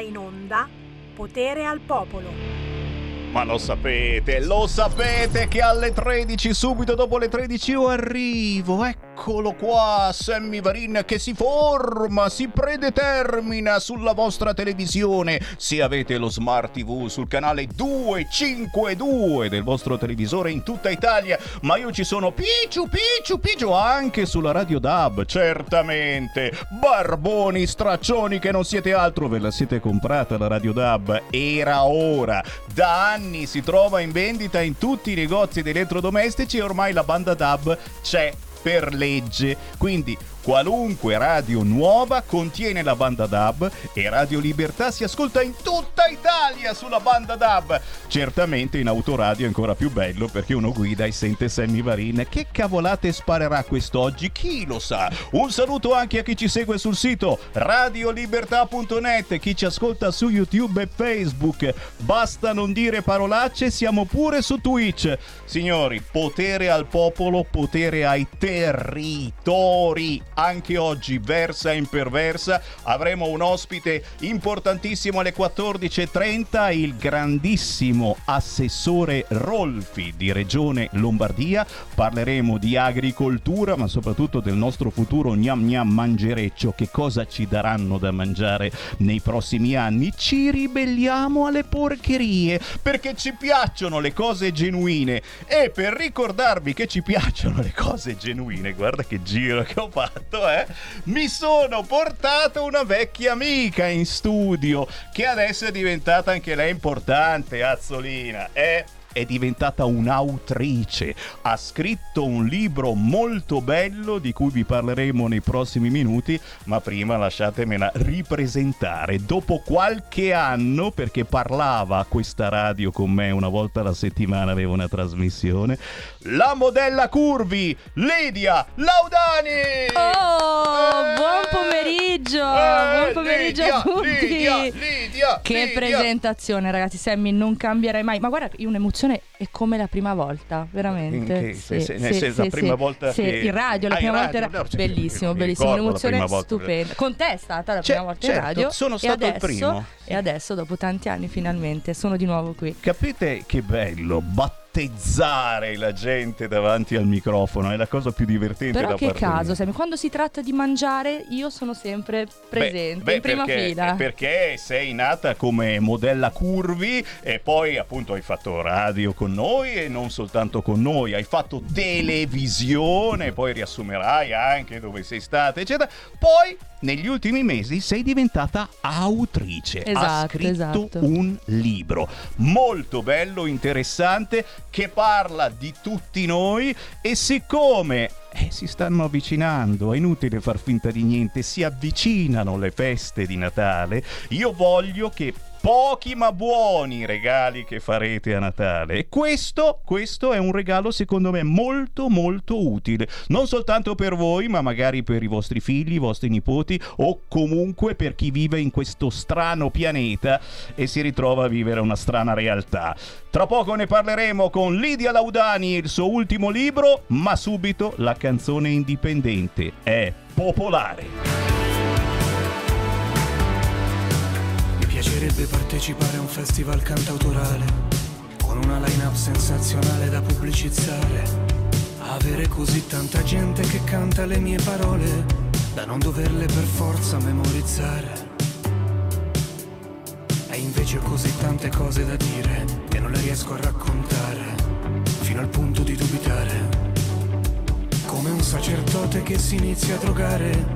in onda Potere al Popolo. Ma lo sapete, lo sapete che alle 13, subito dopo le 13 io arrivo. Eccolo qua, Sammy Varin che si forma, si predetermina sulla vostra televisione. Se avete lo Smart TV sul canale 252 del vostro televisore in tutta Italia. Ma io ci sono picciu, picciu, picciu anche sulla Radio DAB, certamente. Barboni, straccioni che non siete altro, ve la siete comprata la Radio DAB. Era ora. Da anni si trova in vendita in tutti i negozi di elettrodomestici e ormai la banda DAB c'è per legge. Quindi Qualunque radio nuova contiene la banda DAB e Radio Libertà si ascolta in tutta Italia sulla banda DAB. Certamente in autoradio è ancora più bello perché uno guida e sente Sammy Varin. Che cavolate sparerà quest'oggi? Chi lo sa? Un saluto anche a chi ci segue sul sito radiolibertà.net, chi ci ascolta su YouTube e Facebook. Basta non dire parolacce, siamo pure su Twitch. Signori, potere al popolo, potere ai territori anche oggi versa e imperversa. Avremo un ospite importantissimo alle 14.30, il grandissimo assessore Rolfi di Regione Lombardia. Parleremo di agricoltura, ma soprattutto del nostro futuro gnam gnam mangereccio. Che cosa ci daranno da mangiare nei prossimi anni? Ci ribelliamo alle porcherie perché ci piacciono le cose genuine. E per ricordarvi che ci piacciono le cose genuine, guarda che giro che ho fatto fatto, eh? Mi sono portato una vecchia amica in studio che adesso è diventata anche lei importante, Azzolina. Eh? È diventata un'autrice, ha scritto un libro molto bello di cui vi parleremo nei prossimi minuti, ma prima lasciatemela ripresentare. Dopo qualche anno, perché parlava a questa radio con me una volta alla settimana, aveva una trasmissione, la modella Curvi, Lidia Laudani! Oh, eh, buon pomeriggio! Eh, buon pomeriggio Lidia, a tutti! Lidia, Lidia, che presentazione, ragazzi, Sammy, non cambierai mai. Ma guarda, io un'emozione emozione è come la prima volta, veramente. Sì, sì, nel sì, senso, la prima volta sì, che... in radio, la prima volta era... No, bellissimo, bellissimo, un'emozione stupenda. Con te è stata la prima volta certo, in radio. sono stato adesso, il primo. E adesso, dopo tanti anni, finalmente, sono di nuovo qui. Capite che bello, battaglia battezzare la gente davanti al microfono, è la cosa più divertente Però da che caso, Sammy, quando si tratta di mangiare io sono sempre presente, beh, beh, in prima perché, fila. Perché sei nata come modella curvi e poi appunto hai fatto radio con noi e non soltanto con noi, hai fatto televisione, poi riassumerai anche dove sei stata, eccetera. Poi negli ultimi mesi sei diventata autrice. Esatto, ha scritto esatto. un libro molto bello, interessante, che parla di tutti noi e siccome eh, si stanno avvicinando, è inutile far finta di niente, si avvicinano le feste di Natale, io voglio che pochi ma buoni regali che farete a Natale. E questo, questo è un regalo secondo me molto molto utile, non soltanto per voi, ma magari per i vostri figli, i vostri nipoti o comunque per chi vive in questo strano pianeta e si ritrova a vivere una strana realtà. Tra poco ne parleremo con Lidia Laudani e il suo ultimo libro, ma subito la canzone indipendente è popolare. Piacerebbe partecipare a un festival cantautorale con una line-up sensazionale da pubblicizzare. Avere così tanta gente che canta le mie parole da non doverle per forza memorizzare. E invece ho così tante cose da dire che non le riesco a raccontare, fino al punto di dubitare. Come un sacerdote che si inizia a drogare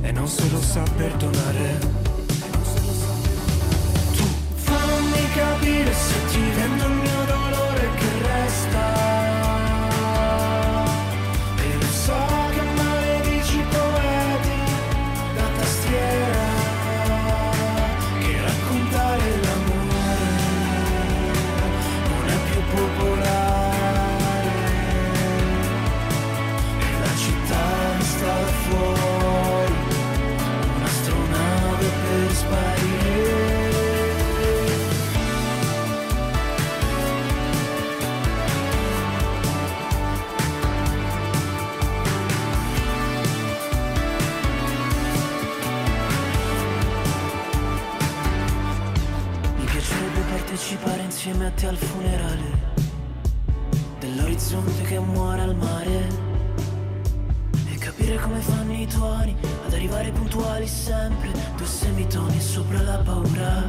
e non se lo sa perdonare. Capire se ti vendo il insieme a te al funerale dell'orizzonte che muore al mare e capire come fanno i tuoni ad arrivare puntuali sempre, due semitoni sopra la paura.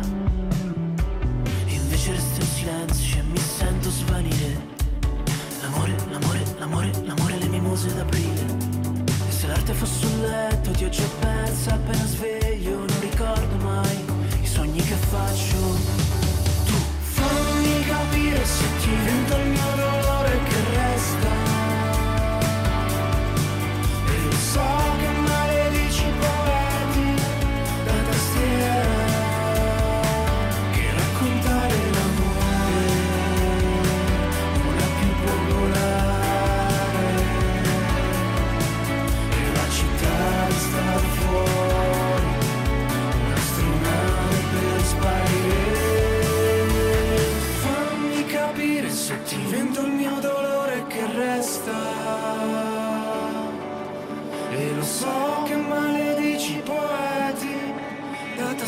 Invece resto in silenzio e mi sento svanire. L'amore, l'amore, l'amore, l'amore, le mimose d'aprile. E se l'arte fosse un letto ti ho già persa appena sveglio, non ricordo mai i sogni che faccio. Capire se ti vento il mio dolore che resta.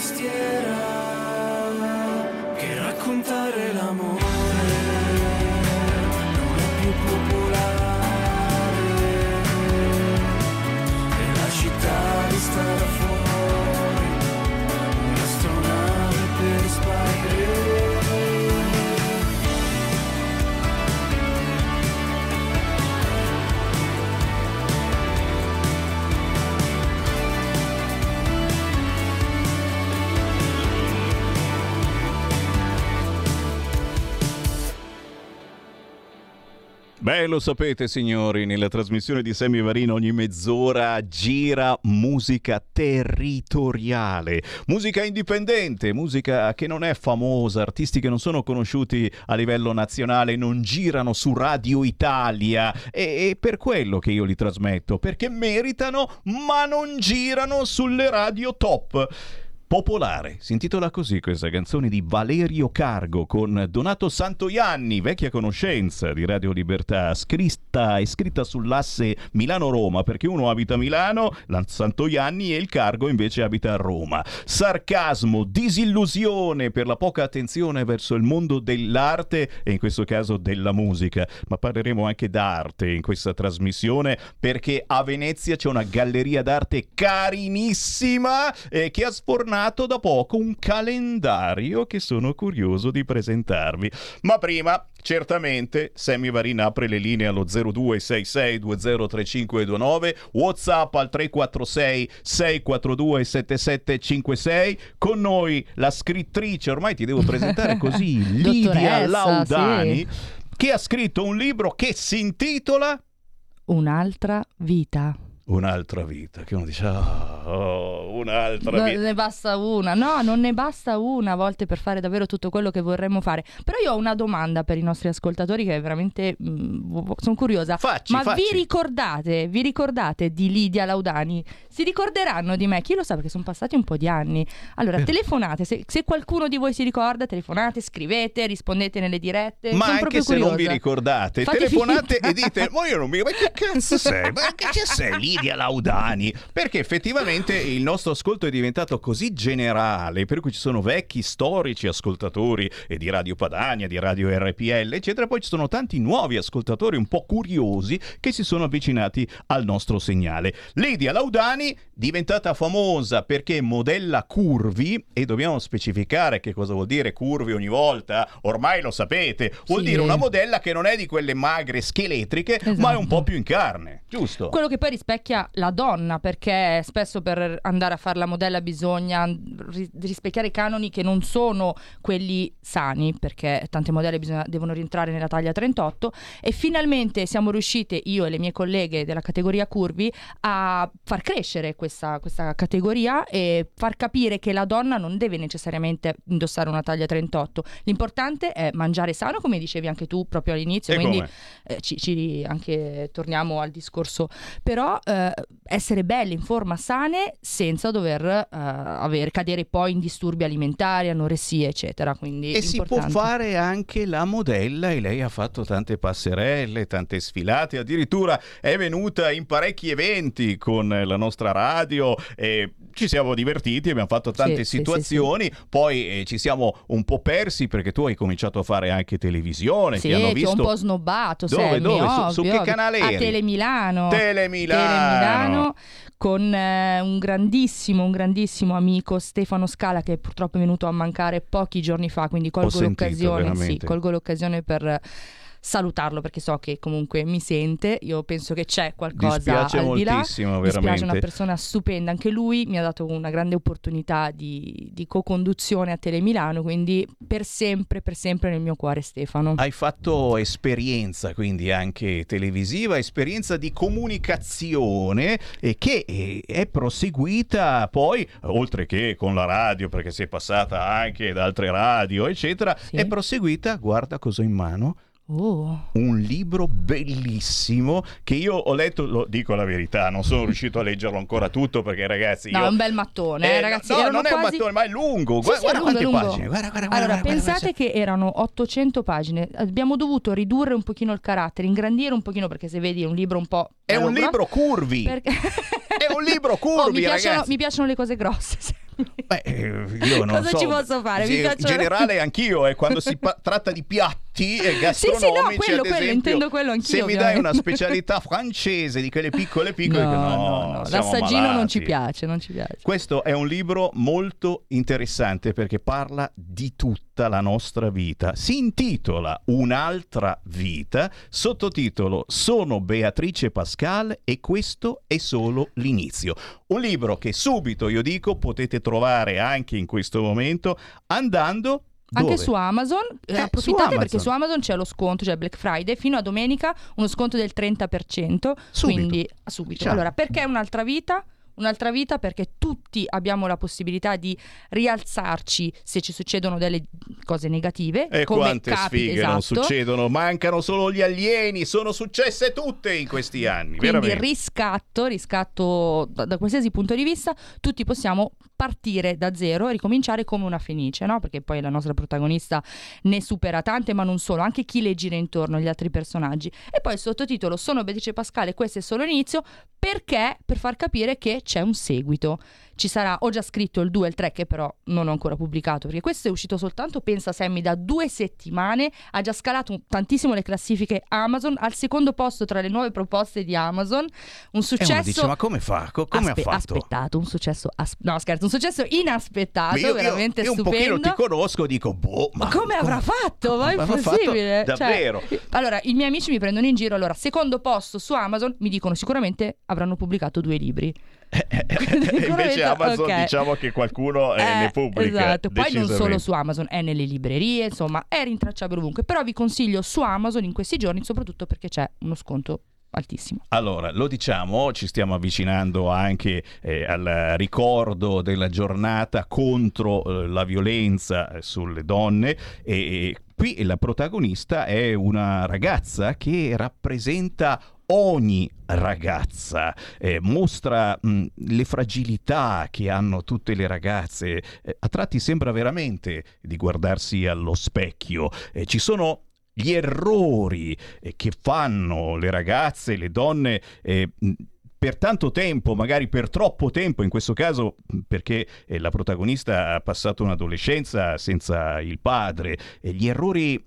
Da tastiera che raccontare l'amore non è più popolare Beh, lo sapete signori, nella trasmissione di Sammy Varino ogni mezz'ora gira musica territoriale, musica indipendente, musica che non è famosa, artisti che non sono conosciuti a livello nazionale, non girano su Radio Italia e, e per quello che io li trasmetto, perché meritano ma non girano sulle radio top. Popolare, si intitola così questa canzone di Valerio Cargo con Donato Santoianni, vecchia conoscenza di Radio Libertà, scritta e scritta sull'asse Milano-Roma, perché uno abita a Milano, la Santoianni, e il Cargo invece abita a Roma. Sarcasmo, disillusione per la poca attenzione verso il mondo dell'arte e in questo caso della musica, ma parleremo anche d'arte in questa trasmissione perché a Venezia c'è una galleria d'arte carinissima eh, che ha sfornato da poco un calendario che sono curioso di presentarvi. Ma prima, certamente, Sammy Varin apre le linee allo 0266203529, WhatsApp al 346 642 7756. Con noi la scrittrice, ormai ti devo presentare così, Lidia Laudani, sì. che ha scritto un libro che si intitola Un'altra vita. Un'altra vita, che uno dice, ah, oh, un'altra Non vita. ne basta una, no, non ne basta una a volte per fare davvero tutto quello che vorremmo fare. Però io ho una domanda per i nostri ascoltatori che è veramente sono curiosa. Facci, Ma facci. vi ricordate, vi ricordate di Lidia Laudani? Si ricorderanno di me? Chi lo sa perché sono passati un po' di anni. Allora, Vero. telefonate, se, se qualcuno di voi si ricorda, telefonate, scrivete, rispondete nelle dirette. Ma Sono anche se non vi curiosa. ricordate, Fate telefonate finta. e dite: Ma io non mi. Ma che cazzo sei? Ma che sei Lidia Laudani? Perché effettivamente il nostro ascolto è diventato così generale, per cui ci sono vecchi storici ascoltatori e di Radio Padania, di Radio RPL, eccetera. Poi ci sono tanti nuovi ascoltatori un po' curiosi che si sono avvicinati al nostro segnale. Lidia Laudani, diventata famosa perché modella curvi, e dobbiamo specificare che cosa vuol dire curvi ogni volta, ormai lo sapete, vuol Sì. dire una modella che non è di quelle magre scheletriche, ma è un Esatto. po' più in carne, giusto? Quello che poi rispecchia la donna, perché spesso per andare a fare la modella bisogna ri- rispecchiare i canoni che non sono quelli sani, perché tante modelle bisogna- devono rientrare nella taglia 38 e finalmente siamo riuscite, io e le mie colleghe della categoria curvi, a far crescere questa, questa categoria e far capire che la donna non deve necessariamente indossare una taglia 38. L'importante è mangiare sano, come dicevi anche tu proprio all'inizio, E quindi eh, ci, ci- anche torniamo al discorso però eh, eh, essere belle, in forma, sane, senza dover eh, aver, cadere poi in disturbi alimentari, anoressia, eccetera. Quindi e si può fare anche la modella e lei ha fatto tante passerelle, tante sfilate, addirittura è venuta in parecchi eventi con la nostra radio e ci siamo divertiti, abbiamo fatto tante sì, situazioni, sì, sì, poi eh, ci siamo un po' persi perché tu hai cominciato a fare anche televisione. Sì, ti hanno visto... un po' snobbato. Dove, Sammy, dove? Ovvio, su, su, che canale eri? A Telemilano. Telemilano. Telemilano con eh, un grandissimo, un grandissimo amico Stefano Scala che purtroppo è venuto a mancare pochi giorni fa, quindi colgo l'occasione, sì, colgo l'occasione per salutarlo perché so che comunque mi sente. Io penso che c'è qualcosa Dispiace al di là. moltissimo, Mi veramente. spiace, una persona stupenda. Anche lui mi ha dato una grande opportunità di, di co-conduzione a Telemilano, quindi per sempre, per sempre nel mio cuore Stefano. Hai fatto esperienza quindi anche televisiva, esperienza di comunicazione e che è proseguita poi, oltre che con la radio, perché sei passata anche da altre radio, eccetera, Sì. è proseguita, guarda cosa ho in mano, Oh. un libro bellissimo che io ho letto, lo dico la verità, non sono riuscito a leggerlo ancora tutto perché ragazzi... No, io... è un bel mattone, eh, ragazzi. No, non è un quasi... mattone, ma è lungo. Sì, guarda sì, guarda lungo, quante lungo. pagine. Guarda, guarda, Allora, pensate che erano 800 pagine, abbiamo dovuto ridurre un pochino il carattere, ingrandire un pochino perché se vedi è un libro un po'... È un libro curvi. perché... È un libro Oh, curvi, mi, piacciono, mi piacciono le cose grosse. Beh, eh, io non Cosa so. ci posso fare? Mi Sì, In generale anch'io, eh, quando si pa- tratta di piatti eh, sì, gastronomici, no, quello, ad quello, esempio, intendo quello anch'io, se mi dai una specialità francese di quelle piccole piccole, No, no, no, no, siamo l'assaggino non malati. ci piace, non ci piace. Questo è un libro molto interessante perché parla di tutta la nostra vita. Si intitola Un'altra vita, sottotitolo Sono Beatrice Pascal e questo è solo l'inizio. Un libro che subito, io dico, potete trovare anche in questo momento andando Anche dove? su Amazon, eh, Eh, approfittate su Amazon. perché su Amazon c'è lo sconto, cioè Black Friday, fino a domenica uno sconto del 30%, Subito. quindi subito. Diciamo. Allora, perché un'altra vita? Un'altra vita perché tutti abbiamo la possibilità di rialzarci se ci succedono delle cose negative. E come quante capita, sfighe non esatto. succedono, mancano solo gli alieni, sono successe tutte in questi anni, Quindi veramente. riscatto, riscatto da, da qualsiasi punto di vista, tutti possiamo partire da zero e ricominciare come una fenice, no? Perché poi la nostra protagonista ne supera tante, ma non solo, anche chi le gira intorno, gli altri personaggi. E poi il sottotitolo Sono Beatrice Pascale, questo è solo l'inizio, perché? Per far capire che c'è un seguito. Ci sarà, ho già scritto il 2 e il 3 che però non ho ancora pubblicato, perché questo è uscito soltanto, pensa Sammy, da due settimane, ha già scalato tantissimo le classifiche Amazon, al secondo posto tra le nuove proposte di Amazon, un successo... dice, ma come fa? Co- Come Aspe- ha fatto? Aspettato, un successo... as- no scherzo, un successo inaspettato, Io- io- veramente io un stupendo. pochino ti conosco, dico, boh, ma, Ma come avrà fatto? Ma è come impossibile. fatto? Cioè, Davvero? allora, i miei amici mi prendono in giro. Allora, secondo posto su Amazon mi dicono sicuramente avranno pubblicato due libri. Invece Sicuramente, Amazon ok. diciamo che qualcuno eh, ne pubblica. Esatto, poi non solo su Amazon, è nelle librerie, insomma, è rintracciabile ovunque. Però vi consiglio su Amazon in questi giorni, soprattutto perché c'è uno sconto altissimo. Allora, lo diciamo, ci stiamo avvicinando anche eh, al ricordo della giornata contro eh, la violenza eh, sulle donne e, e qui la protagonista è una ragazza che rappresenta ogni ragazza, eh, mostra mh, le fragilità che hanno tutte le ragazze, Eh, a tratti sembra veramente di guardarsi allo specchio, Eh, ci sono gli errori eh, che fanno le ragazze, le donne eh, mh, per tanto tempo, magari per troppo tempo, in questo caso mh, perché eh, la protagonista ha passato un'adolescenza senza il padre, gli errori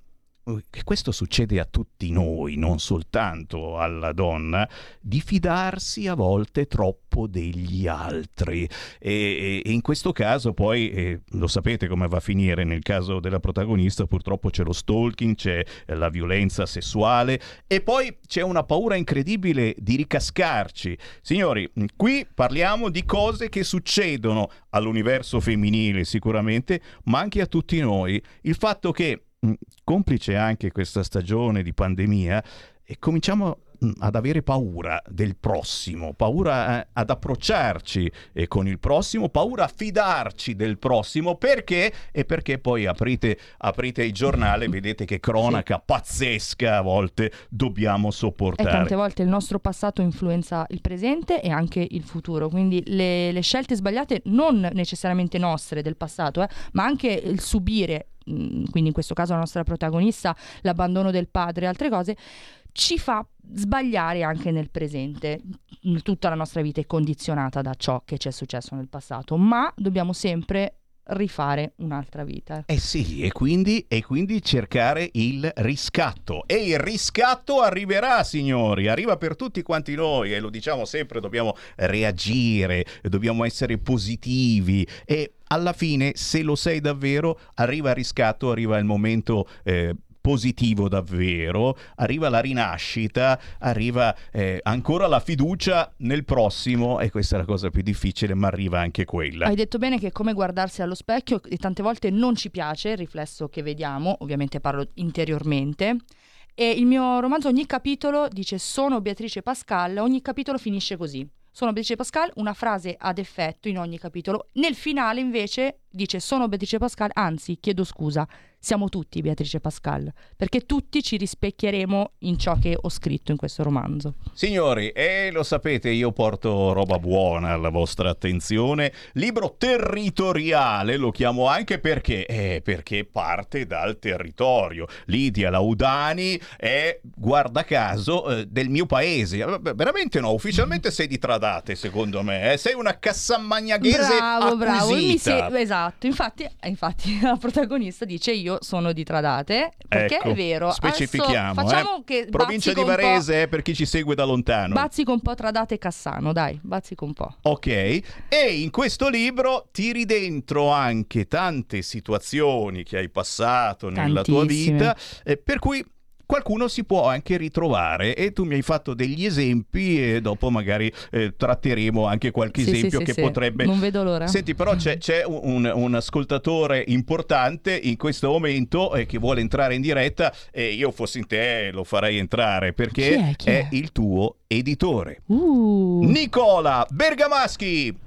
che questo succede a tutti noi, non soltanto alla donna, di fidarsi a volte troppo degli altri. E, e- in questo caso poi, eh, lo sapete come va a finire nel caso della protagonista, purtroppo c'è lo stalking, c'è la violenza sessuale e poi c'è una paura incredibile di ricascarci. Signori, qui parliamo di cose che succedono all'universo femminile sicuramente, ma anche a tutti noi. Il fatto che, complice anche questa stagione di pandemia, e cominciamo ad avere paura del prossimo, paura eh, ad approcciarci con il prossimo, paura a fidarci del prossimo, perché? E perché poi aprite, aprite il giornale e vedete che cronaca sì. pazzesca a volte dobbiamo sopportare. E tante volte il nostro passato influenza il presente e anche il futuro, quindi le, le scelte sbagliate non necessariamente nostre del passato, eh, ma anche il subire mm, quindi in questo caso la nostra protagonista, l'abbandono del padre e altre cose, ci fa sbagliare anche nel presente. Tutta la nostra vita è condizionata da ciò che ci è successo nel passato, ma dobbiamo sempre rifare un'altra vita. Eh sì, e quindi, e quindi, cercare il riscatto. E il riscatto arriverà, signori, arriva per tutti quanti noi e lo diciamo sempre, dobbiamo reagire, dobbiamo essere positivi e alla fine, se lo sei davvero, arriva il riscatto, arriva il momento... Eh, positivo davvero, arriva la rinascita, arriva eh, ancora la fiducia nel prossimo e questa è la cosa più difficile, ma arriva anche quella. Hai detto bene che è come guardarsi allo specchio e tante volte non ci piace il riflesso che vediamo, ovviamente parlo interiormente. E il mio romanzo, ogni capitolo dice sono Beatrice Pascal, ogni capitolo finisce così. Sono Beatrice Pascal, una frase ad effetto in ogni capitolo. Nel finale invece dice sono Beatrice Pascal, anzi chiedo scusa, siamo tutti Beatrice Pascal, perché tutti ci rispecchieremo in ciò che ho scritto in questo romanzo. Signori, e lo sapete, io porto roba buona alla vostra attenzione, libro territoriale, lo chiamo anche perché, eh, perché parte dal territorio. Lidia Laudani è, guarda caso, eh, del mio paese. Veramente no, ufficialmente sei di Tradate, secondo me. Eh? Sei una cassamagnaghese bravo, acquisita. Bravo, esatto, infatti, infatti la protagonista dice io sono di Tradate, perché ecco, è vero. Specifichiamo. Adesso facciamo eh? che Provincia di Varese, eh, per chi ci segue da lontano. Bazzico un po' Tradate e Cassano, dai, bazzico un po'. Ok, e in questo libro tiri dentro anche tante situazioni che hai passato nella tua vita, eh, per cui qualcuno si può anche ritrovare e tu mi hai fatto degli esempi e dopo magari eh, tratteremo anche qualche sì, esempio sì, che sì, potrebbe... Non vedo l'ora. Senti, però c'è, c'è un, un, ascoltatore importante in questo momento eh, che vuole entrare in diretta e io fossi in te lo farei entrare perché chi è, chi è? è il tuo editore. Uh. Nicola Bergamaschi.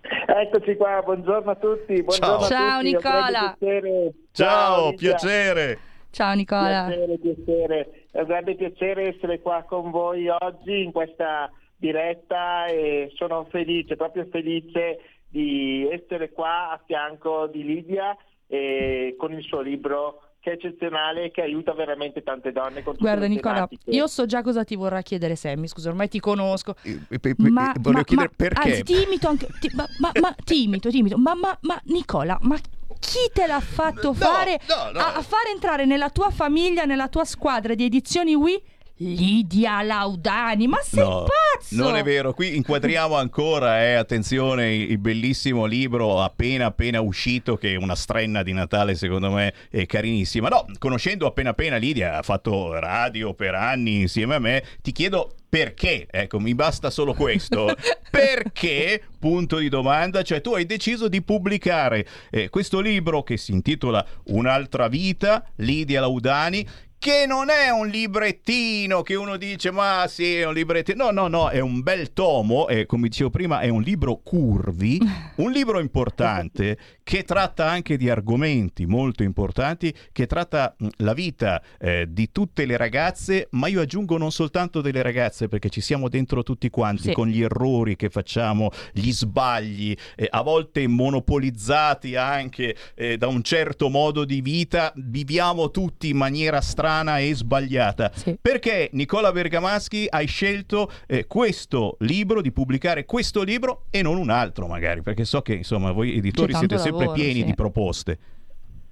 Eccoci qua, buongiorno a tutti. Buongiorno Ciao, a tutti. Ciao Nicola. Ciao, piacere. Ciao Nicola. Piacere, piacere. È un grande piacere essere qua con voi oggi in questa diretta e sono felice, proprio felice di essere qua a fianco di Lidia e con il suo libro che è eccezionale e che aiuta veramente tante donne con Guarda Nicola, tematiche. io so già cosa ti vorrà chiedere Sammy, scusa, ormai ti conosco. Eh, eh, ma, volevo ma, chiedere ma, perché. Anzi, ti imito anche ti, ma, ma, ma ti imito, ti imito. Ma, ma, ma Nicola, ma chi te l'ha fatto fare no, no. A, a fare entrare nella tua famiglia, nella tua squadra di edizioni Wii? Lidia Laudani, ma sei no, pazzo! Non è vero, qui inquadriamo ancora, eh, attenzione, il bellissimo libro appena appena uscito, che è una strenna di Natale secondo me è carinissima. No, conoscendo appena appena Lidia, ha fatto radio per anni insieme a me, ti chiedo perché? Ecco, mi basta solo questo. perché? Punto di domanda. Cioè, tu hai deciso di pubblicare eh, questo libro che si intitola Un'altra vita, Lidia Laudani, che non è un librettino che uno dice ma sì è un librettino no no no è un bel tomo e come dicevo prima è un libro curvi un libro importante che tratta anche di argomenti molto importanti che tratta la vita eh, di tutte le ragazze ma io aggiungo non soltanto delle ragazze perché ci siamo dentro tutti quanti Sì. con gli errori che facciamo gli sbagli eh, a volte monopolizzati anche eh, da un certo modo di vita viviamo tutti in maniera strana e sbagliata. Sì. Perché Nicola Bergamaschi hai scelto eh, questo libro, di pubblicare questo libro e non un altro magari? Perché so che insomma voi editori siete tanto sempre lavoro, pieni sì. di proposte.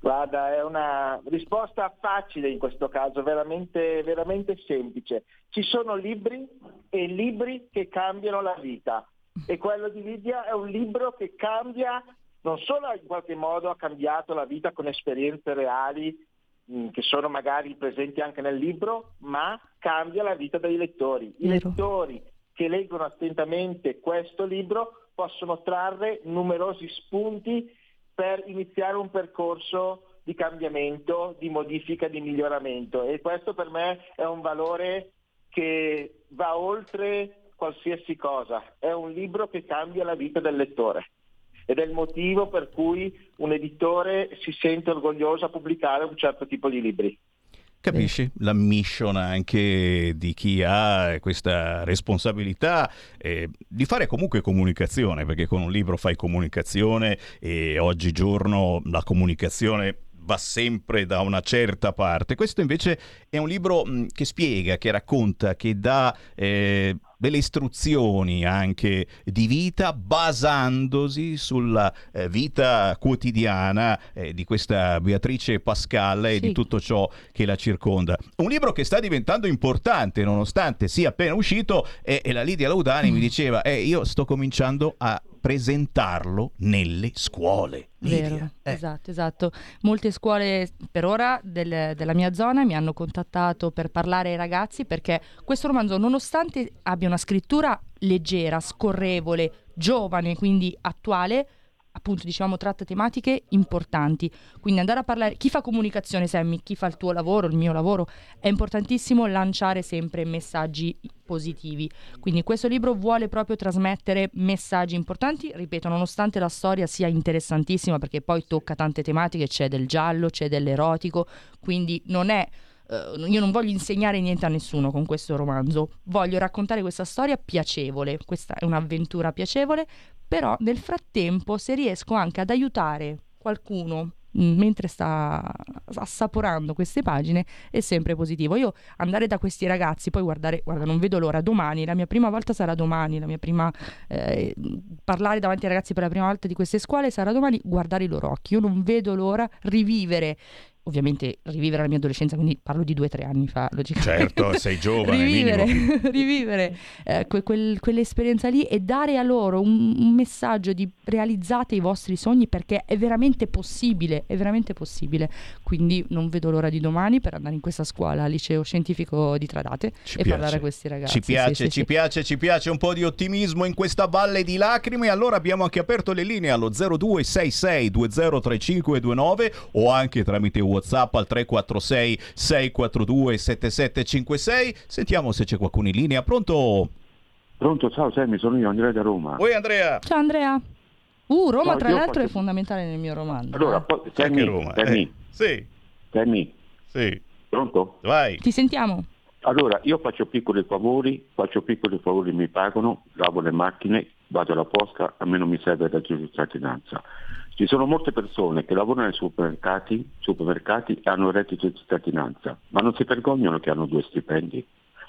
Guarda, è una risposta facile in questo caso, veramente, veramente semplice. Ci sono libri e libri che cambiano la vita e quello di Lidia è un libro che cambia, non solo in qualche modo ha cambiato la vita con esperienze reali che sono magari presenti anche nel libro, ma cambia la vita dei lettori. I Vero. lettori che leggono attentamente questo libro possono trarre numerosi spunti per iniziare un percorso di cambiamento, di modifica, di miglioramento e questo per me è un valore che va oltre qualsiasi cosa, è un libro che cambia la vita del lettore ed è il motivo per cui un editore si sente orgoglioso a pubblicare un certo tipo di libri. Capisci? La mission anche di chi ha questa responsabilità eh, di fare comunque comunicazione, perché con un libro fai comunicazione e oggigiorno la comunicazione va sempre da una certa parte. Questo invece è un libro che spiega, che racconta, che dà eh, delle istruzioni anche di vita basandosi sulla eh, vita quotidiana eh, di questa Beatrice Pascal e Sì. di tutto ciò che la circonda. Un libro che sta diventando importante nonostante sia appena uscito e, e la Lidia Laudani mi diceva eh, io sto cominciando a presentarlo nelle scuole. Vero, Eh. esatto, esatto. Molte scuole per ora del- della mia zona mi hanno contattato per parlare ai ragazzi perché questo romanzo, nonostante abbia una scrittura leggera, scorrevole, giovane, quindi attuale, appunto diciamo tratta tematiche importanti. Quindi andare a parlare, chi fa comunicazione, Sammy, chi fa il tuo lavoro, il mio lavoro, è importantissimo lanciare sempre messaggi positivi. Quindi questo libro vuole proprio trasmettere messaggi importanti, ripeto, nonostante la storia sia interessantissima perché poi tocca tante tematiche, c'è del giallo, c'è dell'erotico, quindi non è eh, io non voglio insegnare niente a nessuno con questo romanzo, voglio raccontare questa storia piacevole, questa è un'avventura piacevole, però nel frattempo se riesco anche ad aiutare qualcuno mh, mentre sta assaporando queste pagine è sempre positivo. Io andare da questi ragazzi, poi guardare, guarda, non vedo l'ora, domani, la mia prima volta sarà domani, la mia prima eh, parlare davanti ai ragazzi per la prima volta di queste scuole sarà domani, guardare i loro occhi. Io non vedo l'ora rivivere ovviamente rivivere la mia adolescenza, quindi parlo di due o tre anni fa, logicamente. Certo, sei giovane, rivivere, rivivere eh, que- quel- quell'esperienza lì e dare a loro un, un messaggio di realizzate i vostri sogni perché è veramente possibile, è veramente possibile. Quindi non vedo l'ora di domani per andare in questa scuola, al liceo scientifico di Tradate Ci e piace. parlare a questi ragazzi. Ci piace, Sì, sì, ci sì. piace, ci piace un po' di ottimismo in questa valle di lacrime. Allora abbiamo anche aperto le linee allo 0266 203529 o anche tramite WhatsApp al 346 642 7756. Sentiamo se c'è qualcuno in linea. Pronto? Pronto, ciao Sammy, sono io, Andrea da Roma. Oi Andrea. Ciao Andrea. Uh, Roma No, tra l'altro faccio- è fondamentale nel mio romanzo. Allora, eh. po- Sammy, Roma. Sammy, eh. Sì, Sammy, sì. pronto? Vai. Ti sentiamo? Allora, io faccio piccoli favori, faccio piccoli favori, mi pagano, lavo le macchine, vado alla posta, a me non mi serve di cittadinanza. Ci sono molte persone che lavorano nei supermercati, supermercati e hanno il reddito di cittadinanza, ma non si vergognano che hanno due stipendi.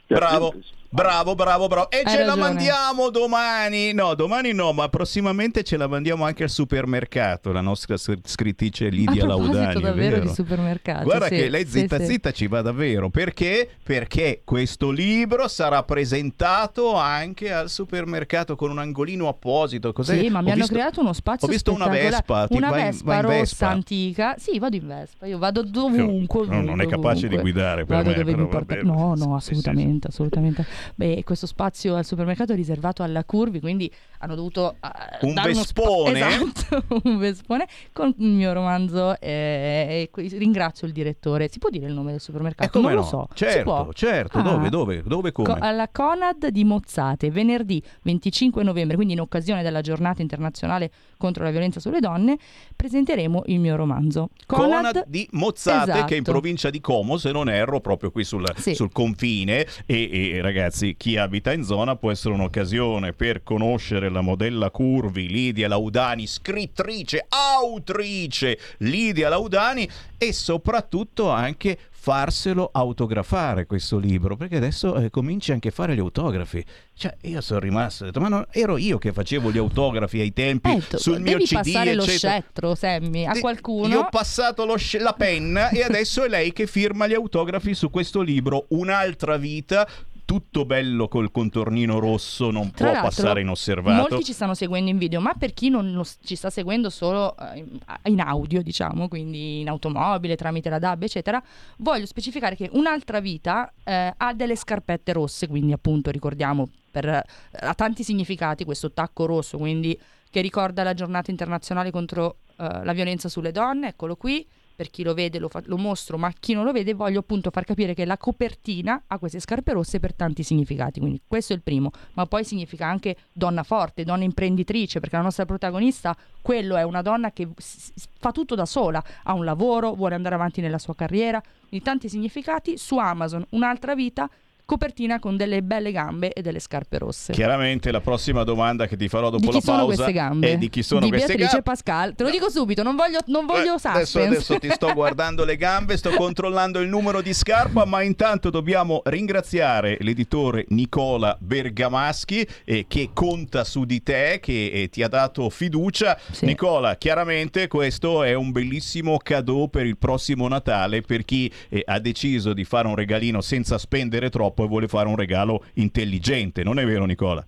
Bravo, bravo, bravo, bravo. E Hai ce la ragione. mandiamo domani. No, domani no, ma prossimamente ce la mandiamo anche al supermercato. La nostra scrittrice Lidia Laudani. davvero vero? di supermercato. Guarda sì, che lei sì, zitta sì. zitta ci va davvero. Perché? Perché questo libro sarà presentato anche al supermercato con un angolino apposito. Cos'è? Sì, ma mi Ho hanno visto- creato uno spazio Ho visto una. Vespa. una Vespa rossa Vespa? antica. Sì, vado in Vespa. Io vado dovunque. No, non è capace di guidare per Vado me, però porta. No, Sì, no, sì, assolutamente, assolutamente. Beh, questo spazio al supermercato è riservato alla Curvi, quindi hanno dovuto eh, Un vespone? esatto, un vespone con il mio romanzo eh, e ringrazio il direttore. Si può dire il nome del E supermercato? come non no? lo so. Certo, certo. Ah. Dove, dove, dove, come? Co- alla Conad di Mozzate, venerdì 25 novembre, quindi in occasione della giornata internazionale contro la violenza sulle donne, presenteremo il mio romanzo. Conad di Mozzate, Esatto. che è in provincia di Como, se non erro, proprio qui sul, Sì. sul confine. E, e, ragazzi, chi abita in zona può essere un'occasione per conoscere la modella Curvi, Lidia Laudani, scrittrice, autrice Lidia Laudani e soprattutto anche farselo autografare questo libro perché adesso eh, cominci anche a fare gli autografi cioè io sono rimasto ho detto, ma non, ero io che facevo gli autografi ai tempi Eh, tu- sul mio devi CD passare lo eccetera scettro, Sammy, a qualcuno. Gli ho passato lo sce- la penna e adesso è lei che firma gli autografi su questo libro, Un'altra vita. Tutto bello col contornino rosso, non Tra può passare inosservato. Molti ci stanno seguendo in video, ma per chi non lo ci sta seguendo solo eh, in- in audio, diciamo, quindi in automobile, tramite la DAB, eccetera, voglio specificare che un'altra vita eh, ha delle scarpette rosse, quindi appunto ricordiamo per, eh, ha tanti significati questo tacco rosso, quindi che ricorda la giornata internazionale contro eh, la violenza sulle donne, eccolo qui. Per chi lo vede lo, fa- lo mostro, ma chi non lo vede voglio appunto far capire che la copertina ha queste scarpe rosse per tanti significati, quindi questo è il primo, ma poi significa anche donna forte, donna imprenditrice, perché la nostra protagonista, quello è una donna che s- fa tutto da sola, ha un lavoro, vuole andare avanti nella sua carriera, quindi tanti significati, su Amazon un'altra vita copertina con delle belle gambe e delle scarpe rosse. Chiaramente la prossima domanda che ti farò dopo la sono pausa queste gambe? è di chi sono di queste Beatrice gambe. Pascal. Te lo dico subito, non voglio, non voglio Eh, adesso, adesso ti sto guardando le gambe, sto controllando il numero di scarpa, ma intanto dobbiamo ringraziare l'editore Nicola Bergamaschi eh, che conta su di te, che eh, ti ha dato fiducia. Sì. Nicola, chiaramente questo è un bellissimo cadeau per il prossimo Natale per chi eh, ha deciso di fare un regalino senza spendere troppo e vuole fare un regalo intelligente, non è vero Nicola?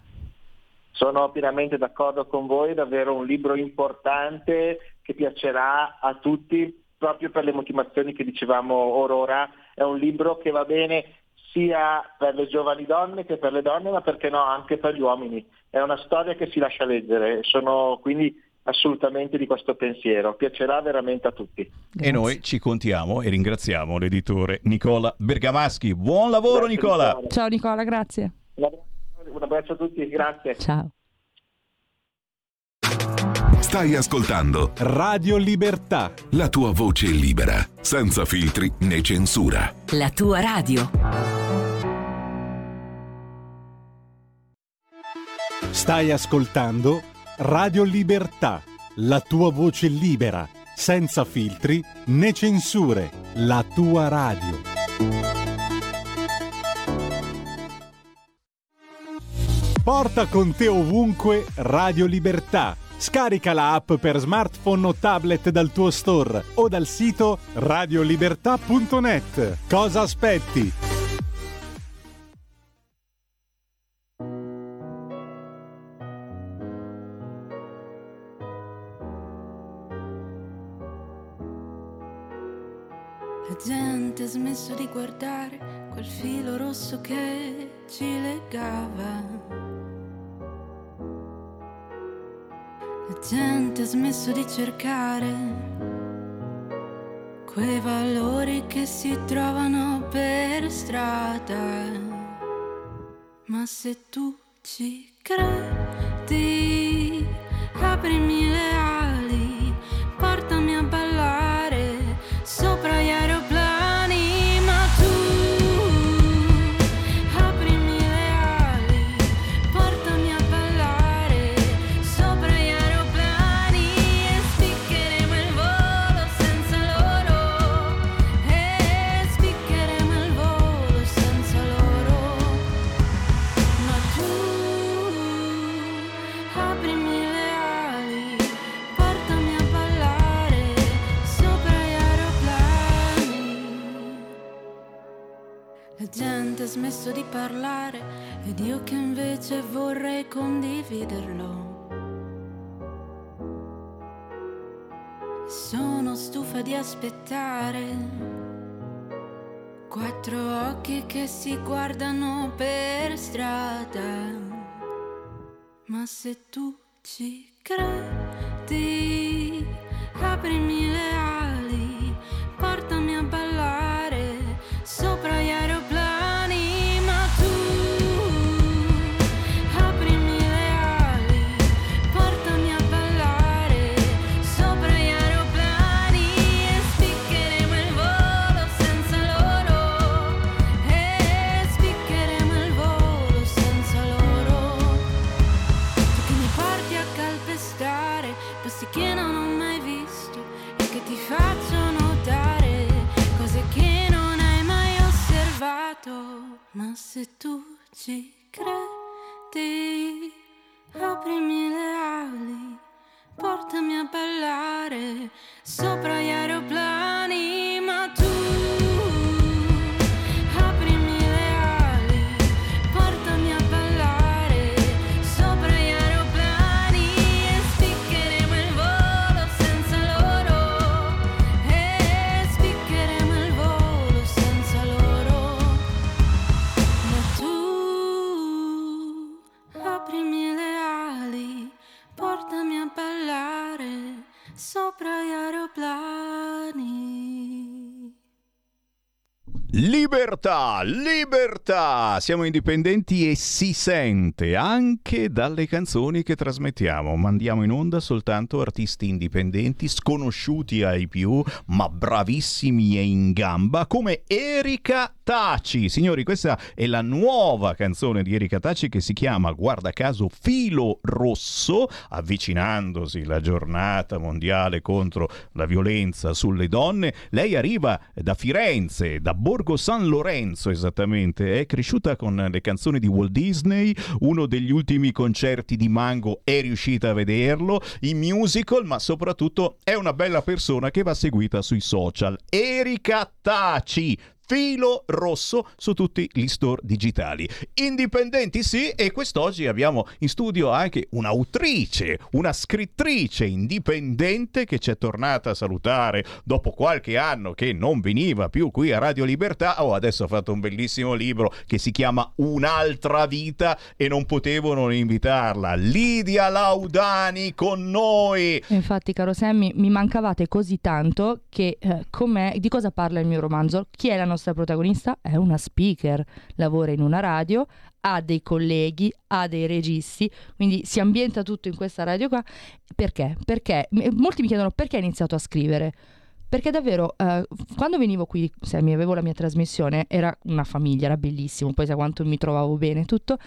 Sono pienamente d'accordo con voi, davvero un libro importante che piacerà a tutti proprio per le motivazioni che dicevamo ora. È un libro che va bene sia per le giovani donne che per le donne, ma perché no, anche per gli uomini. È una storia che si lascia leggere, sono quindi assolutamente di questo pensiero, piacerà veramente a tutti. E Grazie. noi ci contiamo e ringraziamo l'editore Nicola Bergamaschi. Buon lavoro Grazie, Nicola! Nicola. Ciao Nicola, grazie. Un abbraccio a tutti, grazie. Ciao. Stai ascoltando Radio Libertà. la tua voce libera, senza filtri né censura. La tua radio. Stai ascoltando Radio Libertà. La tua voce libera, senza filtri né censure. La tua radio. Porta con te ovunque Radio Libertà. Scarica la app per smartphone o tablet dal tuo store o dal sito radiolibertà.net. Cosa aspetti? Ha smesso di guardare quel filo rosso che ci legava. La gente ha smesso di cercare quei valori che si trovano per strada. Ma se tu ci credi, aprimi le ali, smesso di parlare ed io che invece vorrei condividerlo. Sono stufa di aspettare quattro occhi che si guardano per strada. Ma se tu ci credi, aprimi le ali, portami a ballare Libertà, libertà! Siamo indipendenti e si sente anche dalle canzoni che trasmettiamo. Mandiamo in onda soltanto artisti indipendenti, sconosciuti ai più, ma bravissimi e in gamba, come Erika Taci. Signori, questa è la nuova canzone di Erika Taci che si chiama, guarda caso, Filo Rosso, avvicinandosi la giornata mondiale contro la violenza sulle donne. Lei arriva da Firenze, da Borgo Borgo San Lorenzo esattamente, è cresciuta con le canzoni di Walt Disney, uno degli ultimi concerti di Mango è riuscita a vederlo, i musical, ma soprattutto è una bella persona che va seguita sui social. Erika Taci, filo rosso su tutti gli store digitali. Indipendenti sì, e quest'oggi abbiamo in studio anche un'autrice, una scrittrice indipendente che ci è tornata a salutare dopo qualche anno che non veniva più qui a Radio Libertà. Oh, adesso ha fatto un bellissimo libro che si chiama Un'altra vita e non potevo non invitarla. Lidia Laudani con noi. Infatti, caro Sammy, mi mancavate così tanto che eh, di cosa parla il mio romanzo? Chi è la nostra nostra protagonista è una speaker, lavora in una radio, ha dei colleghi, ha dei registi, quindi si ambienta tutto in questa radio qua. Perché? Perché molti mi chiedono perché hai iniziato a scrivere. Perché davvero, eh, quando venivo qui, se avevo la mia trasmissione, era una famiglia, era bellissimo, poi sa quanto mi trovavo bene, tutto.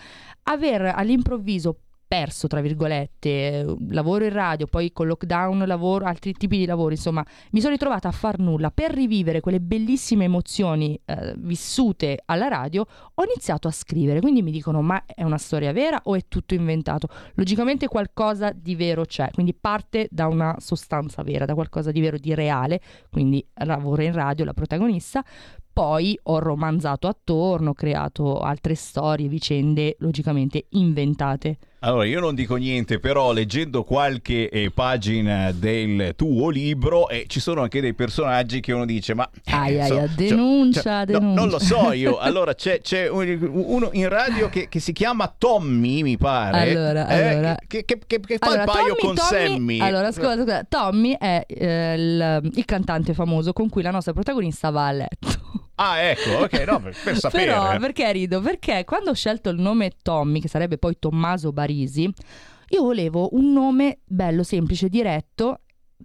Aver all'improvviso perso, tra virgolette, lavoro in radio, poi con lockdown lavoro, altri tipi di lavoro, insomma, mi sono ritrovata a far nulla per rivivere quelle bellissime emozioni eh, vissute alla radio, ho iniziato a scrivere, quindi mi dicono ma è una storia vera o è tutto inventato? Logicamente qualcosa di vero c'è, quindi parte da una sostanza vera, da qualcosa di vero, di reale, quindi lavoro in radio, la protagonista, poi ho romanzato attorno, ho creato altre storie, vicende logicamente inventate. Allora, io non dico niente, però leggendo qualche eh, pagina del tuo libro eh, ci sono anche dei personaggi che uno dice, ma... Eh, ai, so, denuncia, cioè, denuncia. No, non lo so io. Allora, c'è, c'è uno in radio che, che, si chiama Tommy, mi pare. Allora, eh, allora. Che, che, che fa allora, il paio Tommy, con Tommy, Sammy. Allora, scusa, scusa. Tommy è eh, il, il cantante famoso con cui la nostra protagonista va a letto. Ah, ecco, ok, no, per, per sapere. Però, perché rido? Perché quando ho scelto il nome Tommy, che sarebbe poi Tommaso Barisi, io volevo un nome bello, semplice, diretto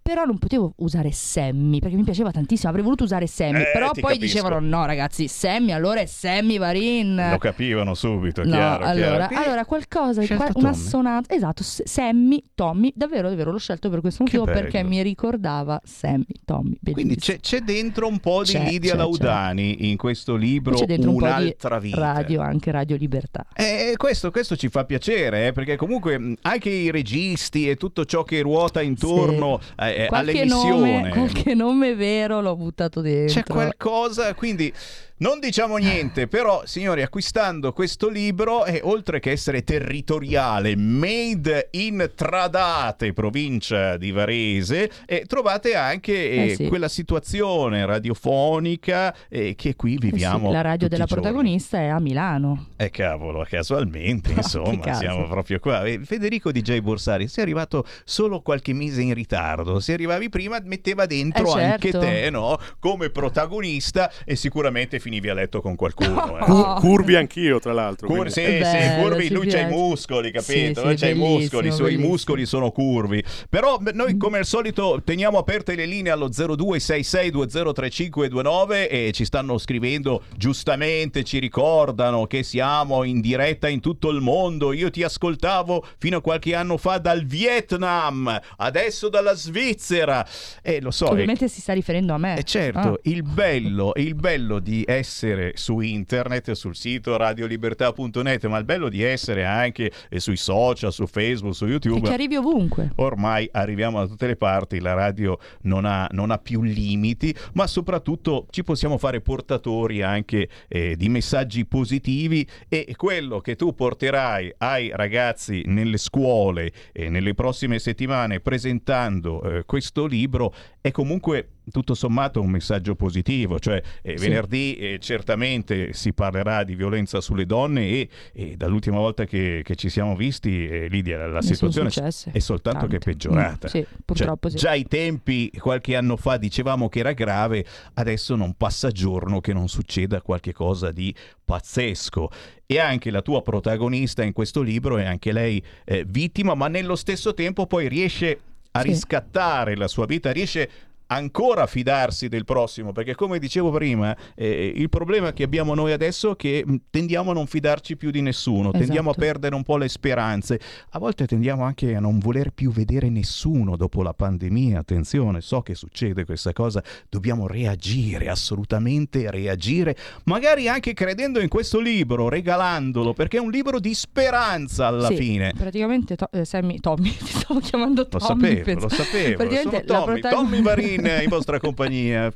però non potevo usare Sammy perché mi piaceva tantissimo. Avrei voluto usare Sammy, eh, però poi capisco. dicevano: no, ragazzi, Sammy allora è Sammy Varin. Lo capivano subito, no, chiaro. Allora, chiaro. allora qualcosa, qua, una sonata. Esatto, Sammy, Tommy. Davvero, davvero, l'ho scelto per questo motivo perché mi ricordava Sammy, Tommy. Bellissimo. Quindi c'è, c'è, dentro un po' di c'è, Lidia c'è, Laudani c'è. in questo libro. C'è dentro Un'altra un po' di vita. radio, anche Radio Libertà. E questo, questo ci fa piacere, eh, perché comunque anche i registi e tutto ciò che ruota intorno sì. eh, all'emissione nome, qualche nome vero l'ho buttato dentro. C'è qualcosa, quindi non diciamo niente, però signori, acquistando questo libro, eh, oltre che essere territoriale, made in Tradate, provincia di Varese, eh, trovate anche eh, Eh sì. quella situazione radiofonica eh, che qui viviamo. Eh sì, la radio della protagonista è a Milano. Eh cavolo, casualmente, che insomma, caso. siamo proprio qua. Eh, Federico DJ Borsari, sei arrivato solo qualche mese in ritardo. Se arrivavi prima, metteva dentro Eh, anche certo. te, no? Come protagonista e sicuramente finivi a letto con qualcuno. eh. Cu- curvi anch'io, tra l'altro. Cur- sì, Bello, sì, curvi, lui c'ha i piace. muscoli, capito? Sì, sì, Lui c'ha i muscoli, i suoi muscoli sono curvi. Però noi come al solito teniamo aperte le linee allo 0266203529 e ci stanno scrivendo giustamente, ci ricordano che siamo in diretta in tutto il mondo. Io ti ascoltavo fino a qualche anno fa dal Vietnam, adesso dalla Svizzera. E lo so, è Ovviamente si sta riferendo a me. e certo, Ah. il, bello, il bello di essere su internet, sul sito radiolibertà.net, ma il bello di essere anche eh, sui social, su Facebook, su YouTube. che arrivi ovunque. Ormai arriviamo da tutte le parti, la radio non ha, non ha più limiti, ma soprattutto ci possiamo fare portatori anche eh, di messaggi positivi e quello che tu porterai ai ragazzi nelle scuole e nelle prossime settimane presentando eh, questo libro è comunque tutto sommato un messaggio positivo, cioè eh, Sì. venerdì eh, certamente si parlerà di violenza sulle donne e, e dall'ultima volta che, che ci siamo visti, eh, Lidia, la Ne situazione è soltanto tante. che peggiorata. Mm, sì, purtroppo Cioè, sì. Già ai tempi, qualche anno fa, dicevamo che era grave, adesso non passa giorno che non succeda qualche cosa di pazzesco. E anche la tua protagonista in questo libro è anche lei eh, vittima, ma nello stesso tempo poi riesce a riscattare la sua vita, riesce ancora fidarsi del prossimo, perché come dicevo prima, eh, il problema che abbiamo noi adesso è che mh, tendiamo a non fidarci più di nessuno, tendiamo a Esatto. perdere un po' le speranze, a volte tendiamo anche a non voler più vedere nessuno dopo la pandemia, attenzione, so che succede questa cosa, dobbiamo reagire, assolutamente reagire, magari anche credendo in questo libro, regalandolo, perché è un libro di speranza alla Sì, fine. Praticamente, to- eh, Sammy, Tommy, ti stavo chiamando Lo Tommy. sapevo, penso. lo sapevo. Praticamente Sono la Tommy, Tommy Varin in vostra compagnia.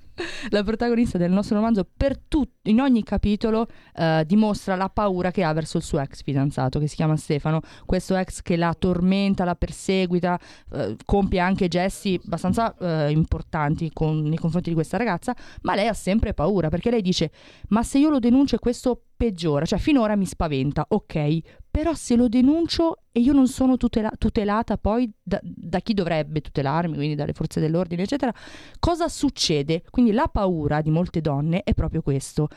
la protagonista del nostro romanzo per tut- in ogni capitolo eh, dimostra la paura che ha verso il suo ex fidanzato che si chiama Stefano questo ex che la tormenta la perseguita eh, compie anche gesti abbastanza eh, importanti con- nei confronti di questa ragazza ma lei ha sempre paura perché lei dice ma se io lo denuncio questo peggiora cioè finora mi spaventa ok però se lo denuncio e io non sono tutela- tutelata poi da, da chi dovrebbe tutelarmi, quindi dalle forze dell'ordine, eccetera, cosa succede? Quindi la paura di molte donne è proprio questo.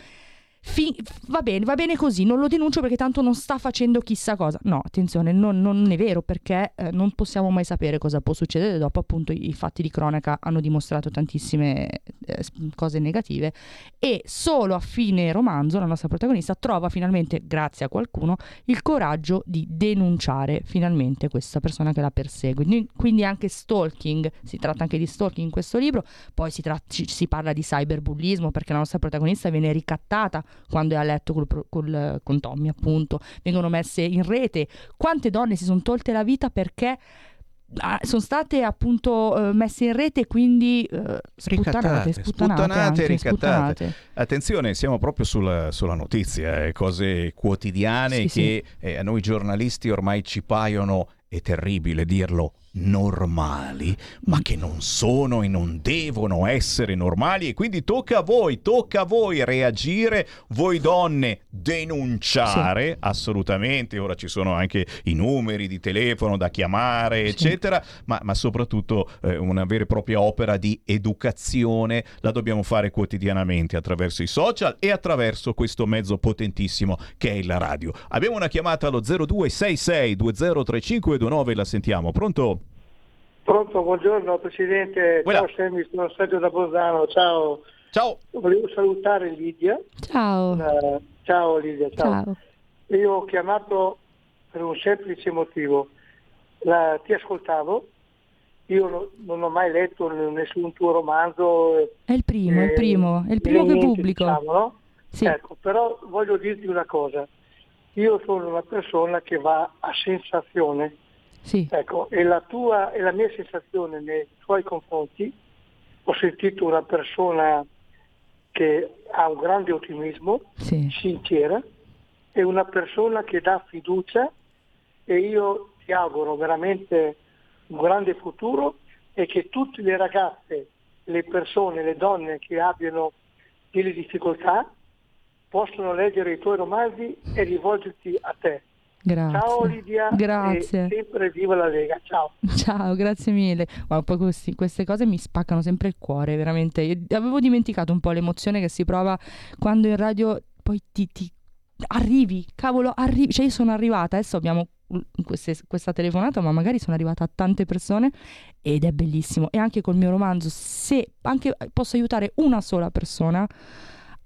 Fi- va bene, va bene così, non lo denuncio perché tanto non sta facendo chissà cosa. No, attenzione, non, non è vero perché eh, non possiamo mai sapere cosa può succedere. Dopo, appunto, i, fatti di cronaca hanno dimostrato tantissime eh, cose negative. E solo a fine romanzo la nostra protagonista trova finalmente, grazie a qualcuno, il coraggio di denunciare finalmente questa persona che la persegue. Quindi- anche stalking, si tratta anche di stalking in questo libro, poi si, tra- ci- si parla di cyberbullismo perché la nostra protagonista viene ricattata quando è a letto col col- con Tommy, appunto, vengono messe in rete. Quante donne si sono tolte la vita perché ah, sono state appunto eh, messe in rete e quindi eh, sputtanate, sputtanate, sputtanate, anche, ricattate. sputtanate. Attenzione, siamo proprio sulla, sulla notizia, eh, cose quotidiane Sì, che eh, a noi giornalisti ormai ci paiono, è terribile dirlo, normali, ma che non sono e non devono essere normali e quindi tocca a voi, tocca a voi reagire, voi donne denunciare, assolutamente, ora ci sono anche i numeri di telefono da chiamare, eccetera, ma, ma soprattutto eh, una vera e propria opera di educazione la dobbiamo fare quotidianamente attraverso i social e attraverso questo mezzo potentissimo che è la radio. Abbiamo una chiamata allo 0266 203529, la sentiamo. Pronto? Pronto, buongiorno Presidente, ciao Semmi, sono Sergio da Bolzano, ciao. Ciao. Volevo salutare Lidia. Ciao. Eh, ciao Lidia, ciao. Ciao. Io ho chiamato per un semplice motivo. La- ti ascoltavo, io no- non ho mai letto nessun tuo romanzo. eh, È il primo, è il eh, primo, è il primo che pubblico. diciamo, no? Sì. Ecco, però voglio dirti una cosa. Io sono una persona che va a sensazione. Sì. Ecco, e la tua e la mia sensazione nei tuoi confronti, ho sentito una persona che ha un grande ottimismo, Sì. sincera, e una persona che dà fiducia e io ti auguro veramente un grande futuro e che tutte le ragazze, le persone, le donne che abbiano delle difficoltà possono leggere i tuoi romanzi e rivolgerti a te. Grazie. Ciao Lidia Grazie. sempre viva la Lega. Ciao. Ciao, grazie mille. Guarda, poi questi- queste cose mi spaccano sempre il cuore, veramente. Io avevo dimenticato un po' l'emozione che si prova quando in radio poi ti, ti arrivi, cavolo, arrivi. Cioè io sono arrivata, adesso abbiamo queste- questa telefonata, ma magari sono arrivata a tante persone ed è bellissimo. E anche col mio romanzo, se anche posso aiutare una sola persona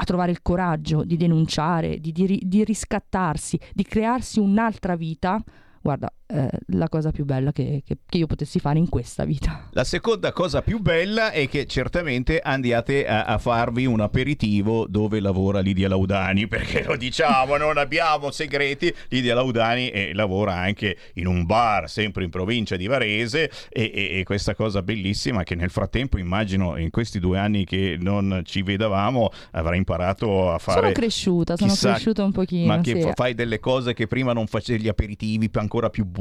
a trovare il coraggio di denunciare, di, di di riscattarsi, di crearsi un'altra vita, guarda, è la cosa più bella che, che- che io potessi fare in questa vita. La seconda cosa più bella è che certamente andiate a, a farvi un aperitivo dove lavora Lidia Laudani, perché lo diciamo, non abbiamo segreti. Lidia Laudani eh, lavora anche in un bar, sempre in provincia di Varese, e, e- e questa cosa bellissima che nel frattempo immagino in questi due anni che non ci vedavamo avrà imparato a fare... sono cresciuta, sono chissà- cresciuta un pochino. Ma che sì. fa- fai delle cose che prima non facevi, gli aperitivi ancora più buoni,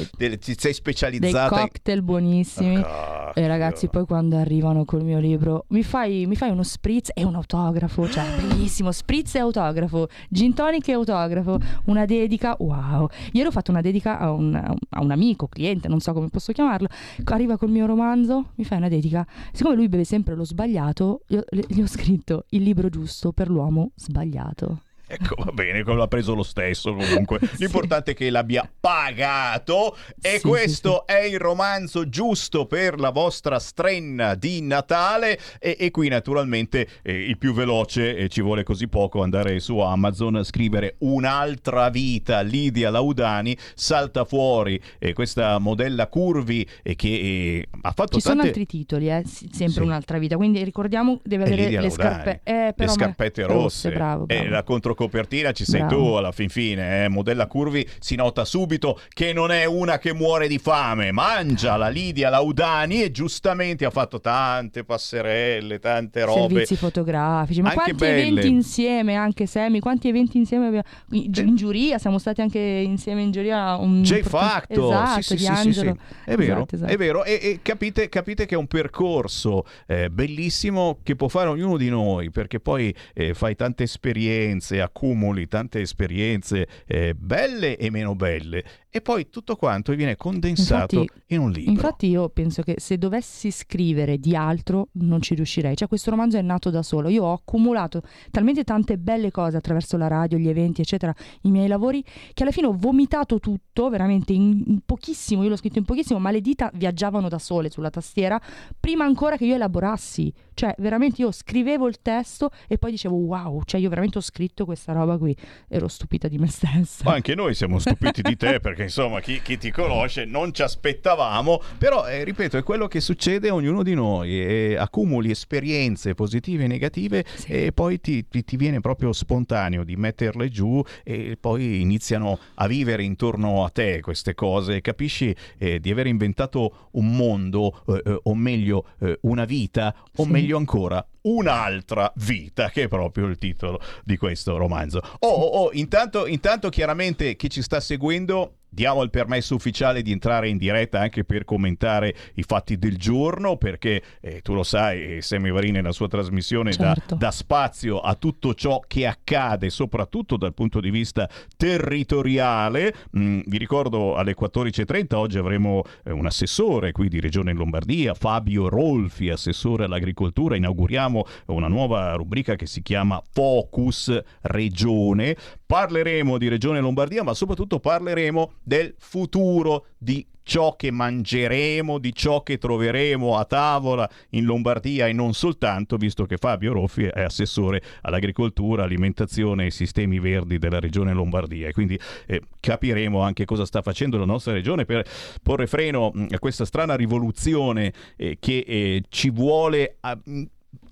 Sì. delle- ti sei dei specializzata in- cocktail buonissimi. Ah, E ragazzi, poi quando arrivano col mio libro, mi fai, mi fai uno spritz e un autografo, cioè bellissimo, spritz e autografo, gin tonic e autografo, una dedica, wow. Ieri ho fatto una dedica a un, a un amico, cliente, non so come posso chiamarlo, arriva col mio romanzo, mi fai una dedica. Siccome lui beve sempre lo sbagliato, io le- gli ho scritto il libro giusto per l'uomo sbagliato. Ecco, va bene, l'ha preso lo stesso comunque. L'importante è che l'abbia pagato e Sì, questo è il romanzo giusto per la vostra strenna di Natale e, e qui naturalmente eh, il più veloce, e ci vuole così poco, andare su Amazon, scrivere un'altra vita, Lidia Laudani, salta fuori eh, questa modella curvi eh, che eh, ha fatto Ci sono tante... altri titoli, eh, sì, sempre Sì. un'altra vita, quindi ricordiamo deve avere le Laudani. scarpe, eh, le scarpette rosse, bravo, e bravo. la controcopertina ci sei Bravo. tu alla fin fine eh? modella curvi si nota subito che non è una che muore di fame mangia la Lidia Laudani e giustamente ha fatto tante passerelle tante robe servizi fotografici. Ma Anche quanti belle. eventi insieme, anche Semi, quanti eventi insieme abbiamo? In, in giuria, siamo stati anche insieme in giuria. Un J Facto, esatto, sì, sì, di sì, sì. È vero, Esatto, esatto. è vero. E, e capite, capite che è un percorso eh, bellissimo che può fare ognuno di noi, perché poi eh, fai tante esperienze, accumuli tante esperienze eh, belle e meno belle, e poi tutto quanto viene condensato Infatti- in un libro. Infatti io penso che se dovessi scrivere di altro non ci riuscirei. Cioè questo romanzo è nato da solo. Io ho accumulato talmente tante belle cose attraverso la radio, gli eventi, eccetera, i miei lavori, che alla fine ho vomitato tutto, veramente in, in pochissimo, io l'ho scritto in pochissimo, ma le dita viaggiavano da sole sulla tastiera, prima ancora che io elaborassi. Cioè veramente io scrivevo il testo e poi dicevo wow, cioè io veramente ho scritto questa roba qui. Ero stupita di me stessa. Ma anche noi siamo stupiti di te perché insomma chi, chi ti conosce non ci aspettavamo, però eh, ripeto è quello che succede a ognuno di noi, e accumuli esperienze positive e negative e poi ti, ti- ti viene proprio spontaneo di metterle giù e poi iniziano a vivere intorno a te queste cose, capisci eh, di aver inventato un mondo eh, eh, o meglio eh, una vita o Sì. meglio ancora un'altra vita, che è proprio il titolo di questo romanzo. Oh, oh, oh, intanto, intanto chiaramente chi ci sta seguendo diamo il permesso ufficiale di entrare in diretta anche per commentare i fatti del giorno, perché eh, tu lo sai, Sammy Varini nella sua trasmissione dà- Certo. dà spazio a tutto ciò che accade, soprattutto dal punto di vista territoriale. Mm, vi ricordo alle 14.30 oggi avremo eh, un assessore qui di Regione Lombardia, Fabio Rolfi, assessore all'agricoltura. Inauguriamo una nuova rubrica che si chiama Focus Regione. Parleremo di Regione Lombardia, ma soprattutto parleremo del futuro di ciò che mangeremo, di ciò che troveremo a tavola in Lombardia e non soltanto, visto che Fabio Roffi è assessore all'agricoltura, alimentazione e sistemi verdi della regione Lombardia e quindi eh, capiremo anche cosa sta facendo la nostra regione per porre freno mh, a questa strana rivoluzione eh, che eh, ci vuole a- mh,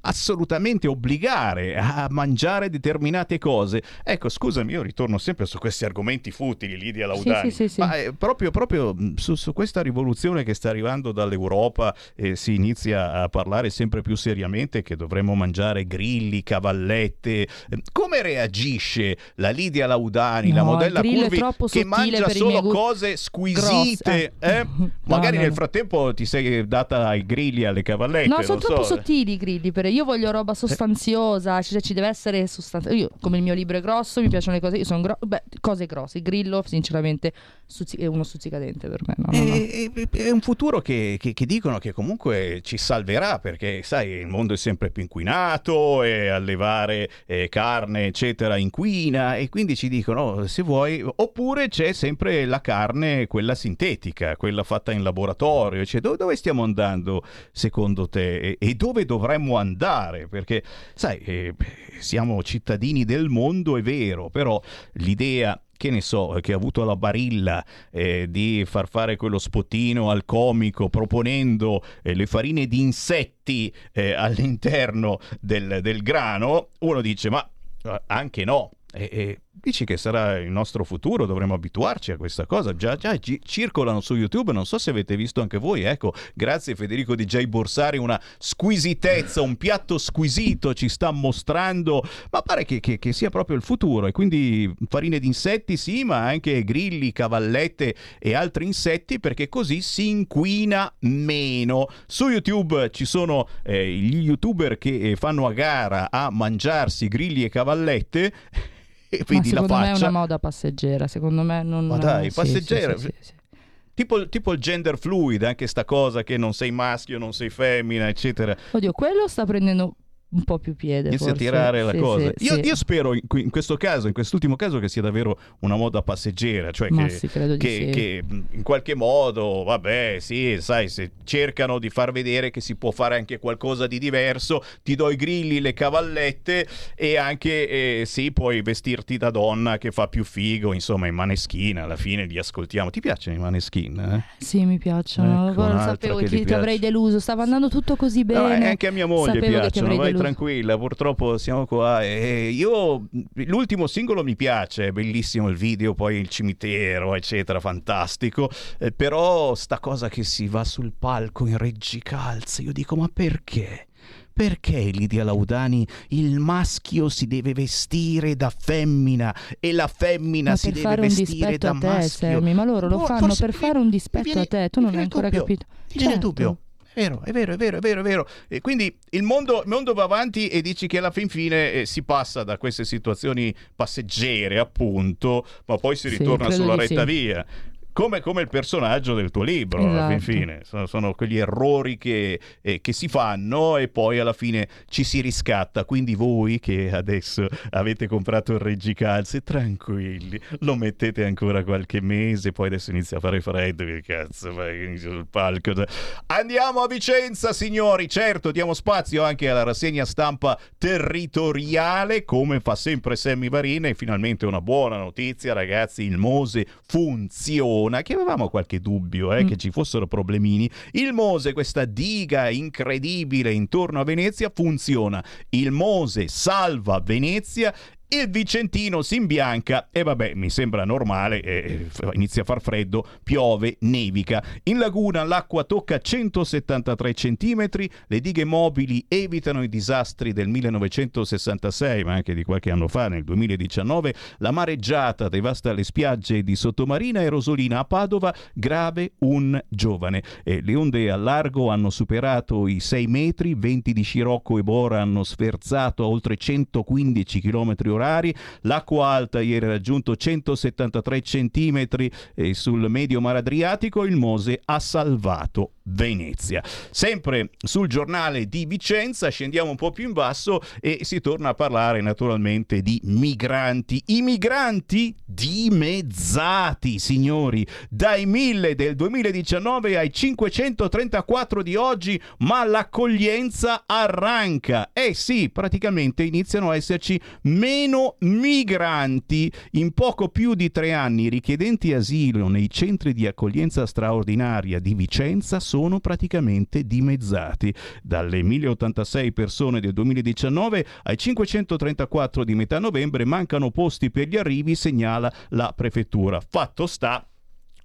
assolutamente obbligare a mangiare determinate cose. Ecco, scusami, io ritorno sempre su questi argomenti futili, Lidia Laudani. sì, sì, sì. Ma eh, proprio, proprio mh, su, su questa rivoluzione che sta arrivando dall'Europa eh, si inizia a parlare sempre più seriamente che dovremmo mangiare grilli, cavallette. Eh, Come reagisce la Lidia Laudani, la No, modella grillo è Curvi, che mangia solo miei cose squisite? Eh. eh? Magari no, nel no. frattempo ti sei data ai grilli e alle cavallette. No, sono troppo so. sottili i grilli. Per... Io voglio roba sostanziosa. Cioè, ci deve essere sostanza. Io, come il mio libro è grosso, mi piacciono le cose. Io sono gro... Beh, cose grosse. Il grillo, sinceramente, stuzzi- è uno stuzzicadente per me. No, no, no. E- e- È un futuro che, che- che dicono che comunque ci salverà perché, sai, il mondo è sempre più inquinato e allevare eh, carne, eccetera, inquina e quindi ci dicono se vuoi, oppure c'è sempre la carne, quella sintetica, quella fatta in laboratorio. Cioè, dove, dove stiamo andando secondo te e, e dove dovremmo andare? Perché, sai, eh, siamo cittadini del mondo, è vero, però l'idea che ne so, che ha avuto la barilla eh, di far fare quello spottino al comico proponendo eh, le farine di insetti eh, all'interno del, del grano, uno dice ma eh, anche no. Dici che sarà il nostro futuro, dovremmo abituarci a questa cosa. Già, già gi- circolano su YouTube, non so se avete visto anche voi. Ecco, grazie Federico DJ Borsari, una squisitezza, un piatto squisito ci sta mostrando, ma pare che, che, che sia proprio il futuro. E quindi farine di insetti, sì, ma anche grilli, cavallette e altri insetti, perché così si inquina meno. Su YouTube ci sono eh, gli youtuber che fanno a gara a mangiarsi grilli e cavallette e vedi la secondo faccia. me è una moda passeggera, secondo me non... Ma dai, passeggera. sì, sì. Tipo, tipo il gender fluid, anche sta cosa che non sei maschio, non sei femmina, eccetera. Oddio, quello sta prendendo un po' più piede. Inizia a forse. tirare la Sì, cosa. sì, io, sì. io spero in, in questo caso, in quest'ultimo caso, che sia davvero una moda passeggera, cioè che, che- che, in qualche modo, vabbè, sì, sai, se cercano di far vedere che si può fare anche qualcosa di diverso, ti do i grilli, le cavallette e anche, eh, sì, puoi vestirti da donna che fa più figo, insomma, in maneskin, alla fine li ascoltiamo. Ti piacciono i maneskin? Eh? Sì, mi piacciono. Ecco, un'altra sapevo che ti ti avrei deluso. Stava andando tutto così bene. No, anche a mia moglie Sapevo piacciono, vai deluso. Tranquilla, purtroppo siamo qua. E io l'ultimo singolo mi piace, bellissimo il video, poi il cimitero, eccetera, fantastico. Eh, però sta cosa che si va sul palco in reggicalze, io dico, ma perché? Perché Lidia Laudani il maschio si deve vestire da femmina e la femmina si deve vestire da te, maschio? Sammy, ma loro lo For- fanno forse per fare un dispetto viene- a te, tu non hai ancora dubbio, capito. viene Certo. dubbio. È vero, è vero, è vero, è vero, è vero. E quindi il mondo, il mondo va avanti e dici che alla fin fine eh, si passa da queste situazioni passeggere, appunto, ma poi si Sì, ritorna credo sulla retta sì. via. Come, come il personaggio del tuo libro, alla fin Esatto. fine. Sono, sono quegli errori che, eh, che si fanno e poi alla fine ci si riscatta. Quindi voi che adesso avete comprato il reggicalze, tranquilli, lo mettete ancora qualche mese, poi adesso inizia a fare freddo, che cazzo, vai sul palco. Andiamo a Vicenza, signori. Certo, diamo spazio anche alla rassegna stampa territoriale, come fa sempre Sammy Varina. E finalmente una buona notizia, ragazzi: il Mose funziona. Che avevamo qualche dubbio eh, Mm. che ci fossero problemini. Il Mose, questa diga incredibile intorno a Venezia, funziona. Il Mose salva Venezia. Il Vicentino si imbianca e vabbè, mi sembra normale, eh, f- inizia a far freddo, piove, nevica. In laguna l'acqua tocca 173 centimetri, le dighe mobili evitano i disastri del 1966, ma anche di qualche anno fa, nel 2019. La mareggiata devasta le spiagge di Sottomarina e Rosolina a Padova, grave un giovane. E le onde al largo hanno superato i 6 metri, venti di Scirocco e Bora hanno sferzato a oltre 115 km orari. L'acqua alta ieri ha raggiunto 173 centimetri e sul medio mar Adriatico il Mose ha salvato Venezia. Sempre sul giornale di Vicenza scendiamo un po' più in basso e si torna a parlare naturalmente di migranti. I migranti dimezzati, signori, dai 1000 del 2019 ai 534 di oggi, ma l'accoglienza arranca. Eh sì, praticamente iniziano a esserci meno migranti. In poco più di tre anni i richiedenti asilo nei centri di accoglienza straordinaria di Vicenza sono praticamente dimezzati. Dalle 1086 persone del 2019 ai 534 di metà novembre mancano posti per gli arrivi, segnala la prefettura. Fatto sta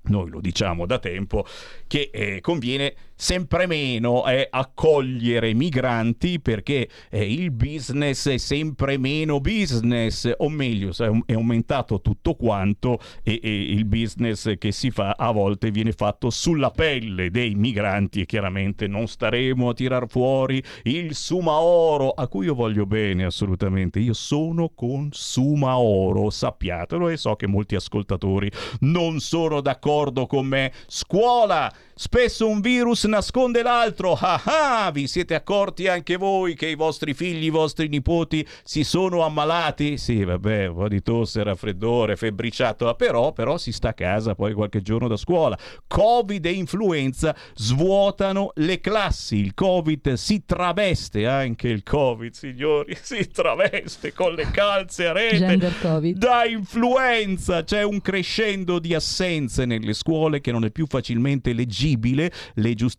noi lo diciamo da tempo, che eh, conviene sempre meno eh, accogliere migranti perché eh, il business è sempre meno business, o meglio, è aumentato tutto quanto e, e il business che si fa a volte viene fatto sulla pelle dei migranti e chiaramente non staremo a tirar fuori il Sumaoro, a cui io voglio bene assolutamente, io sono con Sumaoro, sappiatelo e so che molti ascoltatori non sono d'accordo con me. Scuola! Spesso un virus nasconde l'altro. Ah ah! Vi siete accorti anche voi che i vostri figli, i vostri nipoti si sono ammalati? Sì, vabbè, un po' di tosse, raffreddore, febbriciato, però, però si sta a casa poi qualche giorno da scuola. Covid e influenza svuotano le classi. Il Covid si traveste, anche il Covid, signori, si traveste con le calze a rete da influenza. C'è un crescendo di assenze nelle scuole che non è più facilmente leggibile. Le giustificazioni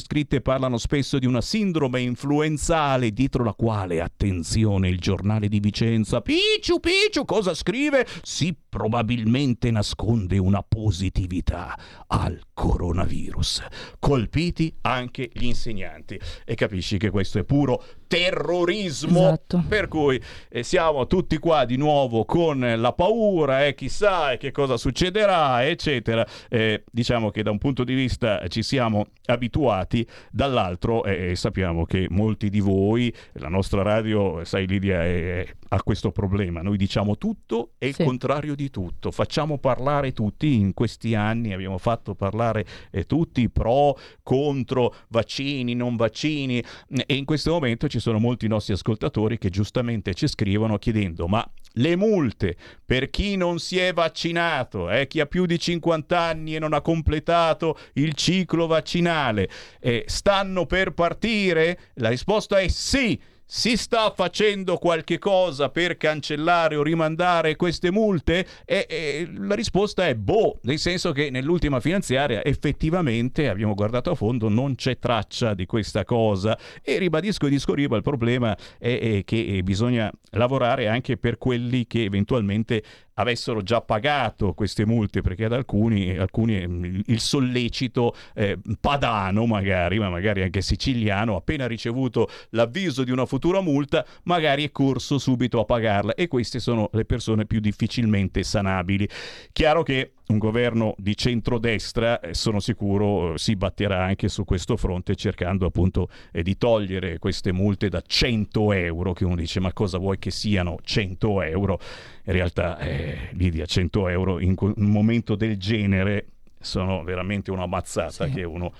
scritte parlano spesso di una sindrome influenzale dietro la quale, attenzione, il giornale di Vicenza, Picciu, Picciu, cosa scrive? Si probabilmente nasconde una positività al coronavirus. Colpiti anche gli insegnanti. E capisci che questo è puro terrorismo. Esatto. Per cui eh, siamo tutti qua di nuovo con la paura e eh, chissà che cosa succederà, eccetera. Eh, diciamo che da un punto di vista ci siamo abituati, dall'altro eh, sappiamo che molti di voi, la nostra radio, sai Lidia, è, ha questo problema. Noi diciamo tutto e Sì. il contrario di tutto. Facciamo parlare tutti in questi anni, abbiamo fatto parlare eh, tutti pro, contro, vaccini, non vaccini e in questo momento ci sono molti nostri ascoltatori che giustamente ci scrivono chiedendo ma le multe per chi non si è vaccinato, eh, chi ha più di 50 anni e non ha completato il ciclo vaccinale, eh, stanno per partire? La risposta è sì. Si sta facendo qualche cosa per cancellare o rimandare queste multe? E, e la risposta è boh, nel senso che nell'ultima finanziaria effettivamente abbiamo guardato a fondo, non c'è traccia di questa cosa e ribadisco e discorriba, il problema è, è che eh, bisogna lavorare anche per quelli che eventualmente avessero già pagato queste multe perché ad alcuni, alcuni eh, il sollecito eh, padano magari ma magari anche siciliano appena ricevuto l'avviso di una futura multa magari è corso subito a pagarla e queste sono le persone più difficilmente sanabili chiaro che un governo di centrodestra, eh, sono sicuro, eh, si batterà anche su questo fronte cercando appunto eh, di togliere queste multe da 100 euro, che uno dice ma cosa vuoi che siano 100 euro? In realtà, eh, Lidia, 100 euro in un momento del genere sono veramente una mazzata Sì. che uno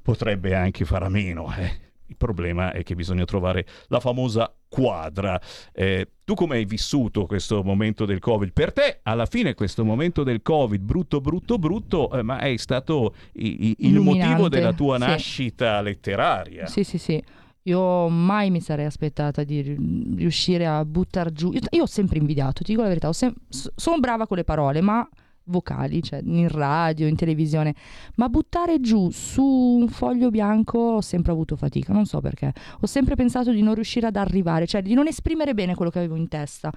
potrebbe anche fare a meno. eh. Il problema è che bisogna trovare la famosa quadra. Eh, tu come hai vissuto questo momento del Covid? Per te, alla fine, questo momento del Covid, brutto, brutto, brutto, eh, ma è stato i- i- il motivo della tua sì. nascita letteraria. Sì, sì, sì. Io mai mi sarei aspettata di ri- riuscire a buttare giù. Io, io ho sempre invidiato, ti dico la verità. sem- sono brava con le parole, ma vocali, cioè in radio, in televisione. Ma buttare giù su un foglio bianco ho sempre avuto fatica, non so perché. Ho sempre pensato di non riuscire ad arrivare, cioè di non esprimere bene quello che avevo in testa.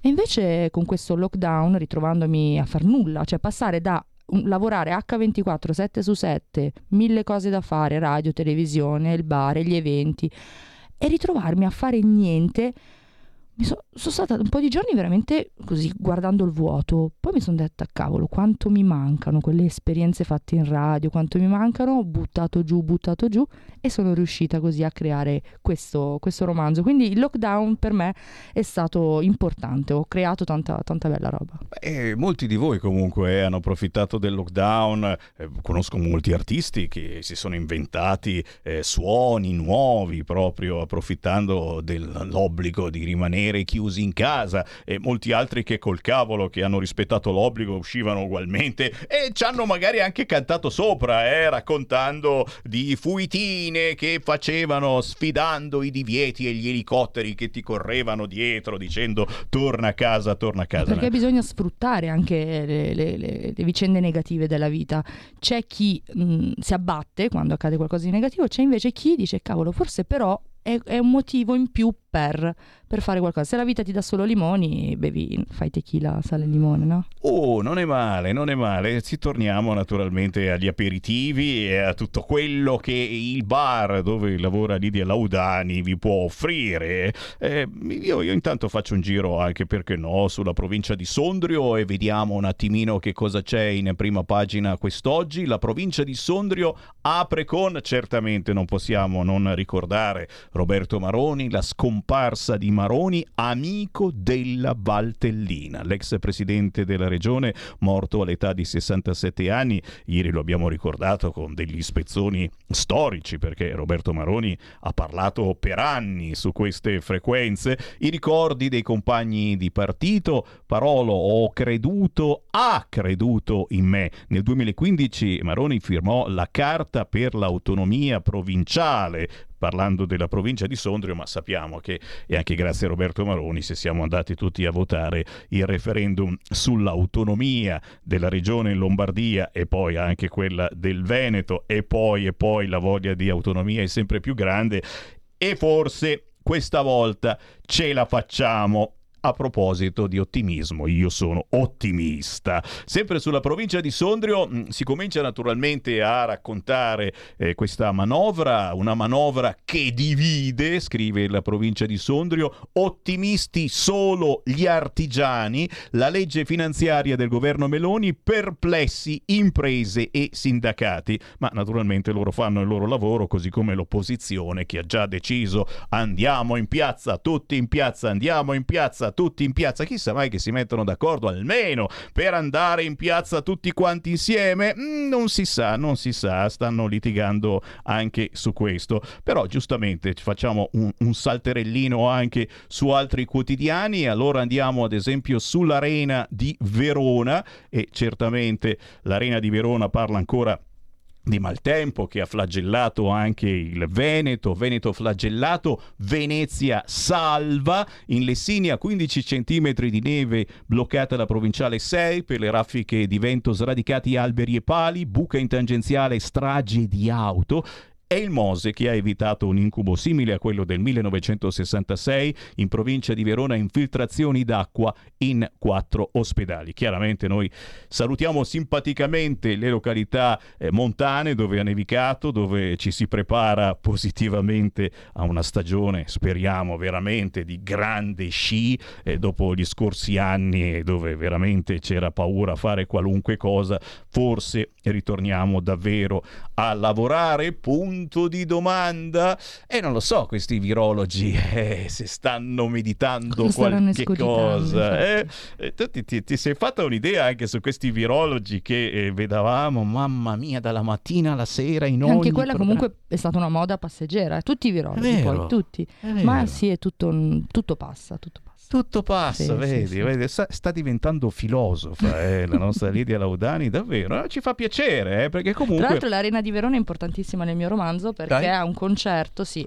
E invece con questo lockdown, ritrovandomi a far nulla, cioè passare da lavorare H24, 7 su 7, mille cose da fare, radio, televisione, il bar, gli eventi, e ritrovarmi a fare niente. So- sono stata un po' di giorni veramente così guardando il vuoto. Poi mi sono detta, cavolo, quanto mi mancano quelle esperienze fatte in radio, quanto mi mancano, ho buttato giù, buttato giù e sono riuscita così a creare questo, questo romanzo. Quindi il lockdown per me è stato importante, ho creato tanta, tanta bella roba. Beh, molti di voi comunque eh, hanno approfittato del lockdown, eh, conosco molti artisti che si sono inventati eh, suoni nuovi proprio approfittando dell'obbligo di rimanere chiusi in casa e molti altri che col cavolo che hanno rispettato l'obbligo uscivano ugualmente e ci hanno magari anche cantato sopra, eh, raccontando di fuitine che facevano sfidando i divieti e gli elicotteri che ti correvano dietro dicendo torna a casa, torna a casa. Perché bisogna sfruttare anche le, le- le- le vicende negative della vita. C'è chi mh, si abbatte quando accade qualcosa di negativo, c'è invece chi dice cavolo, forse però è, è un motivo in più per, per fare qualcosa. Se la vita ti dà solo limoni, bevi, fai tequila, sale e limone, no? Oh, non è male, non è male. Ci torniamo naturalmente agli aperitivi e a tutto quello che il bar dove lavora Lidia Laudani vi può offrire. Eh, io, io intanto faccio un giro anche perché no sulla provincia di Sondrio e vediamo un attimino che cosa c'è in prima pagina quest'oggi. La provincia di Sondrio apre con, certamente non possiamo non ricordare Roberto Maroni, la scomparsa di Maroni, amico della Valtellina, l'ex presidente della regione morto all'età di 67 anni. Ieri lo abbiamo ricordato con degli spezzoni storici perché Roberto Maroni ha parlato per anni su queste frequenze. I ricordi dei compagni di partito, Parolo ho creduto, ha creduto in me. Nel 2015 Maroni firmò la carta per l'autonomia provinciale parlando della provincia di Sondrio, ma sappiamo che, e anche grazie a Roberto Maroni, se siamo andati tutti a votare il referendum sull'autonomia della regione in Lombardia e poi anche quella del Veneto e poi e poi la voglia di autonomia è sempre più grande e forse questa volta ce la facciamo a proposito di ottimismo, io sono ottimista. Sempre sulla provincia di Sondrio mm, si comincia naturalmente a raccontare eh, questa manovra, una manovra che divide, scrive la provincia di Sondrio, ottimisti solo gli artigiani, la legge finanziaria del governo Meloni, perplessi imprese e sindacati, ma naturalmente loro fanno il loro lavoro così come l'opposizione che ha già deciso andiamo in piazza, tutti in piazza, andiamo in piazza, tutti in piazza. Chissà mai che si mettono d'accordo almeno per andare in piazza tutti quanti insieme. Mm, non si sa, non si sa, stanno litigando anche su questo. Però giustamente facciamo un, un salterellino anche su altri quotidiani. Allora andiamo ad esempio sull'Arena di Verona e certamente l'Arena di Verona parla ancora di maltempo che ha flagellato anche il Veneto, Veneto flagellato, Venezia salva, in Lessinia 15 cm di neve bloccata la provinciale 6 per le raffiche di vento sradicati alberi e pali, buca in tangenziale strage di auto è il Mose che ha evitato un incubo simile a quello del 1966 in provincia di Verona, infiltrazioni d'acqua in quattro ospedali. Chiaramente noi salutiamo simpaticamente le località eh, montane dove ha nevicato, dove ci si prepara positivamente a una stagione, speriamo veramente, di grande sci eh, dopo gli scorsi anni dove veramente c'era paura a fare qualunque cosa. Forse ritorniamo davvero a lavorare. Punto punto di domanda? E non lo so questi virologi eh, se stanno meditando cosa qualche cosa eh, eh ti, ti, ti, sei fatta un'idea anche su questi virologi che eh, vedavamo mamma mia dalla mattina alla sera in ogni anche quella programma. comunque è stata una moda passeggera tutti i virologi poi tutti. ma sì è tutto, tutto passa tutto passa tutto passa, sì, vedi, sì, vedi? Sta, sta, diventando filosofa eh, la nostra Lidia Laudani, davvero. Ci fa piacere, eh, perché comunque... Tra l'altro l'Arena di Verona è importantissima nel mio romanzo perché Dai. ha un concerto, sì,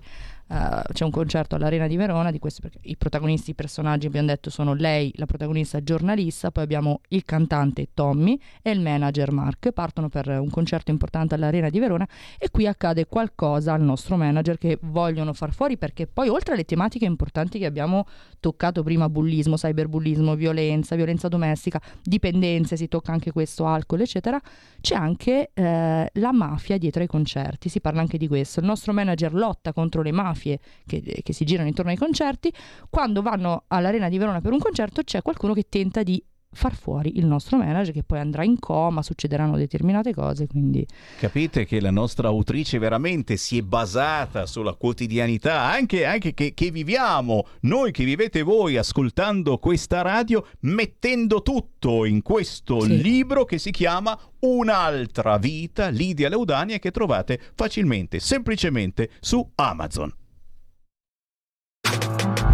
Uh, c'è un concerto all'Arena di Verona di perché i protagonisti, i personaggi abbiamo detto sono lei, la protagonista giornalista, poi abbiamo il cantante Tommy e il manager Mark, partono per un concerto importante all'Arena di Verona e qui accade qualcosa al nostro manager che vogliono far fuori perché poi oltre alle tematiche importanti che abbiamo toccato prima, bullismo, cyberbullismo, violenza, violenza domestica, dipendenze, si tocca anche questo, alcol eccetera, c'è anche eh, la mafia dietro ai concerti, si parla anche di questo, il nostro manager lotta contro le mafie mafie che, che si girano intorno ai concerti, quando vanno all'Arena di Verona per un concerto c'è qualcuno che tenta di far fuori il nostro manager che poi andrà in coma, succederanno determinate cose, quindi... Capite che la nostra autrice veramente si è basata sulla quotidianità, anche, anche che, che, viviamo, noi che vivete voi ascoltando questa radio, mettendo tutto in questo sì. libro che si chiama Un'altra vita, Lidia Leudania, che trovate facilmente, semplicemente su Amazon.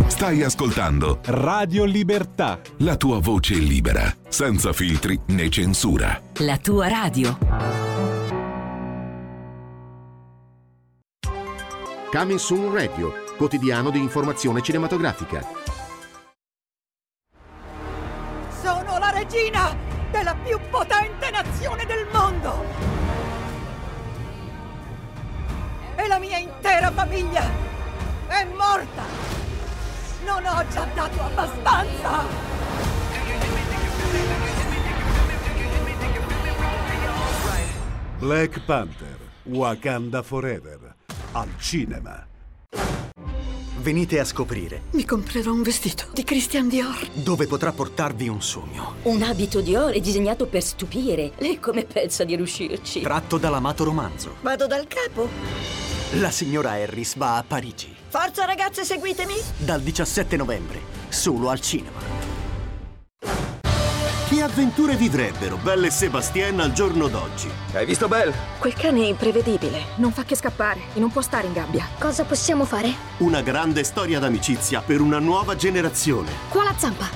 Stai ascoltando Radio Libertà. La tua voce libera, senza filtri né censura. La tua radio. Coming Soon Radio, quotidiano di informazione cinematografica. Sono la regina della più potente nazione del mondo. E la mia intera famiglia è morta. Non ho già dato abbastanza! Black Panther, Wakanda Forever, al cinema. Venite a scoprire. Mi comprerò un vestito di Christian Dior. Dove potrà portarvi un sogno. Un abito Dior è disegnato per stupire. Lei come pensa di riuscirci? Tratto dall'amato romanzo. Vado dal capo. La signora Harris va a Parigi. Forza ragazze, seguitemi! Dal 17 novembre, solo al cinema. Che avventure vivrebbero Belle e Sebastien al giorno d'oggi? Hai visto Belle? Quel cane è imprevedibile, non fa che scappare e non può stare in gabbia. Cosa possiamo fare? Una grande storia d'amicizia per una nuova generazione. Qua la zampa!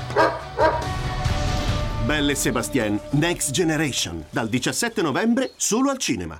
Belle e Sebastien Next Generation, dal 17 novembre solo al cinema.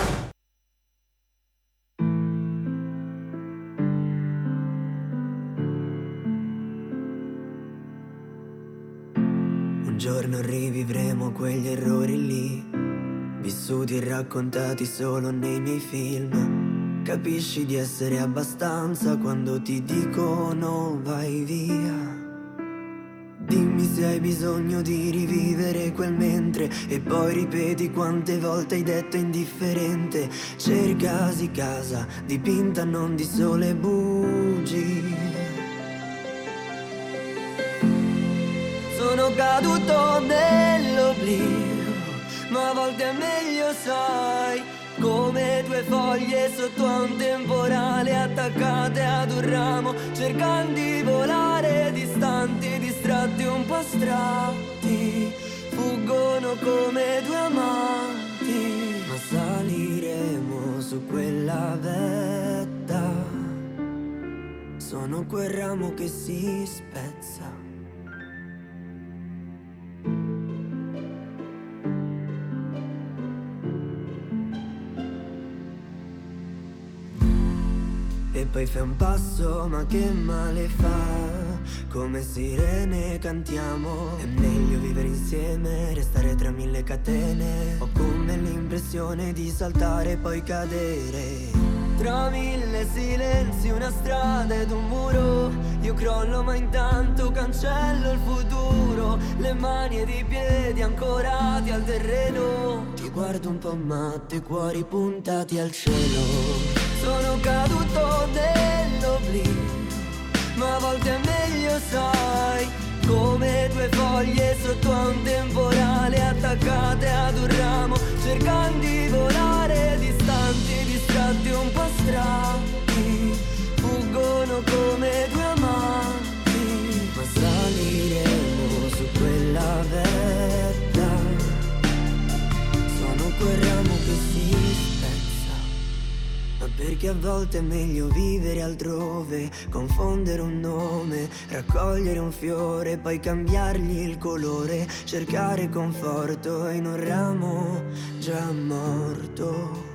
Giorno rivivremo quegli errori lì, vissuti e raccontati solo nei miei film. Capisci di essere abbastanza quando ti dicono vai via. Dimmi se hai bisogno di rivivere quel mentre e poi ripeti quante volte hai detto indifferente. Cercasi casa dipinta non di sole bugie. Caduto nell'oblio, ma a volte è meglio, sai, come due foglie sotto a un temporale attaccate ad un ramo, cercando di volare distanti, distratti un po' astratti, fuggono come due amanti, ma saliremo su quella vetta. Sono quel ramo che si spezza. E poi fai un passo, ma che male fa? Come sirene cantiamo. È meglio vivere insieme, restare tra mille catene. Ho come l'impressione di saltare e poi cadere. Tra mille silenzi, una strada ed un muro. Io crollo, ma intanto cancello il futuro. Le mani ed i piedi ancorati al terreno. Ti guardo un po' matto, i cuori puntati al cielo. Sono caduto nell'oblio, ma a volte è meglio, sai, come due foglie sotto a un temporale attaccate ad un ramo, cercando di volare distanti, distratti un po' astratti, fuggono come due amanti, ma saliremo su quella vetta, sono quel ramo perché a volte è meglio vivere altrove, confondere un nome, raccogliere un fiore, poi cambiargli il colore, cercare conforto in un ramo già morto.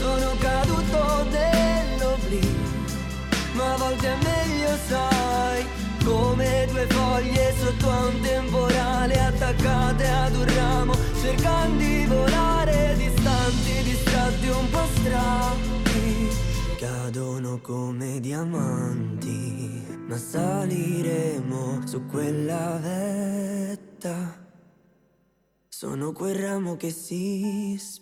Sono caduto nell'oblio, ma a volte è meglio, sai, come due foglie sotto a un temporale attaccate ad un ramo, cercando di volare distanti, distratti un po' astratti, cadono come diamanti, ma saliremo su quella vetta. Sono quel ramo che si spezza.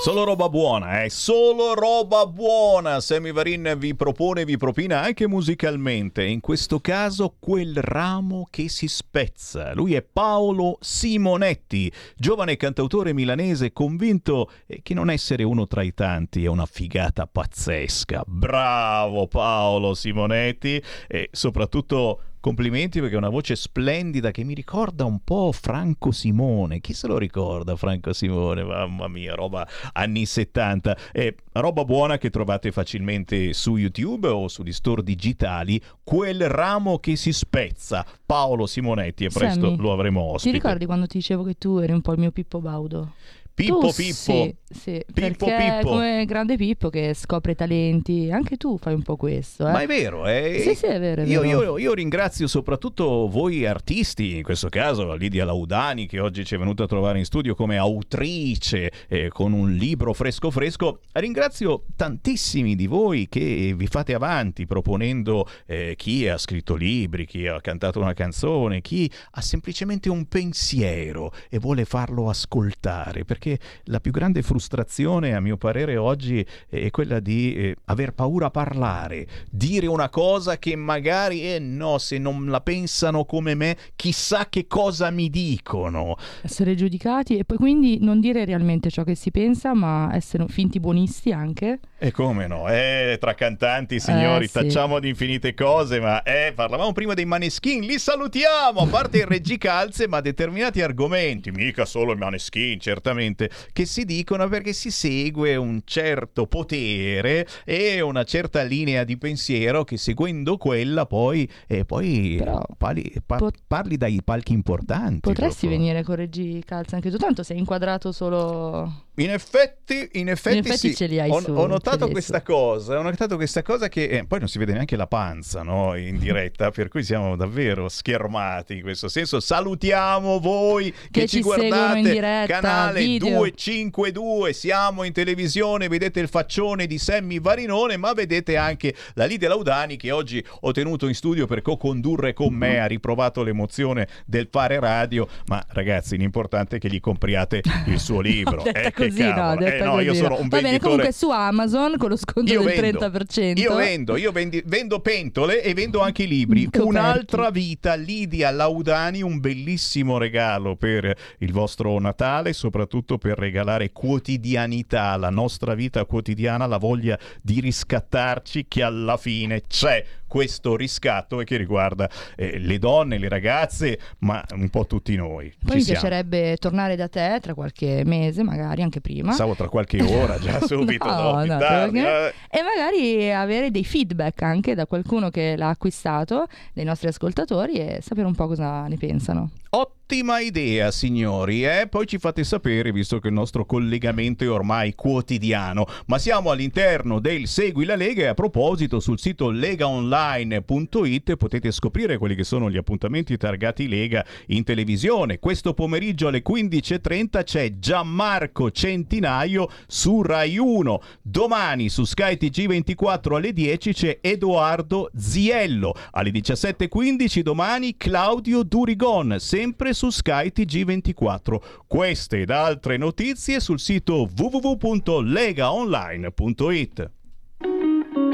Solo roba buona, eh? Solo roba buona. Sammy Varin vi propone, vi propina anche musicalmente. In questo caso, quel ramo che si spezza. Lui è Paolo Simonetti, giovane cantautore milanese convinto che non essere uno tra i tanti è una figata pazzesca. Bravo Paolo Simonetti e soprattutto Complimenti perché è una voce splendida che mi ricorda un po' Franco Simone. Chi se lo ricorda Franco Simone? Mamma mia, roba anni 70. È roba buona che trovate facilmente su YouTube o sugli store digitali. Quel ramo che si spezza. Paolo Simonetti e presto Sammy, lo avremo ospite. Ti ricordi quando ti dicevo che tu eri un po' il mio Pippo Baudo? Pippo Tu Pippo. Sì, sì, Pippo perché Pippo. come grande Pippo che scopre talenti, anche tu fai un po' questo. Eh? Ma è vero, eh? Sì, sì, è vero. È Io, vero. io- io ringrazio soprattutto voi artisti, in questo caso Lidia Laudani che oggi ci è venuta a trovare in studio come autrice eh, con un libro fresco fresco. Ringrazio tantissimi di voi che vi fate avanti proponendo eh, chi ha scritto libri, chi ha cantato una canzone, chi ha semplicemente un pensiero e vuole farlo ascoltare, perché perché la più grande frustrazione, a mio parere, oggi è quella di eh, aver paura a parlare, dire una cosa che magari, eh no, se non la pensano come me, chissà che cosa mi dicono. Essere giudicati e poi quindi non dire realmente ciò che si pensa, ma essere finti buonisti anche. E come no? Eh, tra cantanti, signori, Eh, sì. tacciamo di infinite cose, ma eh, parlavamo prima dei maneskin, li salutiamo, a parte il reggicalze, ma determinati argomenti, mica solo i maneskin, certamente, che si dicono perché si segue un certo potere e una certa linea di pensiero che seguendo quella poi, eh, poi parli, pa- pot- parli dai palchi importanti. Potresti dopo. venire con Reggi Calza anche tu, tanto sei inquadrato solo... In effetti, in effetti, In effetti sì. ce li hai ho, su, ho notato questa cosa, ho notato questa cosa che eh, poi non si vede neanche la panza no, in diretta, per cui siamo davvero schermati in questo senso. Salutiamo voi che, Che ci ci guardate, in diretta, canale video. 252, siamo in televisione, vedete il faccione di Sammy Varinone, ma vedete anche la Lidia Laudani che oggi ho tenuto in studio per co-condurre con me, ha riprovato l'emozione del fare radio, ma ragazzi l'importante è che gli compriate il suo libro. che così, no, Eh, no, io sono no. un Va bene, venditore. comunque su Amazon con lo sconto Io del vendo, 30%. io vendo, io vendi- vendo pentole e vendo anche i libri. Coperti. Un'altra vita, Lidia Laudani, un bellissimo regalo per il vostro Natale, soprattutto per regalare quotidianità, la nostra vita quotidiana, la voglia di riscattarci che alla fine c'è questo riscatto e che riguarda eh, le donne, le ragazze, ma un po' tutti noi. Poi Ci mi siamo. piacerebbe tornare da te tra qualche mese, magari anche prima. Pensavo tra qualche ora, già subito, no, No, tardi, perché- eh. E magari avere dei feedback anche da qualcuno che l'ha acquistato, dei nostri ascoltatori e sapere un po' cosa ne pensano. Ottima idea, signori, eh? Poi ci fate sapere, visto che il nostro collegamento è ormai quotidiano. Ma siamo all'interno del Segui la Lega e a proposito sul sito legaonline.it potete scoprire quelli che sono gli appuntamenti targati Lega in televisione. Questo pomeriggio alle 15.30 c'è Gianmarco Centinaio su Rai 1. Domani su Sky TG24 alle 10 c'è Edoardo Ziello. Alle 17.15 domani Claudio Durigon, sempre su Sky TG24. Queste ed altre notizie sul sito www.legaonline.it.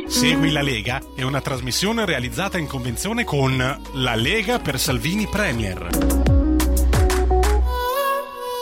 Segui la Lega è una trasmissione realizzata in convenzione con La Lega per Salvini Premier.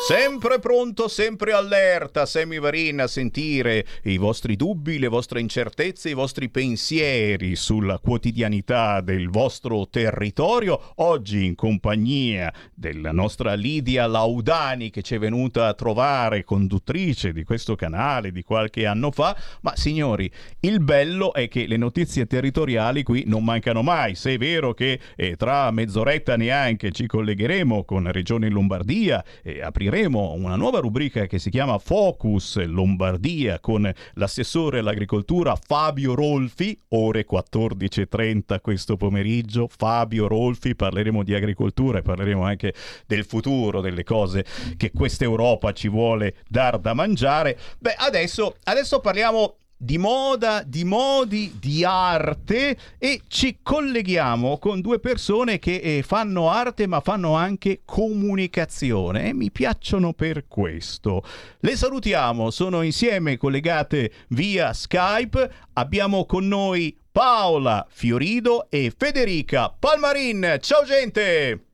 Sempre pronto, sempre allerta, Sammy Varin a sentire i vostri dubbi, le vostre incertezze, i vostri pensieri sulla quotidianità del vostro territorio. Oggi in compagnia della nostra Lidia Laudani che ci è venuta a trovare, conduttrice di questo canale di qualche anno fa. Ma signori, il bello è che le notizie territoriali qui non mancano mai. Se è vero che eh, tra mezz'oretta neanche ci collegheremo con Regione Lombardia e apriremo una nuova rubrica che si chiama Focus Lombardia con l'assessore all'agricoltura Fabio Rolfi, ore 14.30 questo pomeriggio. Fabio Rolfi, parleremo di agricoltura e parleremo anche del futuro, delle cose che questa Europa ci vuole dar da mangiare. Beh, adesso, adesso parliamo di moda, di modi, di arte e ci colleghiamo con due persone che eh, fanno arte ma fanno anche comunicazione e mi piacciono per questo. Le salutiamo, sono insieme collegate via Skype, abbiamo con noi Paola Fiorido e Federica Palmarin. Ciao gente!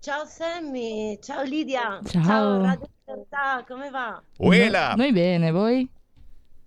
Ciao Sammy, ciao Lidia, Ciao. Radio Libertà, come va? Uela! Noi bene, voi?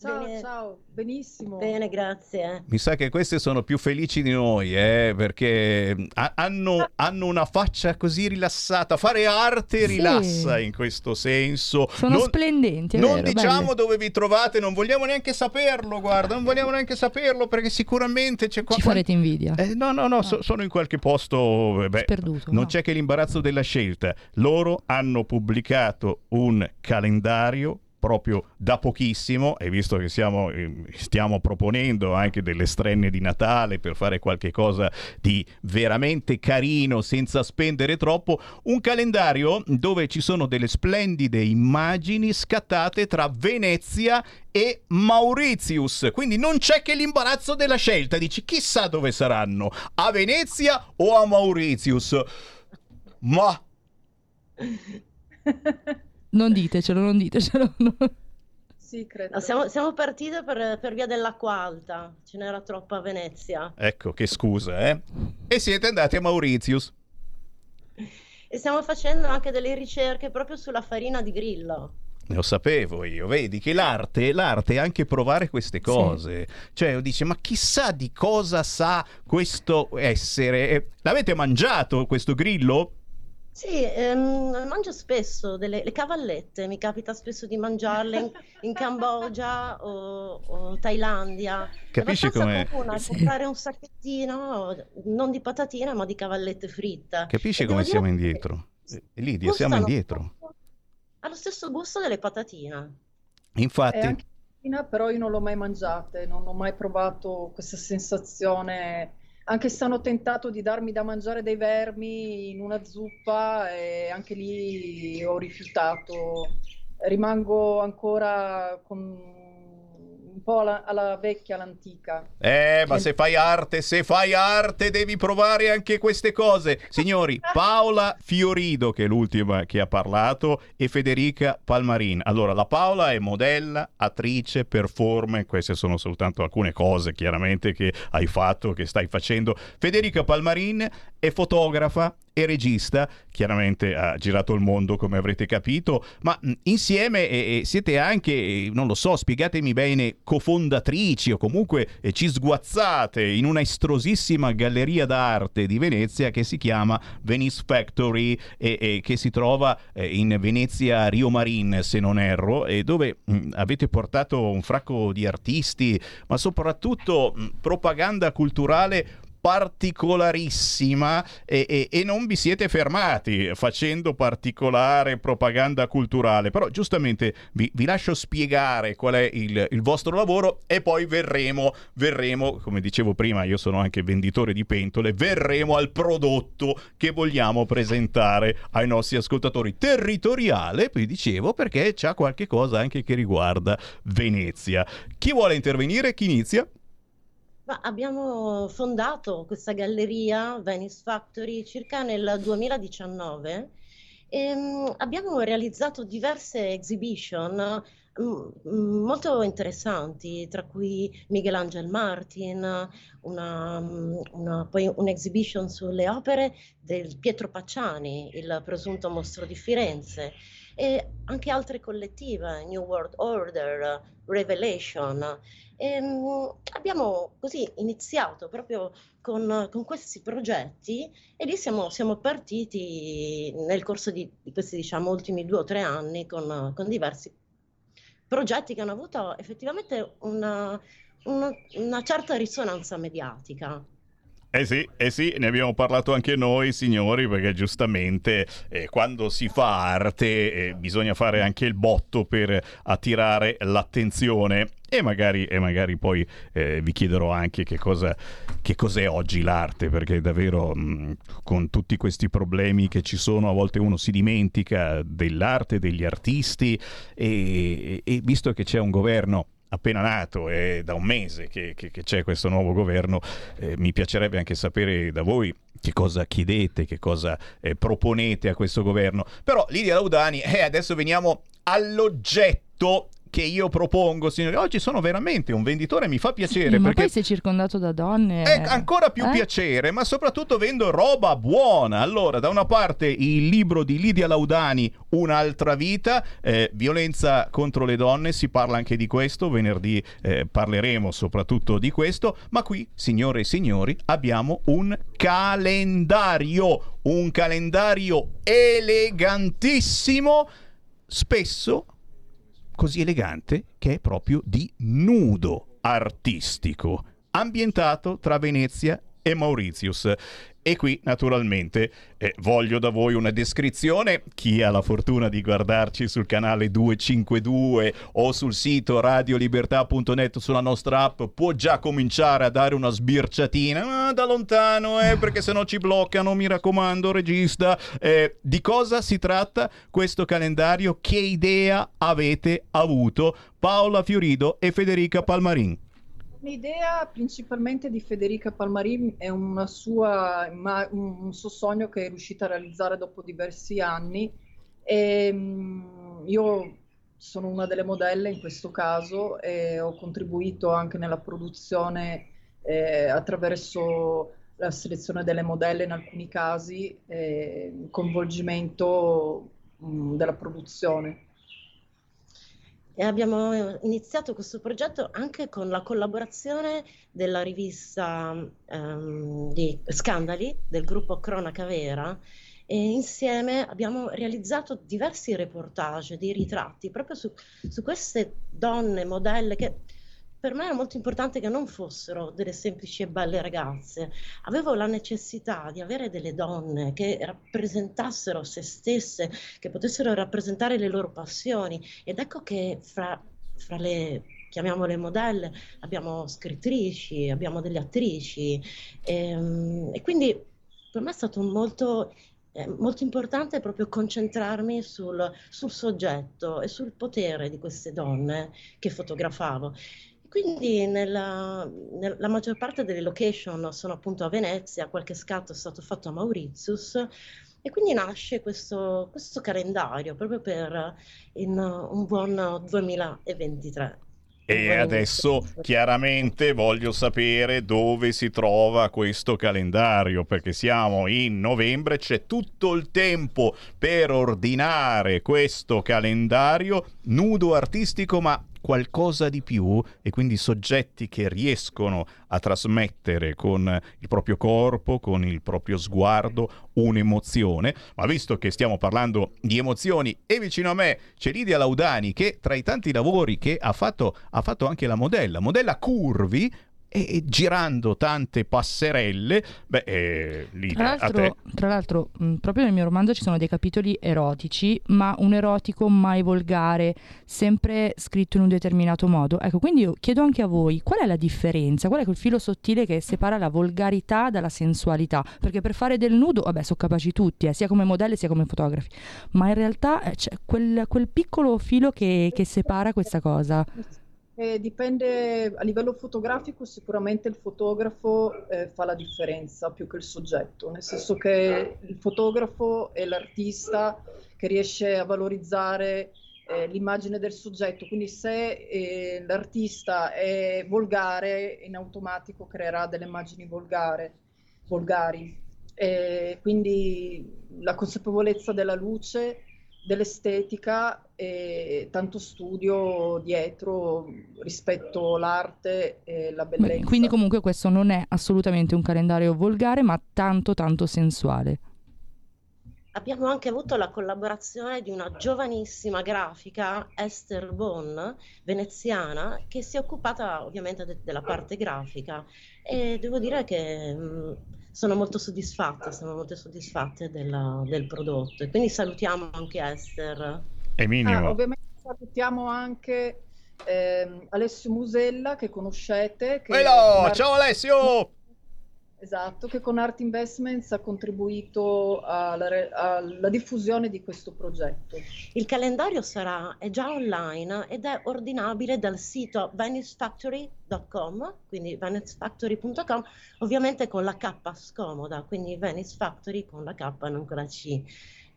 Ciao, ciao, benissimo. Bene, grazie. Mi sa che queste sono più felici di noi, eh, perché ha- hanno, hanno una faccia così rilassata. Fare arte Sì. rilassa in questo senso. Sono non, splendenti, non vero, diciamo belle. dove vi trovate, non vogliamo neanche saperlo, guarda, non vogliamo neanche saperlo perché sicuramente c'è qua... Ci farete invidia. Eh, no, no, no, so- sono in qualche posto... eh, beh, Sperduto, non no. c'è che l'imbarazzo della scelta. Loro hanno pubblicato un calendario proprio da pochissimo e visto che siamo, eh, stiamo proponendo anche delle strenne di Natale per fare qualche cosa di veramente carino senza spendere troppo, un calendario dove ci sono delle splendide immagini scattate tra Venezia e Mauritius. Quindi non c'è che l'imbarazzo della scelta, dici chissà dove saranno, a Venezia o a Mauritius. Ma Non ditecelo, non ditecelo. No. Sì, credo. Siamo, siamo partite per, per, via dell'acqua alta, ce n'era troppa a Venezia. Ecco, che scusa, eh? E siete andati a Mauritius. E stiamo facendo anche delle ricerche proprio sulla farina di grillo. Lo sapevo io, vedi che l'arte, l'arte è anche provare queste cose. Sì. Cioè, dice, ma chissà di cosa sa questo essere. L'avete mangiato questo grillo? Sì, ehm, mangio spesso delle le cavallette, mi capita spesso di mangiarle in, in Cambogia o, o Thailandia. Capisci come... comune sì. comprare un sacchettino, non di patatine, ma di cavallette fritte. Capisci come siamo indietro? Eh, Lidia, siamo indietro. Ha lo stesso gusto delle patatine. Infatti... però io non l'ho mai mangiate, non ho mai provato questa sensazione anche se hanno tentato di darmi da mangiare dei vermi in una zuppa e anche lì ho rifiutato. Rimango ancora con un po' alla, alla, vecchia, all'antica. Eh, ma se fai arte, se fai arte devi provare anche queste cose. Signori, Paola Fiorido, che è l'ultima che ha parlato, e Federica Palmarin. Allora, la Paola è modella, attrice, performer, queste sono soltanto alcune cose chiaramente che hai fatto, che stai facendo. Federica Palmarin è fotografa, e regista, chiaramente ha girato il mondo come avrete capito, ma insieme eh, siete anche, non lo so, spiegatemi bene, cofondatrici o comunque eh, ci sguazzate in una estrosissima galleria d'arte di Venezia che si chiama Venice Factory e, e che si trova eh, in Venezia Rio Marin se non erro e dove mh, avete portato un fracco di artisti ma soprattutto mh, propaganda culturale particolarissima e, e, e, non vi siete fermati facendo particolare propaganda culturale. Però giustamente vi, vi lascio spiegare qual è il, il, vostro lavoro e poi verremo, verremo, come dicevo prima, io sono anche venditore di pentole, verremo al prodotto che vogliamo presentare ai nostri ascoltatori. Territoriale, vi dicevo, perché c'è qualche cosa anche che riguarda Venezia. Chi vuole intervenire? Chi inizia? Abbiamo fondato questa galleria Venice Factory circa nel 2019 e um, abbiamo realizzato diverse exhibition molto interessanti, tra cui Michelangelo Martin, una, una, poi un'exhibition sulle opere del Pietro Pacciani, il presunto mostro di Firenze, e anche altre collettive, New World Order, Revelation. E, abbiamo così iniziato proprio con, con, questi progetti e lì siamo, siamo partiti nel corso di, questi diciamo ultimi due o tre anni con, con diversi progetti che hanno avuto effettivamente una, una, una certa risonanza mediatica. Eh sì, eh sì, ne abbiamo parlato anche noi, signori, perché giustamente eh, quando si fa arte eh, bisogna fare anche il botto per attirare l'attenzione. E magari, e magari poi eh, vi chiederò anche che, cosa, che cos'è oggi l'arte, perché davvero mh, mm, con tutti questi problemi che ci sono, a volte uno si dimentica dell'arte, degli artisti, e, e visto che c'è un governo appena nato, è da un mese che, che, che c'è questo nuovo governo, eh, mi piacerebbe anche sapere da voi che cosa chiedete, che cosa eh, proponete a questo governo. Però Lidia Laudani, eh, adesso veniamo all'oggetto che io propongo, signori. Oggi sono veramente un venditore, mi fa piacere. Sì, ma perché poi sei circondato da donne. È ancora più eh? piacere, ma soprattutto vendo roba buona. Allora, da una parte il libro di Lidia Laudani, Un'altra vita, eh, violenza contro le donne, si parla anche di questo, venerdì eh, parleremo soprattutto di questo, ma qui, signore e signori, abbiamo un calendario, un calendario elegantissimo, spesso così elegante che è proprio di nudo artistico, ambientato tra Venezia e Mauritius. E qui naturalmente eh, voglio da voi una descrizione. Chi ha la fortuna di guardarci sul canale 252 o sul sito radiolibertà.net sulla nostra app può già cominciare a dare una sbirciatina ah, da lontano, eh, perché se no ci bloccano. Mi raccomando, regista. Eh, di cosa si tratta questo calendario? Che idea avete avuto Paola Fiorido e Federica Palmarin? Un'idea principalmente di Federica Palmarin è sua, un suo sogno che è riuscita a realizzare dopo diversi anni. E, ehm, io sono una delle modelle in questo caso e ho contribuito anche nella produzione eh, attraverso la selezione delle modelle in alcuni casi e il coinvolgimento mh, della produzione. E abbiamo iniziato questo progetto anche con la collaborazione della rivista um, di Scandali del gruppo Cronaca Vera e insieme abbiamo realizzato diversi reportage, dei ritratti proprio su, su queste donne modelle che per me era molto importante che non fossero delle semplici e belle ragazze. Avevo la necessità di avere delle donne che rappresentassero se stesse, che potessero rappresentare le loro passioni. Ed ecco che fra, fra le chiamiamole modelle, abbiamo scrittrici, abbiamo delle attrici e, ehm, e quindi per me è stato molto, eh, molto importante proprio concentrarmi sul, sul, soggetto e sul potere di queste donne che fotografavo. Quindi nella, nella, maggior parte delle location sono appunto a Venezia, qualche scatto è stato fatto a Mauritius e quindi nasce questo, questo calendario proprio per in, un buon 2023. E adesso chiaramente voglio sapere dove si trova questo calendario perché siamo in novembre, c'è tutto il tempo per ordinare questo calendario nudo artistico ma qualcosa di più e quindi soggetti che riescono a trasmettere con il proprio corpo, con il proprio sguardo, un'emozione. Ma visto che stiamo parlando di emozioni e vicino a me c'è Lidia Laudani che tra i tanti lavori che ha fatto ha fatto anche la modella, modella Curvi, e, girando tante passerelle, beh, eh, lì tra l'altro, tra l'altro mh, proprio nel mio romanzo ci sono dei capitoli erotici, ma un erotico mai volgare, sempre scritto in un determinato modo. Ecco, quindi io chiedo anche a voi, qual è la differenza? Qual è quel filo sottile che separa la volgarità dalla sensualità? Perché per fare del nudo, vabbè, sono capaci tutti, eh, sia come modelli sia come fotografi, ma in realtà eh, c'è quel, quel piccolo filo che, che separa questa cosa. Eh, dipende a livello fotografico, sicuramente il fotografo eh, fa la differenza più che il soggetto, nel senso che il fotografo è l'artista che riesce a valorizzare eh, l'immagine del soggetto, quindi se eh, l'artista è volgare, in automatico creerà delle immagini volgare, volgari. quindi la consapevolezza della luce dell'estetica e tanto studio dietro rispetto all'arte e la bellezza. Beh, quindi comunque questo non è assolutamente un calendario volgare, ma tanto tanto sensuale. Abbiamo anche avuto la collaborazione di una giovanissima grafica, Esther Bon, veneziana, che si è occupata ovviamente de- della parte grafica e devo dire che mh, sono molto soddisfatta, sono molto soddisfatte della, del prodotto. E quindi salutiamo anche Esther. Eminio. Ah, ovviamente salutiamo anche eh, Alessio Musella che conoscete. Che ciao Alessio! Esatto, che con Art Investments ha contribuito alla, alla, diffusione di questo progetto. Il calendario sarà, è già online ed è ordinabile dal sito venusefactory.com, quindi venusefactory.com, ovviamente con la K scomoda, quindi Venice Factory con la K non con la C.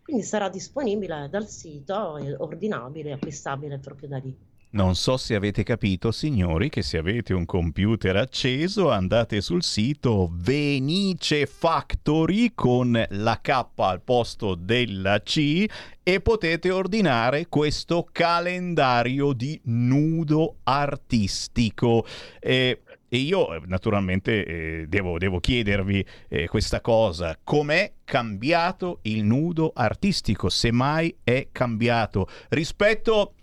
Quindi sarà disponibile dal sito, ordinabile, acquistabile proprio da lì. Non so se avete capito, signori, che se avete un computer acceso andate sul sito Venice Factory con la K al posto della C e potete ordinare questo calendario di nudo artistico. Eh, e io naturalmente eh, devo, devo, chiedervi eh, questa cosa, com'è cambiato il nudo artistico, se mai è cambiato. Rispetto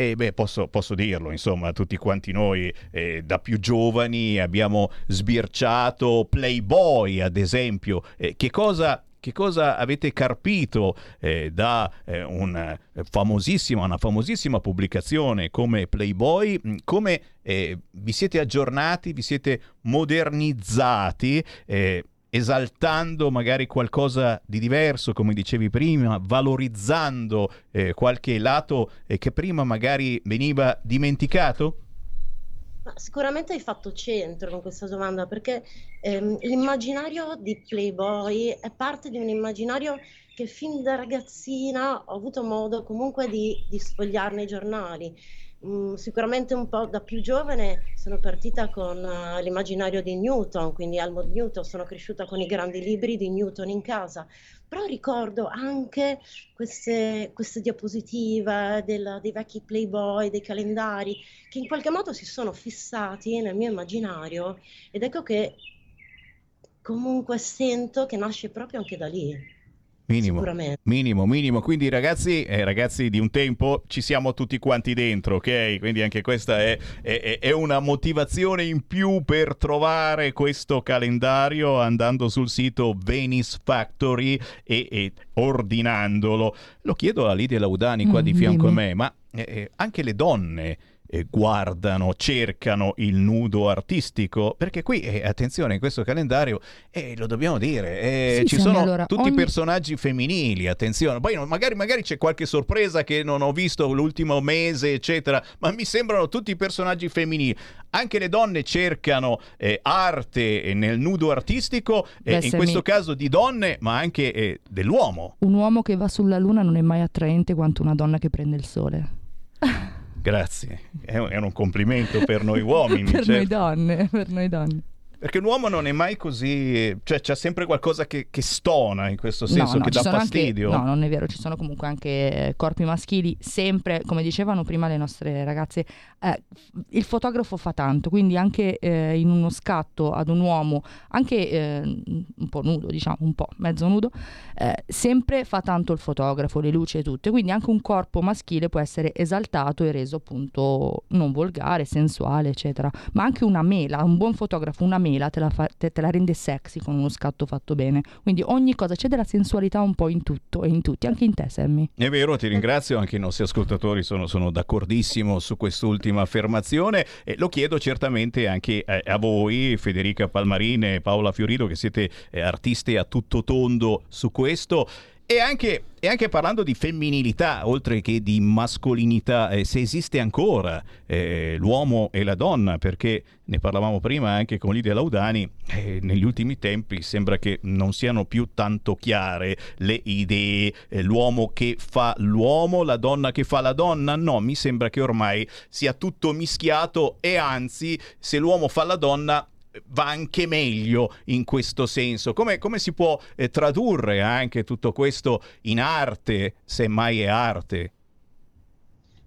e beh, posso, posso, dirlo, insomma, tutti quanti noi eh, da più giovani abbiamo sbirciato Playboy, ad esempio. Eh, che cosa che cosa avete carpito eh, da eh, un, famosissima, una famosissima pubblicazione come Playboy, come eh, vi siete aggiornati, vi siete modernizzati eh, esaltando magari qualcosa di diverso, come dicevi prima, valorizzando eh, qualche lato eh, che prima magari veniva dimenticato? sicuramente hai fatto centro con questa domanda perché ehm, l'immaginario di Playboy è parte di un immaginario che fin da ragazzina ho avuto modo comunque di, di sfogliarne i giornali. Mm, sicuramente un po' da più giovane sono partita con uh, l'immaginario di Newton, quindi Almond Newton, sono cresciuta con i grandi libri di Newton in casa, però ricordo anche queste, queste diapositive del, dei vecchi Playboy, dei calendari, che in qualche modo si sono fissati nel mio immaginario ed ecco che comunque sento che nasce proprio anche da lì. Minimo, minimo, minimo. Quindi ragazzi, eh, ragazzi di un tempo ci siamo tutti quanti dentro, ok? Quindi anche questa è, è, è, una motivazione in più per trovare questo calendario andando sul sito Venice Factory e, e ordinandolo. Lo chiedo a Lidia Laudani qua mm, di fianco dimmi. a me, ma eh, eh anche le donne eh, guardano, cercano il nudo artistico, perché qui, eh, attenzione, in questo calendario, eh, lo dobbiamo dire, eh, sì, ci sono allora, tutti ogni... personaggi femminili, attenzione, poi magari, magari, c'è qualche sorpresa che non ho visto l'ultimo mese, eccetera, ma mi sembrano tutti personaggi femminili. Anche le donne cercano eh, arte nel nudo artistico, Beh, in questo mi... caso di donne, ma anche eh, dell'uomo. Un uomo che va sulla luna non è mai attraente quanto una donna che prende il sole. Grazie, è un, è un complimento per noi uomini. per certo. noi donne, per noi donne. Perché l'uomo non è mai così, cioè c'è sempre qualcosa che, che stona in questo senso, no, no, che dà fastidio. Anche, no, non è vero, ci sono comunque anche corpi maschili, sempre, come dicevano prima le nostre ragazze, eh, il fotografo fa tanto, quindi anche eh, in uno scatto ad un uomo, anche eh, un po' nudo, diciamo, un po' mezzo nudo, eh, sempre fa tanto il fotografo, le luci e tutto, quindi anche un corpo maschile può essere esaltato e reso appunto non volgare, sensuale, eccetera, ma anche una mela, un buon fotografo, una mela mela te la, fa, te, te la rende sexy con uno scatto fatto bene. Quindi ogni cosa, c'è della sensualità un po' in tutto e in tutti, anche in te Sammy. È vero, ti ringrazio, anche i nostri ascoltatori sono, sono d'accordissimo su quest'ultima affermazione e lo chiedo certamente anche a, a voi, Federica Palmarini e Paola Fiorito, che siete eh, artiste a tutto tondo su questo. E anche, e anche, parlando di femminilità, oltre che di mascolinità, eh, se esiste ancora eh, l'uomo e la donna, perché ne parlavamo prima anche con Lidia Laudani, eh, negli ultimi tempi sembra che non siano più tanto chiare le idee, eh, l'uomo che fa l'uomo, la donna che fa la donna, no, mi sembra che ormai sia tutto mischiato e anzi, se l'uomo fa la donna va anche meglio in questo senso. Come, come si può eh, tradurre anche tutto questo in arte, se mai è arte?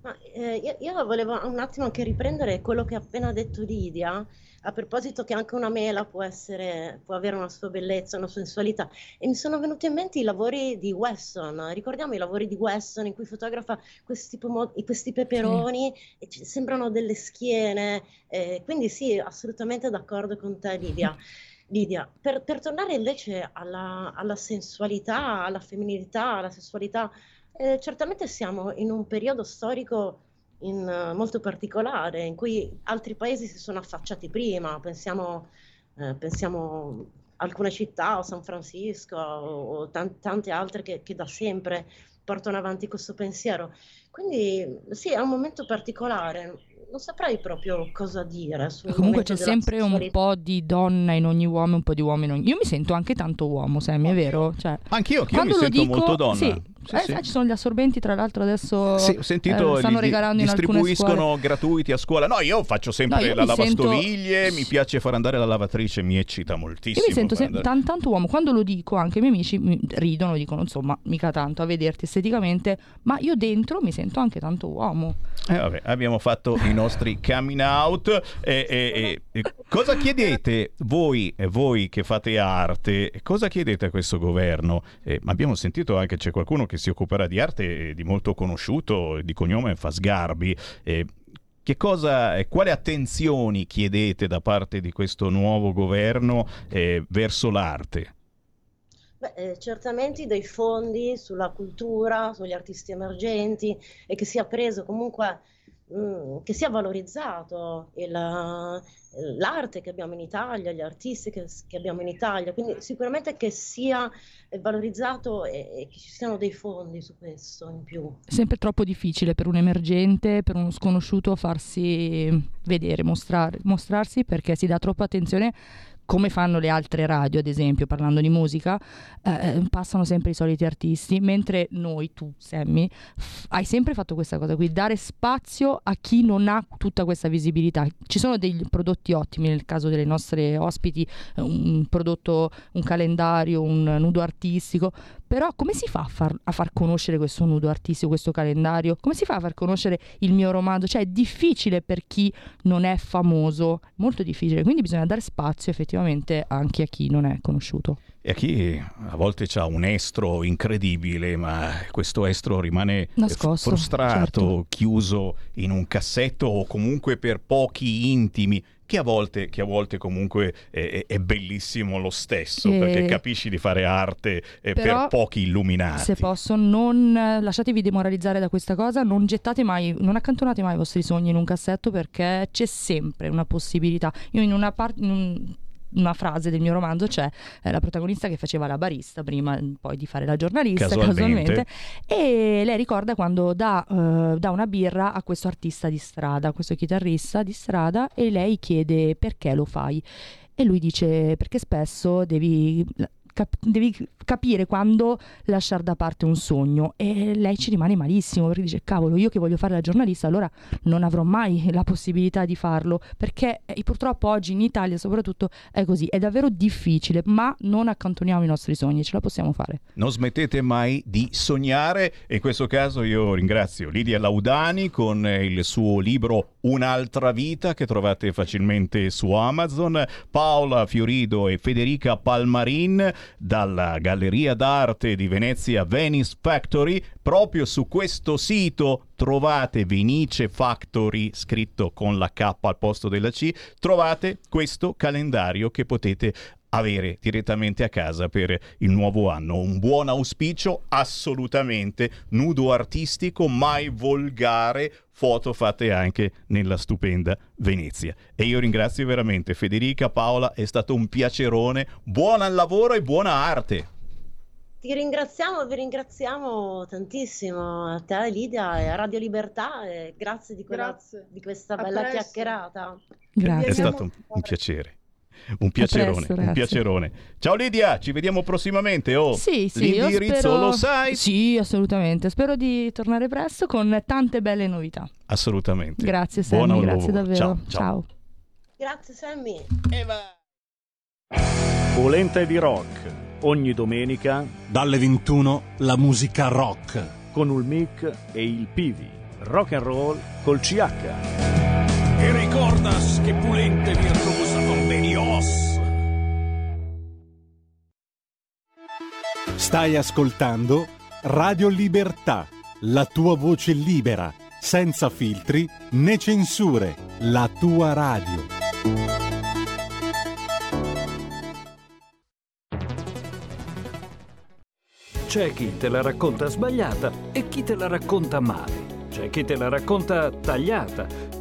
Ma, eh, io, io, volevo un attimo anche riprendere quello che ha appena detto Lidia, a proposito che anche una mela può, essere, può avere una sua bellezza, una sensualità. E mi sono venuti in mente i lavori di Wesson. Ricordiamo i lavori di Wesson in cui fotografa questi, pomo- questi peperoni sì. e ci sembrano delle schiene. Eh, quindi sì, assolutamente d'accordo con te, Lidia. Lidia, per, per tornare invece alla, alla, sensualità, alla femminilità, alla sessualità, eh, certamente siamo in un periodo storico in, uh, molto particolare in cui altri paesi si sono affacciati prima, pensiamo, eh, pensiamo alcune città o San Francisco o, o tan- tante altre che, che da sempre portano avanti questo pensiero. Quindi sì, è un momento particolare, non saprei proprio cosa dire. Comunque c'è sempre un po' di donna in ogni uomo, un po' di uomo in ogni... Io mi sento anche tanto uomo, Sammy, è vero? Cioè, anch'io, anch'io mi sento dico, molto donna. Sì, sì, eh, sì. ci sono gli assorbenti, tra l'altro adesso sì, ho sentito, eh, stanno li, regalando in distribuiscono gratuiti a scuola. No, io faccio sempre no, la lavastoviglie, sento... mi piace far andare la lavatrice, mi eccita moltissimo. Io mi sento sem- tan- tanto uomo, quando lo dico anche i miei amici mi ridono, dicono insomma, mica tanto a vederti esteticamente, ma io dentro mi sento anche tanto uomo. Eh, vabbè, abbiamo fatto i nostri coming out. E, e, e, cosa chiedete voi, voi che fate arte? Cosa chiedete a questo governo? Eh, abbiamo sentito anche c'è qualcuno che si occuperà di arte di molto conosciuto, di cognome fa Sgarbi. Eh, che cosa, quale attenzioni chiedete da parte di questo nuovo governo eh, verso l'arte? Beh, eh, certamente dei fondi sulla cultura, sugli artisti emergenti e che sia preso comunque Mm, che sia valorizzato il, l'arte che abbiamo in Italia, gli artisti che, che, abbiamo in Italia, quindi sicuramente che sia valorizzato e, e, che ci siano dei fondi su questo in più. Sempre troppo difficile per un emergente, per uno sconosciuto farsi vedere, mostrare, mostrarsi perché si dà troppa attenzione come fanno le altre radio, ad esempio, parlando di musica, eh, passano sempre i soliti artisti, mentre noi, tu, Sammy, f- hai sempre fatto questa cosa qui, dare spazio a chi non ha tutta questa visibilità. Ci sono dei prodotti ottimi, nel caso delle nostre ospiti, eh, un prodotto, un calendario, un nudo artistico, però come si fa a far, a far, conoscere questo nudo artistico, questo calendario? Come si fa a far conoscere il mio romanzo? Cioè è difficile per chi non è famoso, molto difficile, quindi bisogna dare spazio effettivamente anche a chi non è conosciuto. E a chi a volte ha un estro incredibile, ma questo estro rimane Nascosto, frustrato, certo. chiuso in un cassetto o comunque per pochi intimi che a volte, che a volte comunque è, è, bellissimo lo stesso, E- perché capisci di fare arte eh, Però, per pochi illuminati. Se posso, non lasciatevi demoralizzare da questa cosa, non gettate mai, non accantonate mai i vostri sogni in un cassetto perché c'è sempre una possibilità. Io in una parte. Una frase del mio romanzo c'è eh, la protagonista che faceva la barista prima mm, poi di fare la giornalista Casualmente. casualmente, e lei ricorda quando dà, eh, dà una birra a questo artista di strada, a questo chitarrista di strada e lei chiede perché lo fai e lui dice perché spesso devi, cap- devi capire quando lasciare da parte un sogno. E lei ci rimane malissimo perché dice cavolo io che voglio fare la giornalista allora non avrò mai la possibilità di farlo. Perché eh, purtroppo oggi in Italia soprattutto è così è davvero difficile ma non accantoniamo i nostri sogni ce la possiamo fare. Non smettete mai di sognare e in questo caso io ringrazio Lidia Laudani con il suo libro Un'altra vita che trovate facilmente su Amazon, Paola Fiorido e Federica Palmarin dalla Galleria d'Arte di Venezia Venice Factory. Proprio su questo sito trovate Venice Factory scritto con la K al posto della C, trovate questo calendario che potete avere direttamente a casa per il nuovo anno. Un buon auspicio, assolutamente nudo artistico, mai volgare, foto fatte anche nella stupenda Venezia. E io ringrazio veramente Federica, Paola, è stato un piacerone, buon lavoro e buona arte. Ti ringraziamo, vi ringraziamo tantissimo a te Lidia e a Radio Libertà e grazie di, quella- Grazie. di questa A bella presto. chiacchierata. È stato un, un piacere. Un piacerone, presto, un ragazzi. piacerone. Ciao Lidia, ci vediamo prossimamente. Oh, Sì, sì, io l'indirizzo spero... lo sai? Sì, assolutamente. Spero di tornare presto con tante belle novità. Assolutamente. Grazie Buon Sammy, grazie lavoro. davvero. Ciao, ciao. Ciao. Grazie Sammy. Polenta di rock. Ogni domenica Dalle 21 la musica rock. con il mic e il Pivi. Rock and roll col CH. Ricordas che pulente virtuosa convenios. Stai ascoltando Radio Libertà, la tua voce libera, senza filtri né censure, la tua radio. C'è chi te la racconta sbagliata e chi te la racconta male. C'è chi te la racconta tagliata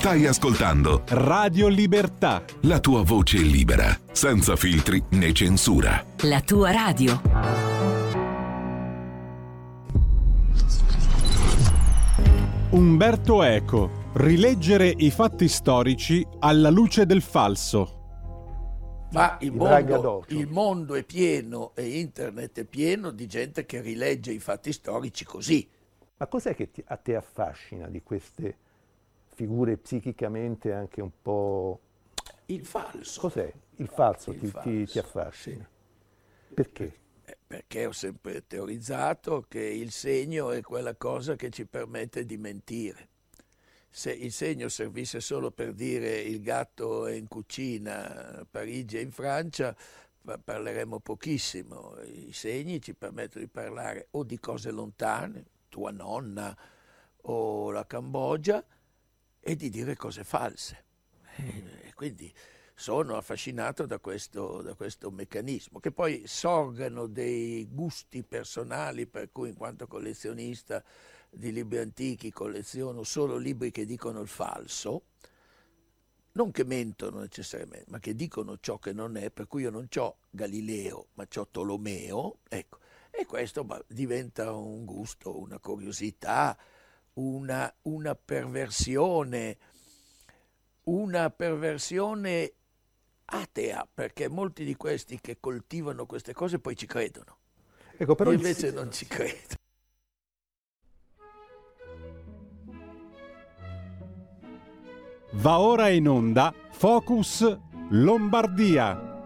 Stai ascoltando Radio Libertà. la tua voce libera, senza filtri né censura. La tua radio. Umberto Eco. Rileggere i fatti storici alla luce del falso. Ma il mondo, il mondo è pieno e internet è pieno di gente che rilegge i fatti storici così. Ma cos'è che ti- a te affascina di queste figure psichicamente anche un po'... Il falso. Cos'è? Il falso, Il ti, ti- falso, ti affascina. Perché? Eh, Perché ho sempre teorizzato che il segno è quella cosa che ci permette di mentire. Se il segno servisse solo per dire il gatto è in cucina, a Parigi è in Francia, pa- parleremmo pochissimo. I segni ci permettono di parlare o di cose lontane, tua nonna o la Cambogia, e di dire cose false. E- e quindi sono affascinato da questo, da questo meccanismo, che poi sorgano dei gusti personali, per cui in quanto collezionista di libri antichi colleziono solo libri che dicono il falso, non che mentono necessariamente, ma che dicono ciò che non è, per cui io non ho Galileo, ma ho Tolomeo, ecco, e questo diventa un gusto, una curiosità, una, una perversione, una perversione atea, perché molti di questi che coltivano queste cose poi ci credono. Ecco, però Io invece non ci credo. Va ora in onda Focus Lombardia.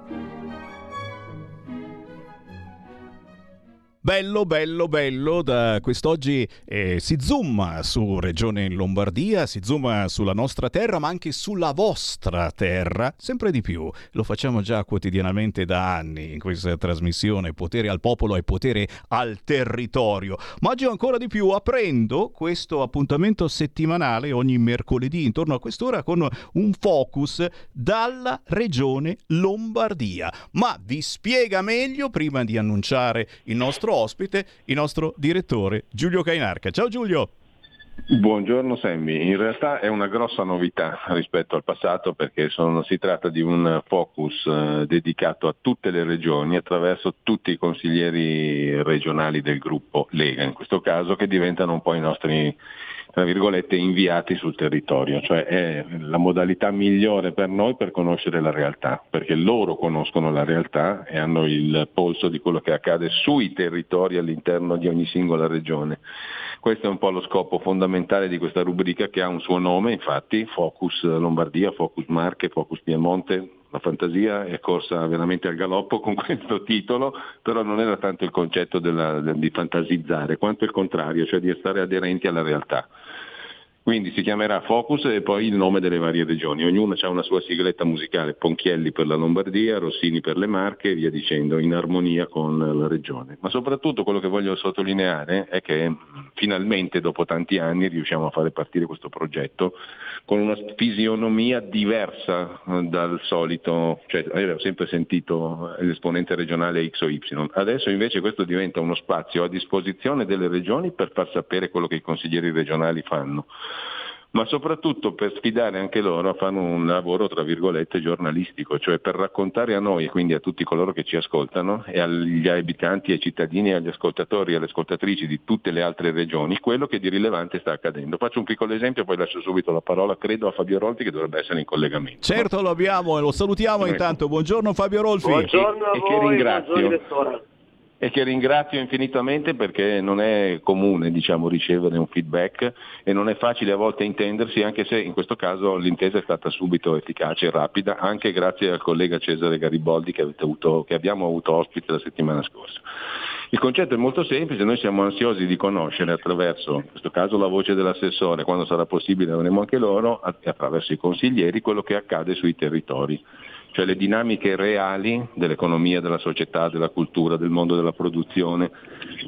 Bello, bello, bello, da quest'oggi eh, si zooma su Regione Lombardia, si zooma sulla nostra terra, ma anche sulla vostra terra, sempre di più. Lo facciamo già quotidianamente da anni in questa trasmissione, potere al popolo e potere al territorio. Ma oggi ancora di più aprendo questo appuntamento settimanale ogni mercoledì intorno a quest'ora con un focus dalla Regione Lombardia. Ma vi spiega meglio prima di annunciare il nostro ospite, il nostro direttore Giulio Cainarca. Ciao Giulio! Buongiorno Sammy, in realtà è una grossa novità rispetto al passato perché sono, si tratta di un focus eh, dedicato a tutte le regioni attraverso tutti i consiglieri regionali del gruppo Lega, in questo caso che diventano un po' i nostri tra virgolette inviati sul territorio, cioè è la modalità migliore per noi per conoscere la realtà, perché loro conoscono la realtà e hanno il polso di quello che accade sui territori all'interno di ogni singola regione. Questo è un po' lo scopo fondamentale di questa rubrica che ha un suo nome, infatti, Focus Lombardia, Focus Marche, Focus Piemonte, la fantasia è corsa veramente al galoppo con questo titolo, però non era tanto il concetto della, di fantasizzare, quanto il contrario, cioè di stare aderenti alla realtà. Quindi si chiamerà Focus e poi il nome delle varie regioni. Ognuno ha una sua sigletta musicale, Ponchielli per la Lombardia, Rossini per le Marche e via dicendo, in armonia con la regione. Ma soprattutto quello che voglio sottolineare è che finalmente dopo tanti anni riusciamo a fare partire questo progetto con una fisionomia diversa dal solito, cioè avevo sempre sentito l'esponente regionale X o Y, adesso invece questo diventa uno spazio a disposizione delle regioni per far sapere quello che i consiglieri regionali fanno ma soprattutto per sfidare anche loro a fare un lavoro tra virgolette giornalistico, cioè per raccontare a noi e quindi a tutti coloro che ci ascoltano e agli abitanti, ai cittadini, agli ascoltatori e alle ascoltatrici di tutte le altre regioni quello che di rilevante sta accadendo. Faccio un piccolo esempio, poi lascio subito la parola, credo, a Fabio Rolfi che dovrebbe essere in collegamento. Certo, lo abbiamo e lo salutiamo Ecco. intanto. Buongiorno Fabio Rolfi. Buongiorno a E che voi, ringrazio. E che ringrazio infinitamente perché non è comune diciamo, ricevere un feedback e non è facile a volte intendersi, anche se in questo caso l'intesa è stata subito efficace e rapida, anche grazie al collega Cesare Gariboldi che, avuto- che abbiamo avuto ospite la settimana scorsa. Il concetto è molto semplice, noi siamo ansiosi di conoscere attraverso, in questo caso la voce dell'assessore, quando sarà possibile avremo anche loro, attraverso i consiglieri, quello che accade sui territori cioè le dinamiche reali dell'economia, della società, della cultura, del mondo della produzione,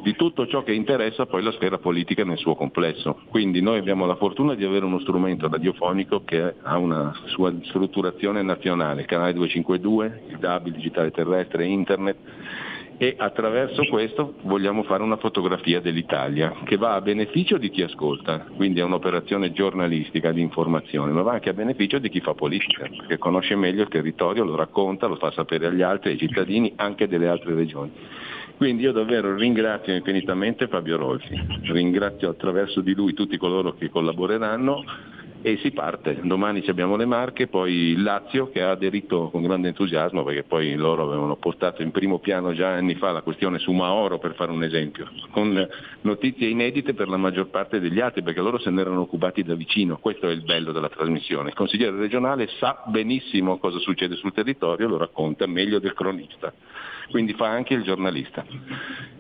di tutto ciò che interessa poi la sfera politica nel suo complesso. Quindi noi abbiamo la fortuna di avere uno strumento radiofonico che ha una sua strutturazione nazionale, canale 252, il DAB, il digitale terrestre, internet e attraverso questo vogliamo fare una fotografia dell'Italia che va a beneficio di chi ascolta, quindi è un'operazione giornalistica di informazione, ma va anche a beneficio di chi fa politica, perché conosce meglio il territorio, lo racconta, lo fa sapere agli altri, ai cittadini anche delle altre regioni. Quindi io davvero ringrazio infinitamente Fabio Rolfi, ringrazio attraverso di lui tutti coloro che collaboreranno e si parte. Domani abbiamo le Marche, poi il Lazio che ha aderito con grande entusiasmo perché poi loro avevano portato in primo piano già anni fa la questione su Maoro per fare un esempio, con notizie inedite per la maggior parte degli altri perché loro se ne erano occupati da vicino, questo è il bello della trasmissione. Il consigliere regionale sa benissimo cosa succede sul territorio, lo racconta meglio del cronista, quindi fa anche il giornalista.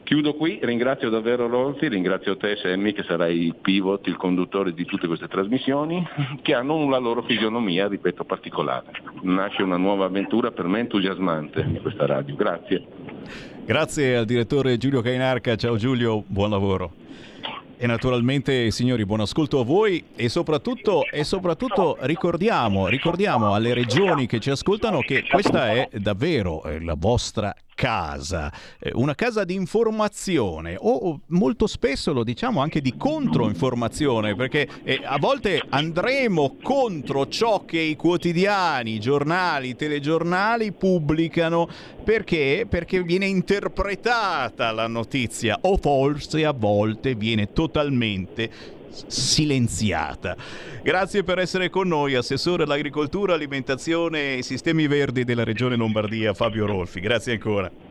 Chiudo qui, ringrazio davvero Rolfi, ringrazio te Sammy che sarai il pivot, il conduttore di tutte queste trasmissioni che hanno la loro fisionomia, ripeto, particolare. Nasce una nuova avventura per me entusiasmante di questa radio. Grazie. Grazie al direttore Giulio Cainarca. Ciao Giulio, buon lavoro. E naturalmente, signori, buon ascolto a voi e soprattutto, e soprattutto ricordiamo, ricordiamo alle regioni che ci ascoltano che questa è davvero eh, la vostra casa, eh, una casa di informazione o molto spesso lo diciamo anche di controinformazione perché eh, a volte andremo contro ciò che i quotidiani, i giornali, i telegiornali pubblicano perché? Perché viene interpretata la notizia o forse a volte viene totalmente silenziata. Grazie per essere con noi, Assessore all'Agricoltura, Alimentazione e Sistemi Verdi della Regione Lombardia, Fabio Rolfi. Grazie ancora.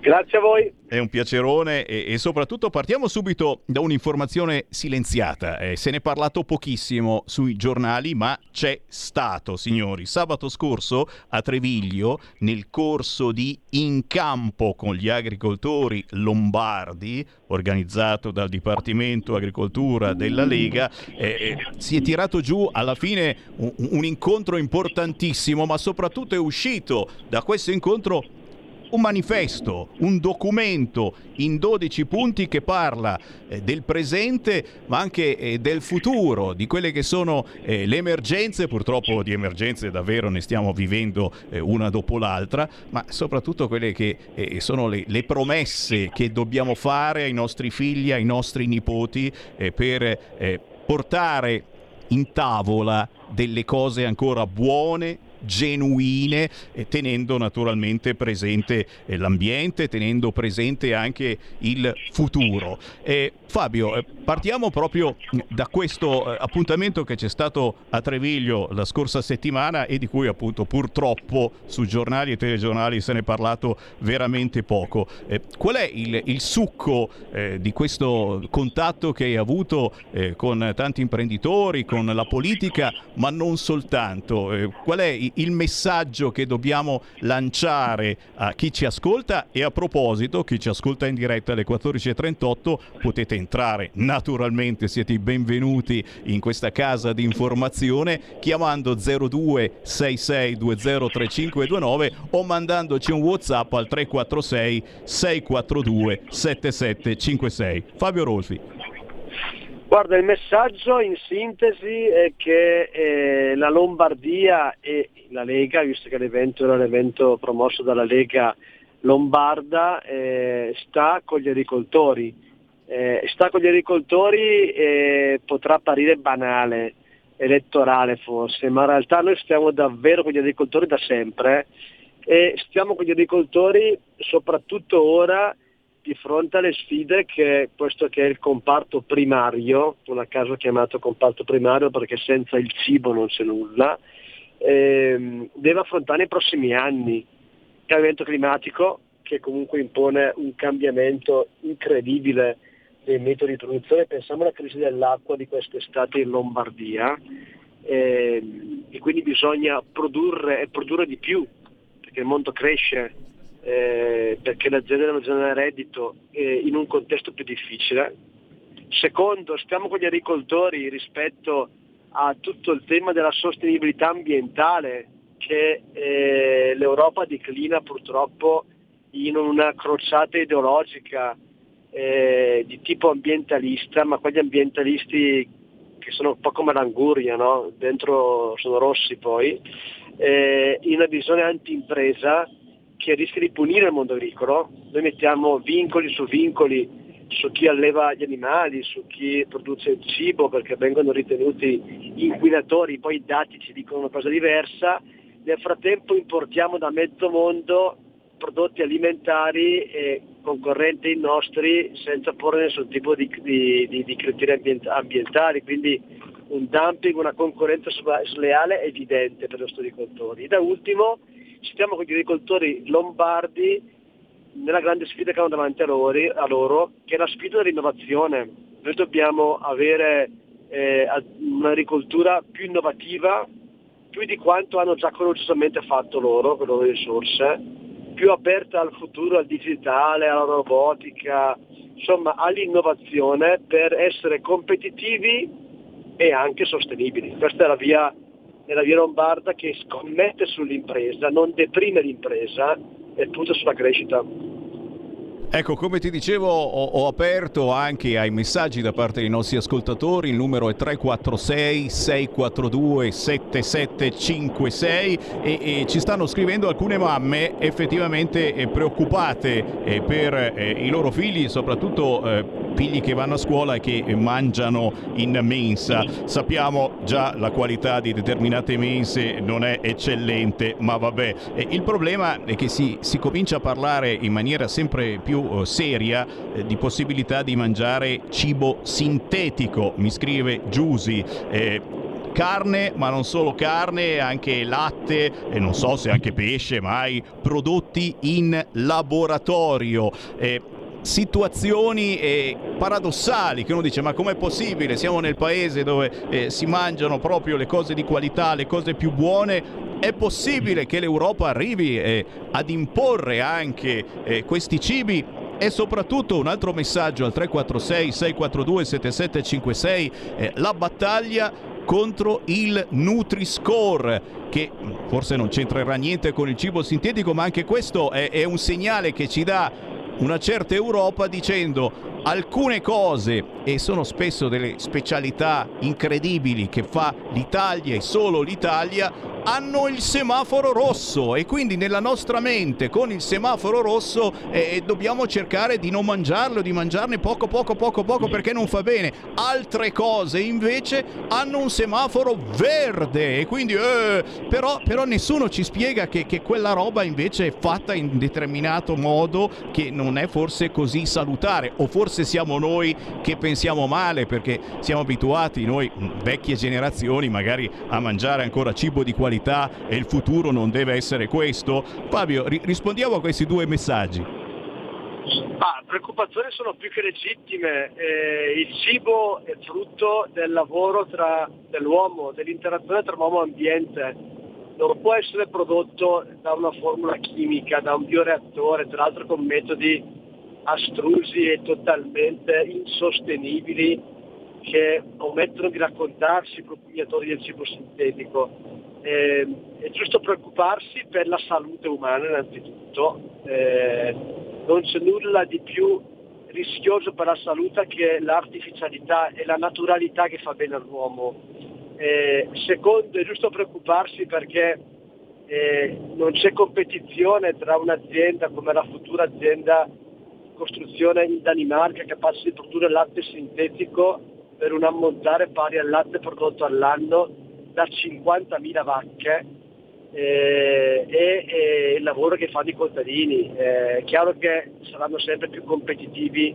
Grazie a voi. È un piacerone e, e soprattutto partiamo subito da un'informazione silenziata. Eh, se ne è parlato pochissimo sui giornali, ma c'è stato, signori. Sabato scorso a Treviglio, nel corso di In campo con gli agricoltori lombardi, organizzato dal Dipartimento Agricoltura della Lega, eh, eh, si è tirato giù alla fine un, un incontro importantissimo, ma soprattutto è uscito da questo incontro un manifesto, un documento in 12 punti che parla eh, del presente ma anche eh, del futuro, di quelle che sono eh, le emergenze, purtroppo di emergenze davvero ne stiamo vivendo eh, una dopo l'altra, ma soprattutto quelle che eh, sono le, le, promesse che dobbiamo fare ai nostri figli, ai nostri nipoti eh, per portare in tavola delle cose ancora buone, genuine, eh, tenendo naturalmente presente eh, l'ambiente, tenendo presente anche il futuro. Eh, Fabio, partiamo proprio da questo appuntamento che c'è stato a Treviglio la scorsa settimana e di cui appunto purtroppo su giornali e telegiornali se ne è parlato veramente poco. Qual è il, il succo di questo contatto che hai avuto con tanti imprenditori, con la politica, ma non soltanto? qual è il messaggio che dobbiamo lanciare a chi ci ascolta e a proposito, chi ci ascolta in diretta alle 14.38 potete entrare naturalmente, siete i benvenuti in questa casa di informazione chiamando 02 66203529 o mandandoci un whatsapp al 346 642 7756. Fabio Rolfi. Guarda, il messaggio in sintesi è che eh, la Lombardia e la Lega, visto che l'evento era l'evento promosso dalla Lega Lombarda, eh, sta con gli agricoltori. Eh, sta con gli agricoltori eh, potrà apparire banale, elettorale forse, ma in realtà noi stiamo davvero con gli agricoltori da sempre e stiamo con gli agricoltori soprattutto ora di fronte alle sfide che questo che è il comparto primario, non a caso chiamato comparto primario perché senza il cibo non c'è nulla, ehm, deve affrontare nei prossimi anni. Il cambiamento climatico che comunque impone un cambiamento incredibile dei metodi di produzione, pensiamo alla crisi dell'acqua di quest'estate in Lombardia ehm, e quindi bisogna produrre e produrre di più perché il mondo cresce, eh, perché le aziende devono generare reddito eh, in un contesto più difficile. Secondo, stiamo con gli agricoltori rispetto a tutto il tema della sostenibilità ambientale che eh, l'Europa declina purtroppo in una crociata ideologica eh, di tipo ambientalista, ma quegli ambientalisti che sono un po' come l'anguria, no? dentro sono rossi poi, eh, in una visione anti-impresa che rischia di punire il mondo agricolo. Noi mettiamo vincoli su vincoli su chi alleva gli animali, su chi produce il cibo perché vengono ritenuti inquinatori, poi i dati ci dicono una cosa diversa. Nel frattempo importiamo da mezzo mondo prodotti alimentari e concorrenti ai nostri senza porre nessun tipo di, di, di, di criteri ambientali, quindi un dumping, una concorrenza sleale evidente per i nostri agricoltori. Da ultimo stiamo con gli agricoltori lombardi nella grande sfida che hanno davanti a loro, a loro che è la sfida dell'innovazione. Noi dobbiamo avere eh, un'agricoltura più innovativa, più di quanto hanno già coraggiosamente fatto loro con le loro risorse, più aperta al futuro, al digitale, alla robotica, insomma all'innovazione per essere competitivi e anche sostenibili. Questa è la via nella via lombarda che scommette sull'impresa, non deprime l'impresa e punta sulla crescita. Ecco, come ti dicevo, ho, ho, aperto anche ai messaggi da parte dei nostri ascoltatori. Il numero è 346 642 7756 e, e ci stanno scrivendo alcune mamme effettivamente eh, preoccupate eh, per eh, i loro figli, soprattutto figli che vanno a scuola e che mangiano in mensa. Sappiamo già la qualità di determinate mense non è eccellente, ma vabbè. il problema è che si, si comincia a parlare in maniera sempre più eh, seria eh, di possibilità di mangiare cibo sintetico, mi scrive Giusi. Eh, carne, ma non solo carne, anche latte e non so se anche pesce, mai prodotti in laboratorio. Eh, situazioni eh, paradossali che uno dice ma com'è possibile? Siamo nel paese dove eh, si mangiano proprio le cose di qualità le cose più buone. È possibile che l'Europa arrivi eh, ad imporre anche eh, questi cibi? E soprattutto un altro messaggio al 346 642 7756 la battaglia contro il Nutri-Score che forse non c'entrerà niente con il cibo sintetico ma anche questo è, è un segnale che ci dà una certa Europa dicendo alcune cose, e sono spesso delle specialità incredibili che fa l'Italia e solo l'Italia, hanno il semaforo rosso e quindi nella nostra mente con il semaforo rosso eh, dobbiamo cercare di non mangiarlo, di mangiarne poco poco poco poco perché non fa bene. Altre cose invece hanno un semaforo verde e quindi eh, però, però, nessuno ci spiega che, che quella roba invece è fatta in determinato modo che non è forse così salutare o forse siamo noi che pensiamo male perché siamo abituati noi vecchie generazioni magari a mangiare ancora cibo di qualità qualità e il futuro non deve essere questo? Fabio, ri- rispondiamo a questi due messaggi. Ah, preoccupazioni sono più che legittime. Eh, il cibo è frutto del lavoro tra, dell'uomo, dell'interazione tra uomo e ambiente. Non può essere prodotto da una formula chimica, da un bioreattore, tra l'altro con metodi astrusi e totalmente insostenibili che omettono di raccontarsi i propugnatori del cibo sintetico. Eh, è giusto preoccuparsi per la salute umana innanzitutto, eh, non c'è nulla di più rischioso per la salute che l'artificialità e la naturalità che fa bene all'uomo. Eh, secondo è giusto preoccuparsi perché eh, non c'è competizione tra un'azienda come la futura azienda costruzione in Danimarca capace di produrre latte sintetico per un ammontare pari al latte prodotto all'anno da 50.000 vacche eh, e, e, il lavoro che fanno i contadini. Eh, è chiaro che saranno sempre più competitivi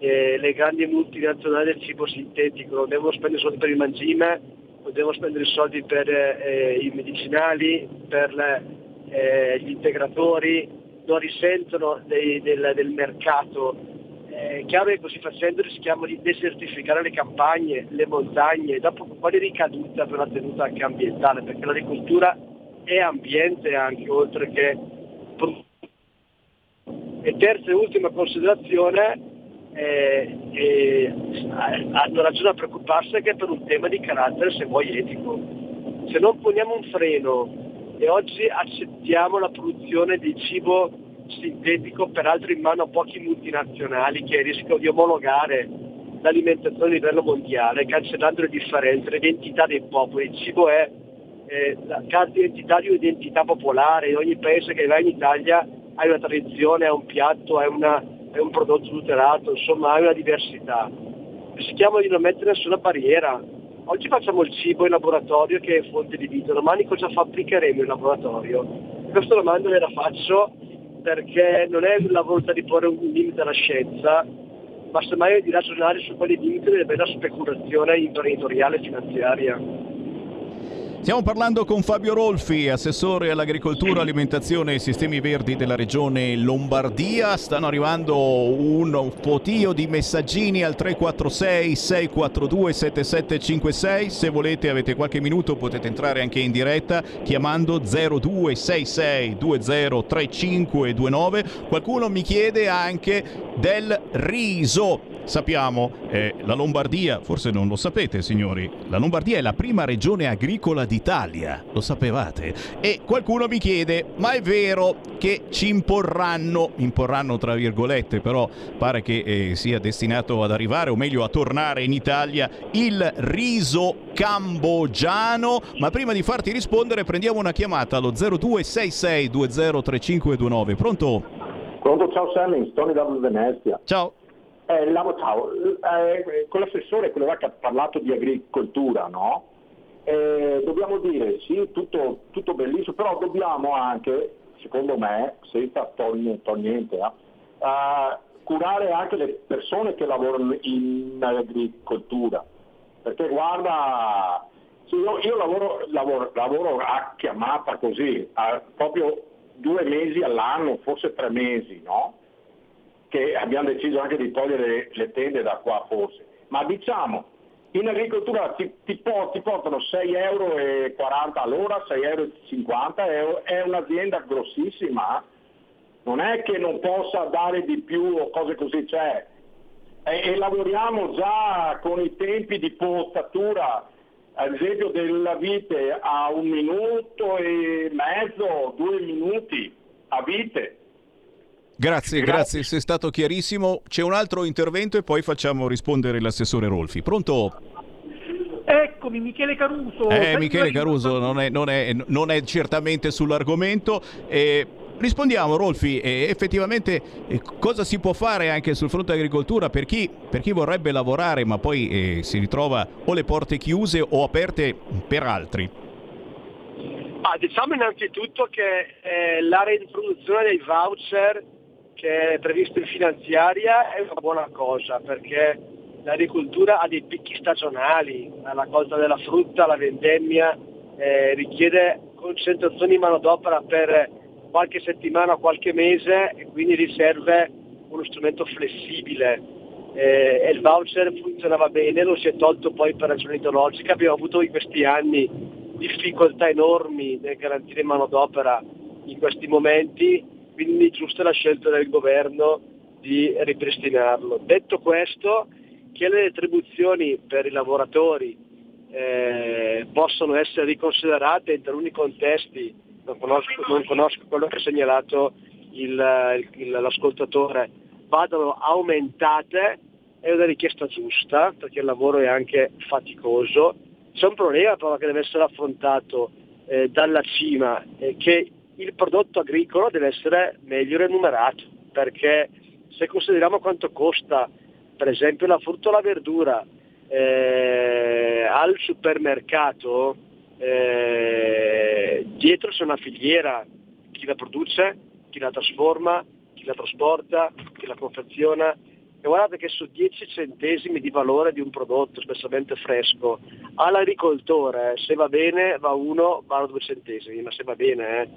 eh, le grandi multinazionali del cibo sintetico, non devono spendere soldi per il mangime, non devono spendere soldi per eh, i medicinali, per le, eh, gli integratori, non risentono dei, del, del mercato è chiaro che così facendo rischiamo di desertificare le campagne, le montagne, dopo quale ricaduta per la tenuta anche ambientale, perché l'agricoltura è ambiente anche oltre che e terza e ultima considerazione, eh, eh, hanno ragione a preoccuparsi anche per un tema di carattere se vuoi etico. Se non poniamo un freno e oggi accettiamo la produzione di cibo sintetico, peraltro in mano a pochi multinazionali che rischiano di omologare l'alimentazione a livello mondiale, cancellando le differenze, l'identità dei popoli. Il cibo è eh, la carta d'identità di un'identità popolare, in ogni paese che va in Italia hai una tradizione, hai un piatto, hai, una, hai un prodotto tutelato, insomma hai una diversità. Rischiamo di non mettere nessuna barriera. Oggi facciamo il cibo in laboratorio che è fonte di vita, domani cosa fabbricheremo in laboratorio? Questa domanda ve la faccio perché non è la volontà di porre un limite alla scienza, ma semmai di ragionare su quali limiti deve avere la speculazione imprenditoriale e finanziaria. Stiamo parlando con Fabio Rolfi, assessore all'agricoltura, alimentazione e sistemi verdi della regione Lombardia. Stanno arrivando un fotio di messaggini al 346 642 7756. Se volete avete qualche minuto potete entrare anche in diretta chiamando 0266 203529. Qualcuno mi chiede anche del riso sappiamo, eh, la Lombardia, forse non lo sapete signori, la Lombardia è la prima regione agricola d'Italia, lo sapevate? E qualcuno mi chiede, ma è vero che ci imporranno, imporranno tra virgolette, però pare che eh, sia destinato ad arrivare, o meglio a tornare in Italia, il riso cambogiano? Ma prima di farti rispondere prendiamo una chiamata allo 0266203529. Pronto? Pronto, ciao Sammy, Tony da Venezia. Ciao. Eh, Lavo, ciao. Eh, con l'assessore, quello che ha parlato di agricoltura, no? Eh, dobbiamo dire, sì, tutto, tutto, bellissimo, però dobbiamo anche, secondo me, senza togliere niente, eh, curare anche le persone che lavorano in agricoltura. Perché guarda, io, io lavoro, lavoro, lavoro, a chiamata così, a, proprio due mesi all'anno, forse tre mesi, no? Che abbiamo deciso anche di togliere le tende da qua forse. Ma diciamo, in agricoltura ti, ti, ti portano 6,40 euro all'ora, 6,50 euro, è un'azienda grossissima, non è che non possa dare di più o cose così, cioè, e, e lavoriamo già con i tempi di potatura ad esempio della vite a un minuto e mezzo, due minuti a vite. Grazie, grazie, grazie, sei stato chiarissimo. C'è un altro intervento e poi facciamo rispondere l'assessore Rolfi. Pronto? Eccomi, Michele Caruso. Eh, Michele Caruso non è, non, è, non è, certamente sull'argomento. Eh, Rispondiamo Rolfi, eh, effettivamente eh, cosa si può fare anche sul fronte agricoltura per chi, per chi vorrebbe lavorare ma poi eh, si ritrova o le porte chiuse o aperte per altri? Ah, diciamo innanzitutto che eh, la reintroduzione dei voucher che è previsto in finanziaria è una buona cosa perché l'agricoltura ha dei picchi stagionali, la cosa della frutta, la vendemmia eh, richiede concentrazioni di manodopera per qualche settimana, qualche mese e quindi riserve uno strumento flessibile. Eh, e il voucher funzionava bene, lo si è tolto poi per ragioni ideologiche, abbiamo avuto in questi anni difficoltà enormi nel garantire manodopera in questi momenti, quindi giusta la scelta del governo di ripristinarlo. Detto questo, che le retribuzioni per i lavoratori eh, possono essere riconsiderate in taluni contesti non conosco, non conosco quello che ha segnalato il, il, l'ascoltatore, vadano aumentate è una richiesta giusta perché il lavoro è anche faticoso. C'è un problema però che deve essere affrontato eh, dalla cima, eh, che il prodotto agricolo deve essere meglio remunerato perché se consideriamo quanto costa per esempio la frutta o la verdura eh, al supermercato eh, dietro c'è una filiera, chi la produce, chi la trasforma, chi la trasporta, chi la confeziona. E guardate che su 10 centesimi di valore di un prodotto spessamente fresco, all'agricoltore se va bene va uno, va 2 centesimi, ma se va bene. Eh.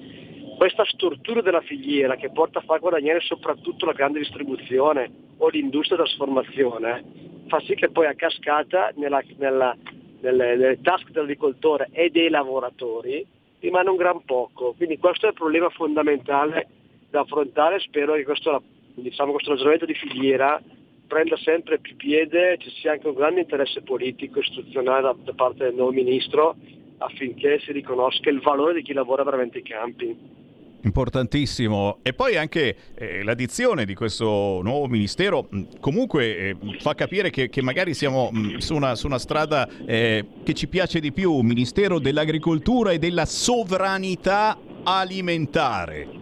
Questa struttura della filiera che porta a far guadagnare soprattutto la grande distribuzione o l'industria di trasformazione fa sì che poi a cascata nella, nella nelle, nelle tasche dell'agricoltore e dei lavoratori rimane un gran poco. Quindi questo è il problema fondamentale da affrontare, spero che questo, diciamo, questo ragionamento di filiera prenda sempre più piede, ci sia anche un grande interesse politico e istituzionale da, da parte del nuovo ministro affinché si riconosca il valore di chi lavora veramente i campi. Importantissimo. E poi anche eh, l'addizione di questo nuovo ministero mh, comunque eh, fa capire che, che magari siamo mh, su, una, su, una, strada eh, che ci piace di più, Ministero dell'Agricoltura e della Sovranità Alimentare.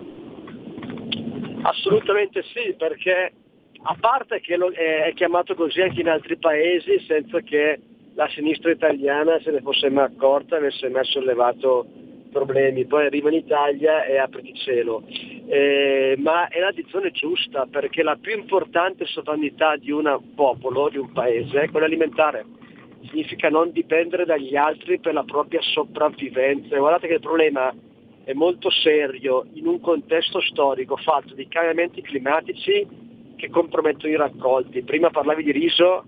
Assolutamente sì, perché a parte che è chiamato così anche in altri paesi senza che la sinistra italiana se ne fosse mai accorta e avesse mai sollevato problemi, poi arriva in Italia e apriti cielo. Eh, ma è la dizione giusta perché la più importante sovranità di un popolo, di un paese, è quella alimentare. Significa non dipendere dagli altri per la propria sopravvivenza. Guardate che il problema è molto serio in un contesto storico fatto di cambiamenti climatici che compromettono i raccolti. Prima parlavi di riso,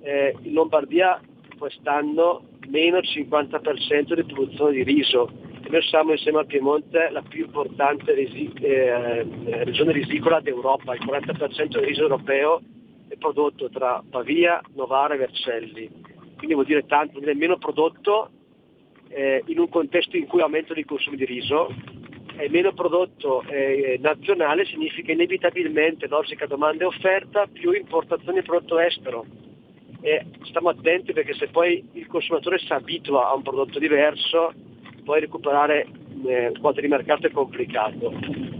eh, in Lombardia quest'anno meno 50% di produzione di riso noi siamo insieme al Piemonte la più importante risi- eh, regione risicola d'Europa, il 40% del riso europeo prodotto tra Pavia, Novara e Vercelli. Quindi vuol dire tanto, vuol dire meno prodotto eh, in un contesto in cui aumentano i consumi di riso e meno prodotto eh, nazionale significa inevitabilmente logica domanda e offerta più importazione di prodotto estero. E stiamo attenti perché se poi il consumatore si abitua a un prodotto diverso, poi recuperare eh, quote di mercato è complicato.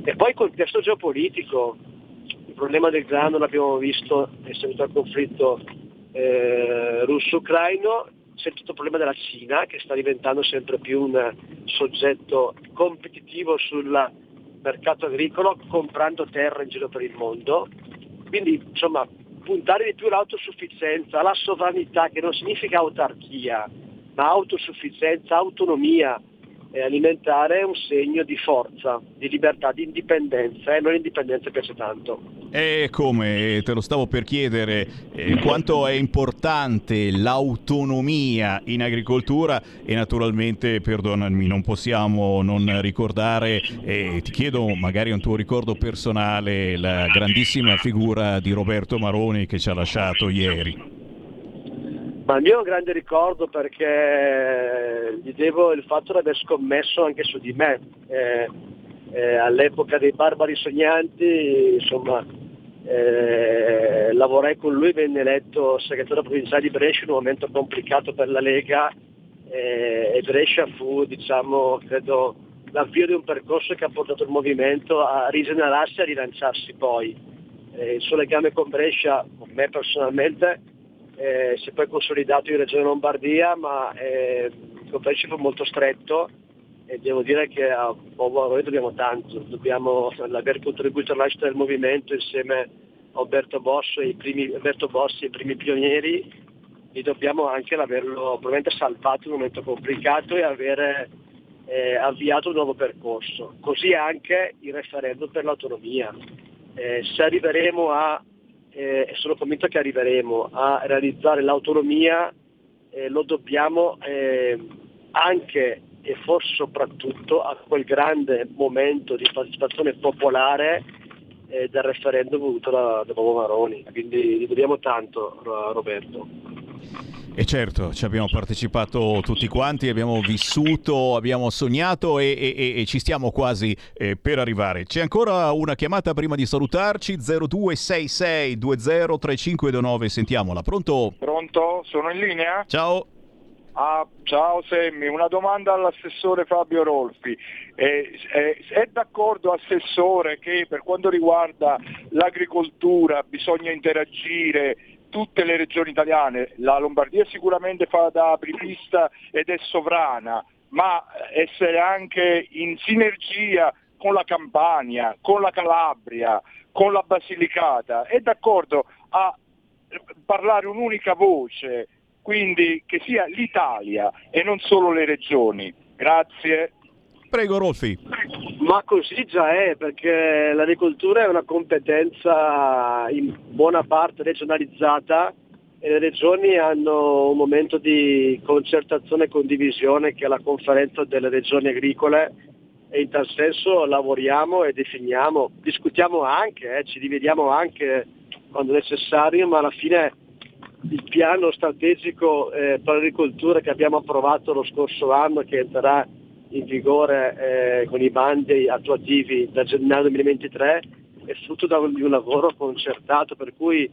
E poi il contesto geopolitico, il problema del grano l'abbiamo visto, è seguito al conflitto eh, russo-ucraino, c'è tutto il problema della Cina che sta diventando sempre più un soggetto competitivo sul mercato agricolo comprando terra in giro per il mondo. Quindi insomma puntare di più all'autosufficienza, alla sovranità che non significa autarchia, ma autosufficienza, autonomia, alimentare è un segno di forza, di libertà, di indipendenza e eh? non l'indipendenza piace tanto. E come te lo stavo per chiedere, eh, quanto è importante l'autonomia in agricoltura e naturalmente, perdonami, non possiamo non ricordare, eh, ti chiedo magari un tuo ricordo personale, la grandissima figura di Roberto Maroni che ci ha lasciato ieri. Ma il mio è un grande ricordo perché gli devo il fatto di aver scommesso anche su di me. Eh, eh, all'epoca dei Barbari Sognanti, insomma, eh, lavorai con lui, venne eletto segretario provinciale di Brescia in un momento complicato per la Lega eh, e Brescia fu, diciamo, credo, l'avvio di un percorso che ha portato il movimento a rigenerarsi e a rilanciarsi poi. Eh, il suo legame con Brescia, con me personalmente, eh, si è poi consolidato in Regione Lombardia, ma eh, il compression fu molto stretto e devo dire che a noi dobbiamo tanto, dobbiamo aver contribuito nascita del movimento insieme a Alberto Bossi e i primi, Alberto Bossi, i primi pionieri e dobbiamo anche averlo probabilmente salvato in un momento complicato e aver eh, avviato un nuovo percorso. Così anche il referendum per l'autonomia. Eh, se arriveremo a eh, e sono convinto che arriveremo a realizzare l'autonomia, eh, lo dobbiamo eh, anche e forse soprattutto a quel grande momento di partecipazione popolare eh, del referendum voluto da, da Bobo Maroni. Quindi gli dobbiamo tanto Roberto. E certo, ci abbiamo partecipato tutti quanti, abbiamo vissuto, abbiamo sognato e, e, e ci stiamo quasi eh, per arrivare. C'è ancora una chiamata prima di salutarci, 0266 203529, sentiamola. Pronto? Pronto? Sono in linea? Ciao. Ah, ciao Semmi, una domanda all'assessore Fabio Rolfi. Eh, eh, è d'accordo Assessore che per quanto riguarda l'agricoltura bisogna interagire tutte le regioni italiane, la Lombardia sicuramente fa da apripista ed è sovrana, ma essere anche in sinergia con la Campania, con la Calabria, con la Basilicata, è d'accordo a parlare un'unica voce, quindi che sia l'Italia e non solo le regioni. Grazie. Prego Rolfi. Ma così già è, perché l'agricoltura è una competenza in buona parte regionalizzata e le regioni hanno un momento di concertazione e condivisione che è la conferenza delle regioni agricole e in tal senso lavoriamo e definiamo, discutiamo anche, eh, ci dividiamo anche quando necessario, ma alla fine il piano strategico eh, per l'agricoltura che abbiamo approvato lo scorso anno, che entrerà in vigore eh, con i bandi attuativi da gennaio 2023 è frutto di un lavoro concertato, per cui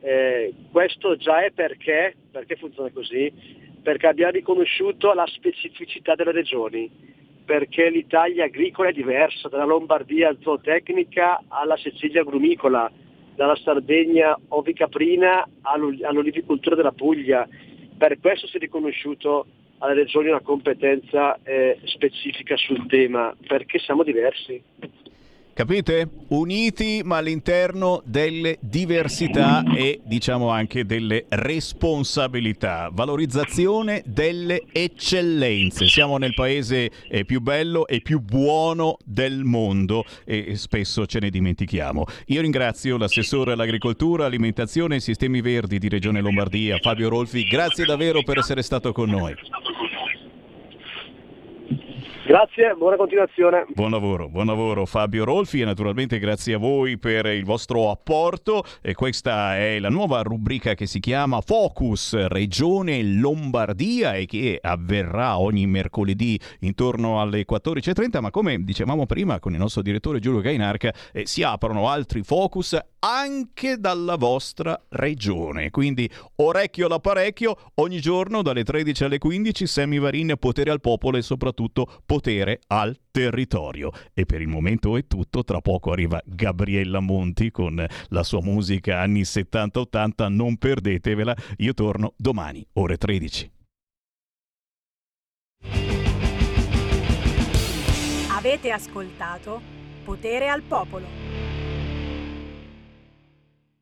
eh, questo già è perché, perché funziona così, perché abbiamo riconosciuto la specificità delle regioni, perché l'Italia agricola è diversa, dalla Lombardia zootecnica alla Sicilia agrumicola, dalla Sardegna ovicaprina all'olivicoltura della Puglia. Per questo si è riconosciuto alle regioni una competenza eh, specifica sul tema, perché siamo diversi. Capite? Uniti ma all'interno delle diversità e diciamo anche delle responsabilità. Valorizzazione delle eccellenze. Siamo nel paese eh, più bello e più buono del mondo e spesso ce ne dimentichiamo. Io ringrazio l'assessore all'agricoltura, alimentazione e sistemi verdi di Regione Lombardia, Fabio Rolfi. Grazie davvero per essere stato con noi. Grazie, buona continuazione. Buon lavoro, buon lavoro Fabio Rolfi e naturalmente grazie a voi per il vostro apporto. E questa è la nuova rubrica che si chiama Focus Regione Lombardia e che avverrà ogni mercoledì intorno alle 14.30. Ma come dicevamo prima con il nostro direttore Giulio Gainarca, eh, si aprono altri focus anche dalla vostra regione. Quindi orecchio all'apparecchio, ogni giorno dalle 13 alle 15 Sammy Varin, potere al popolo e soprattutto potere al territorio. E per il momento è tutto, tra poco arriva Gabriella Monti con la sua musica anni 70-80, non perdetevela, io torno domani, ore 13. Avete ascoltato Potere al Popolo.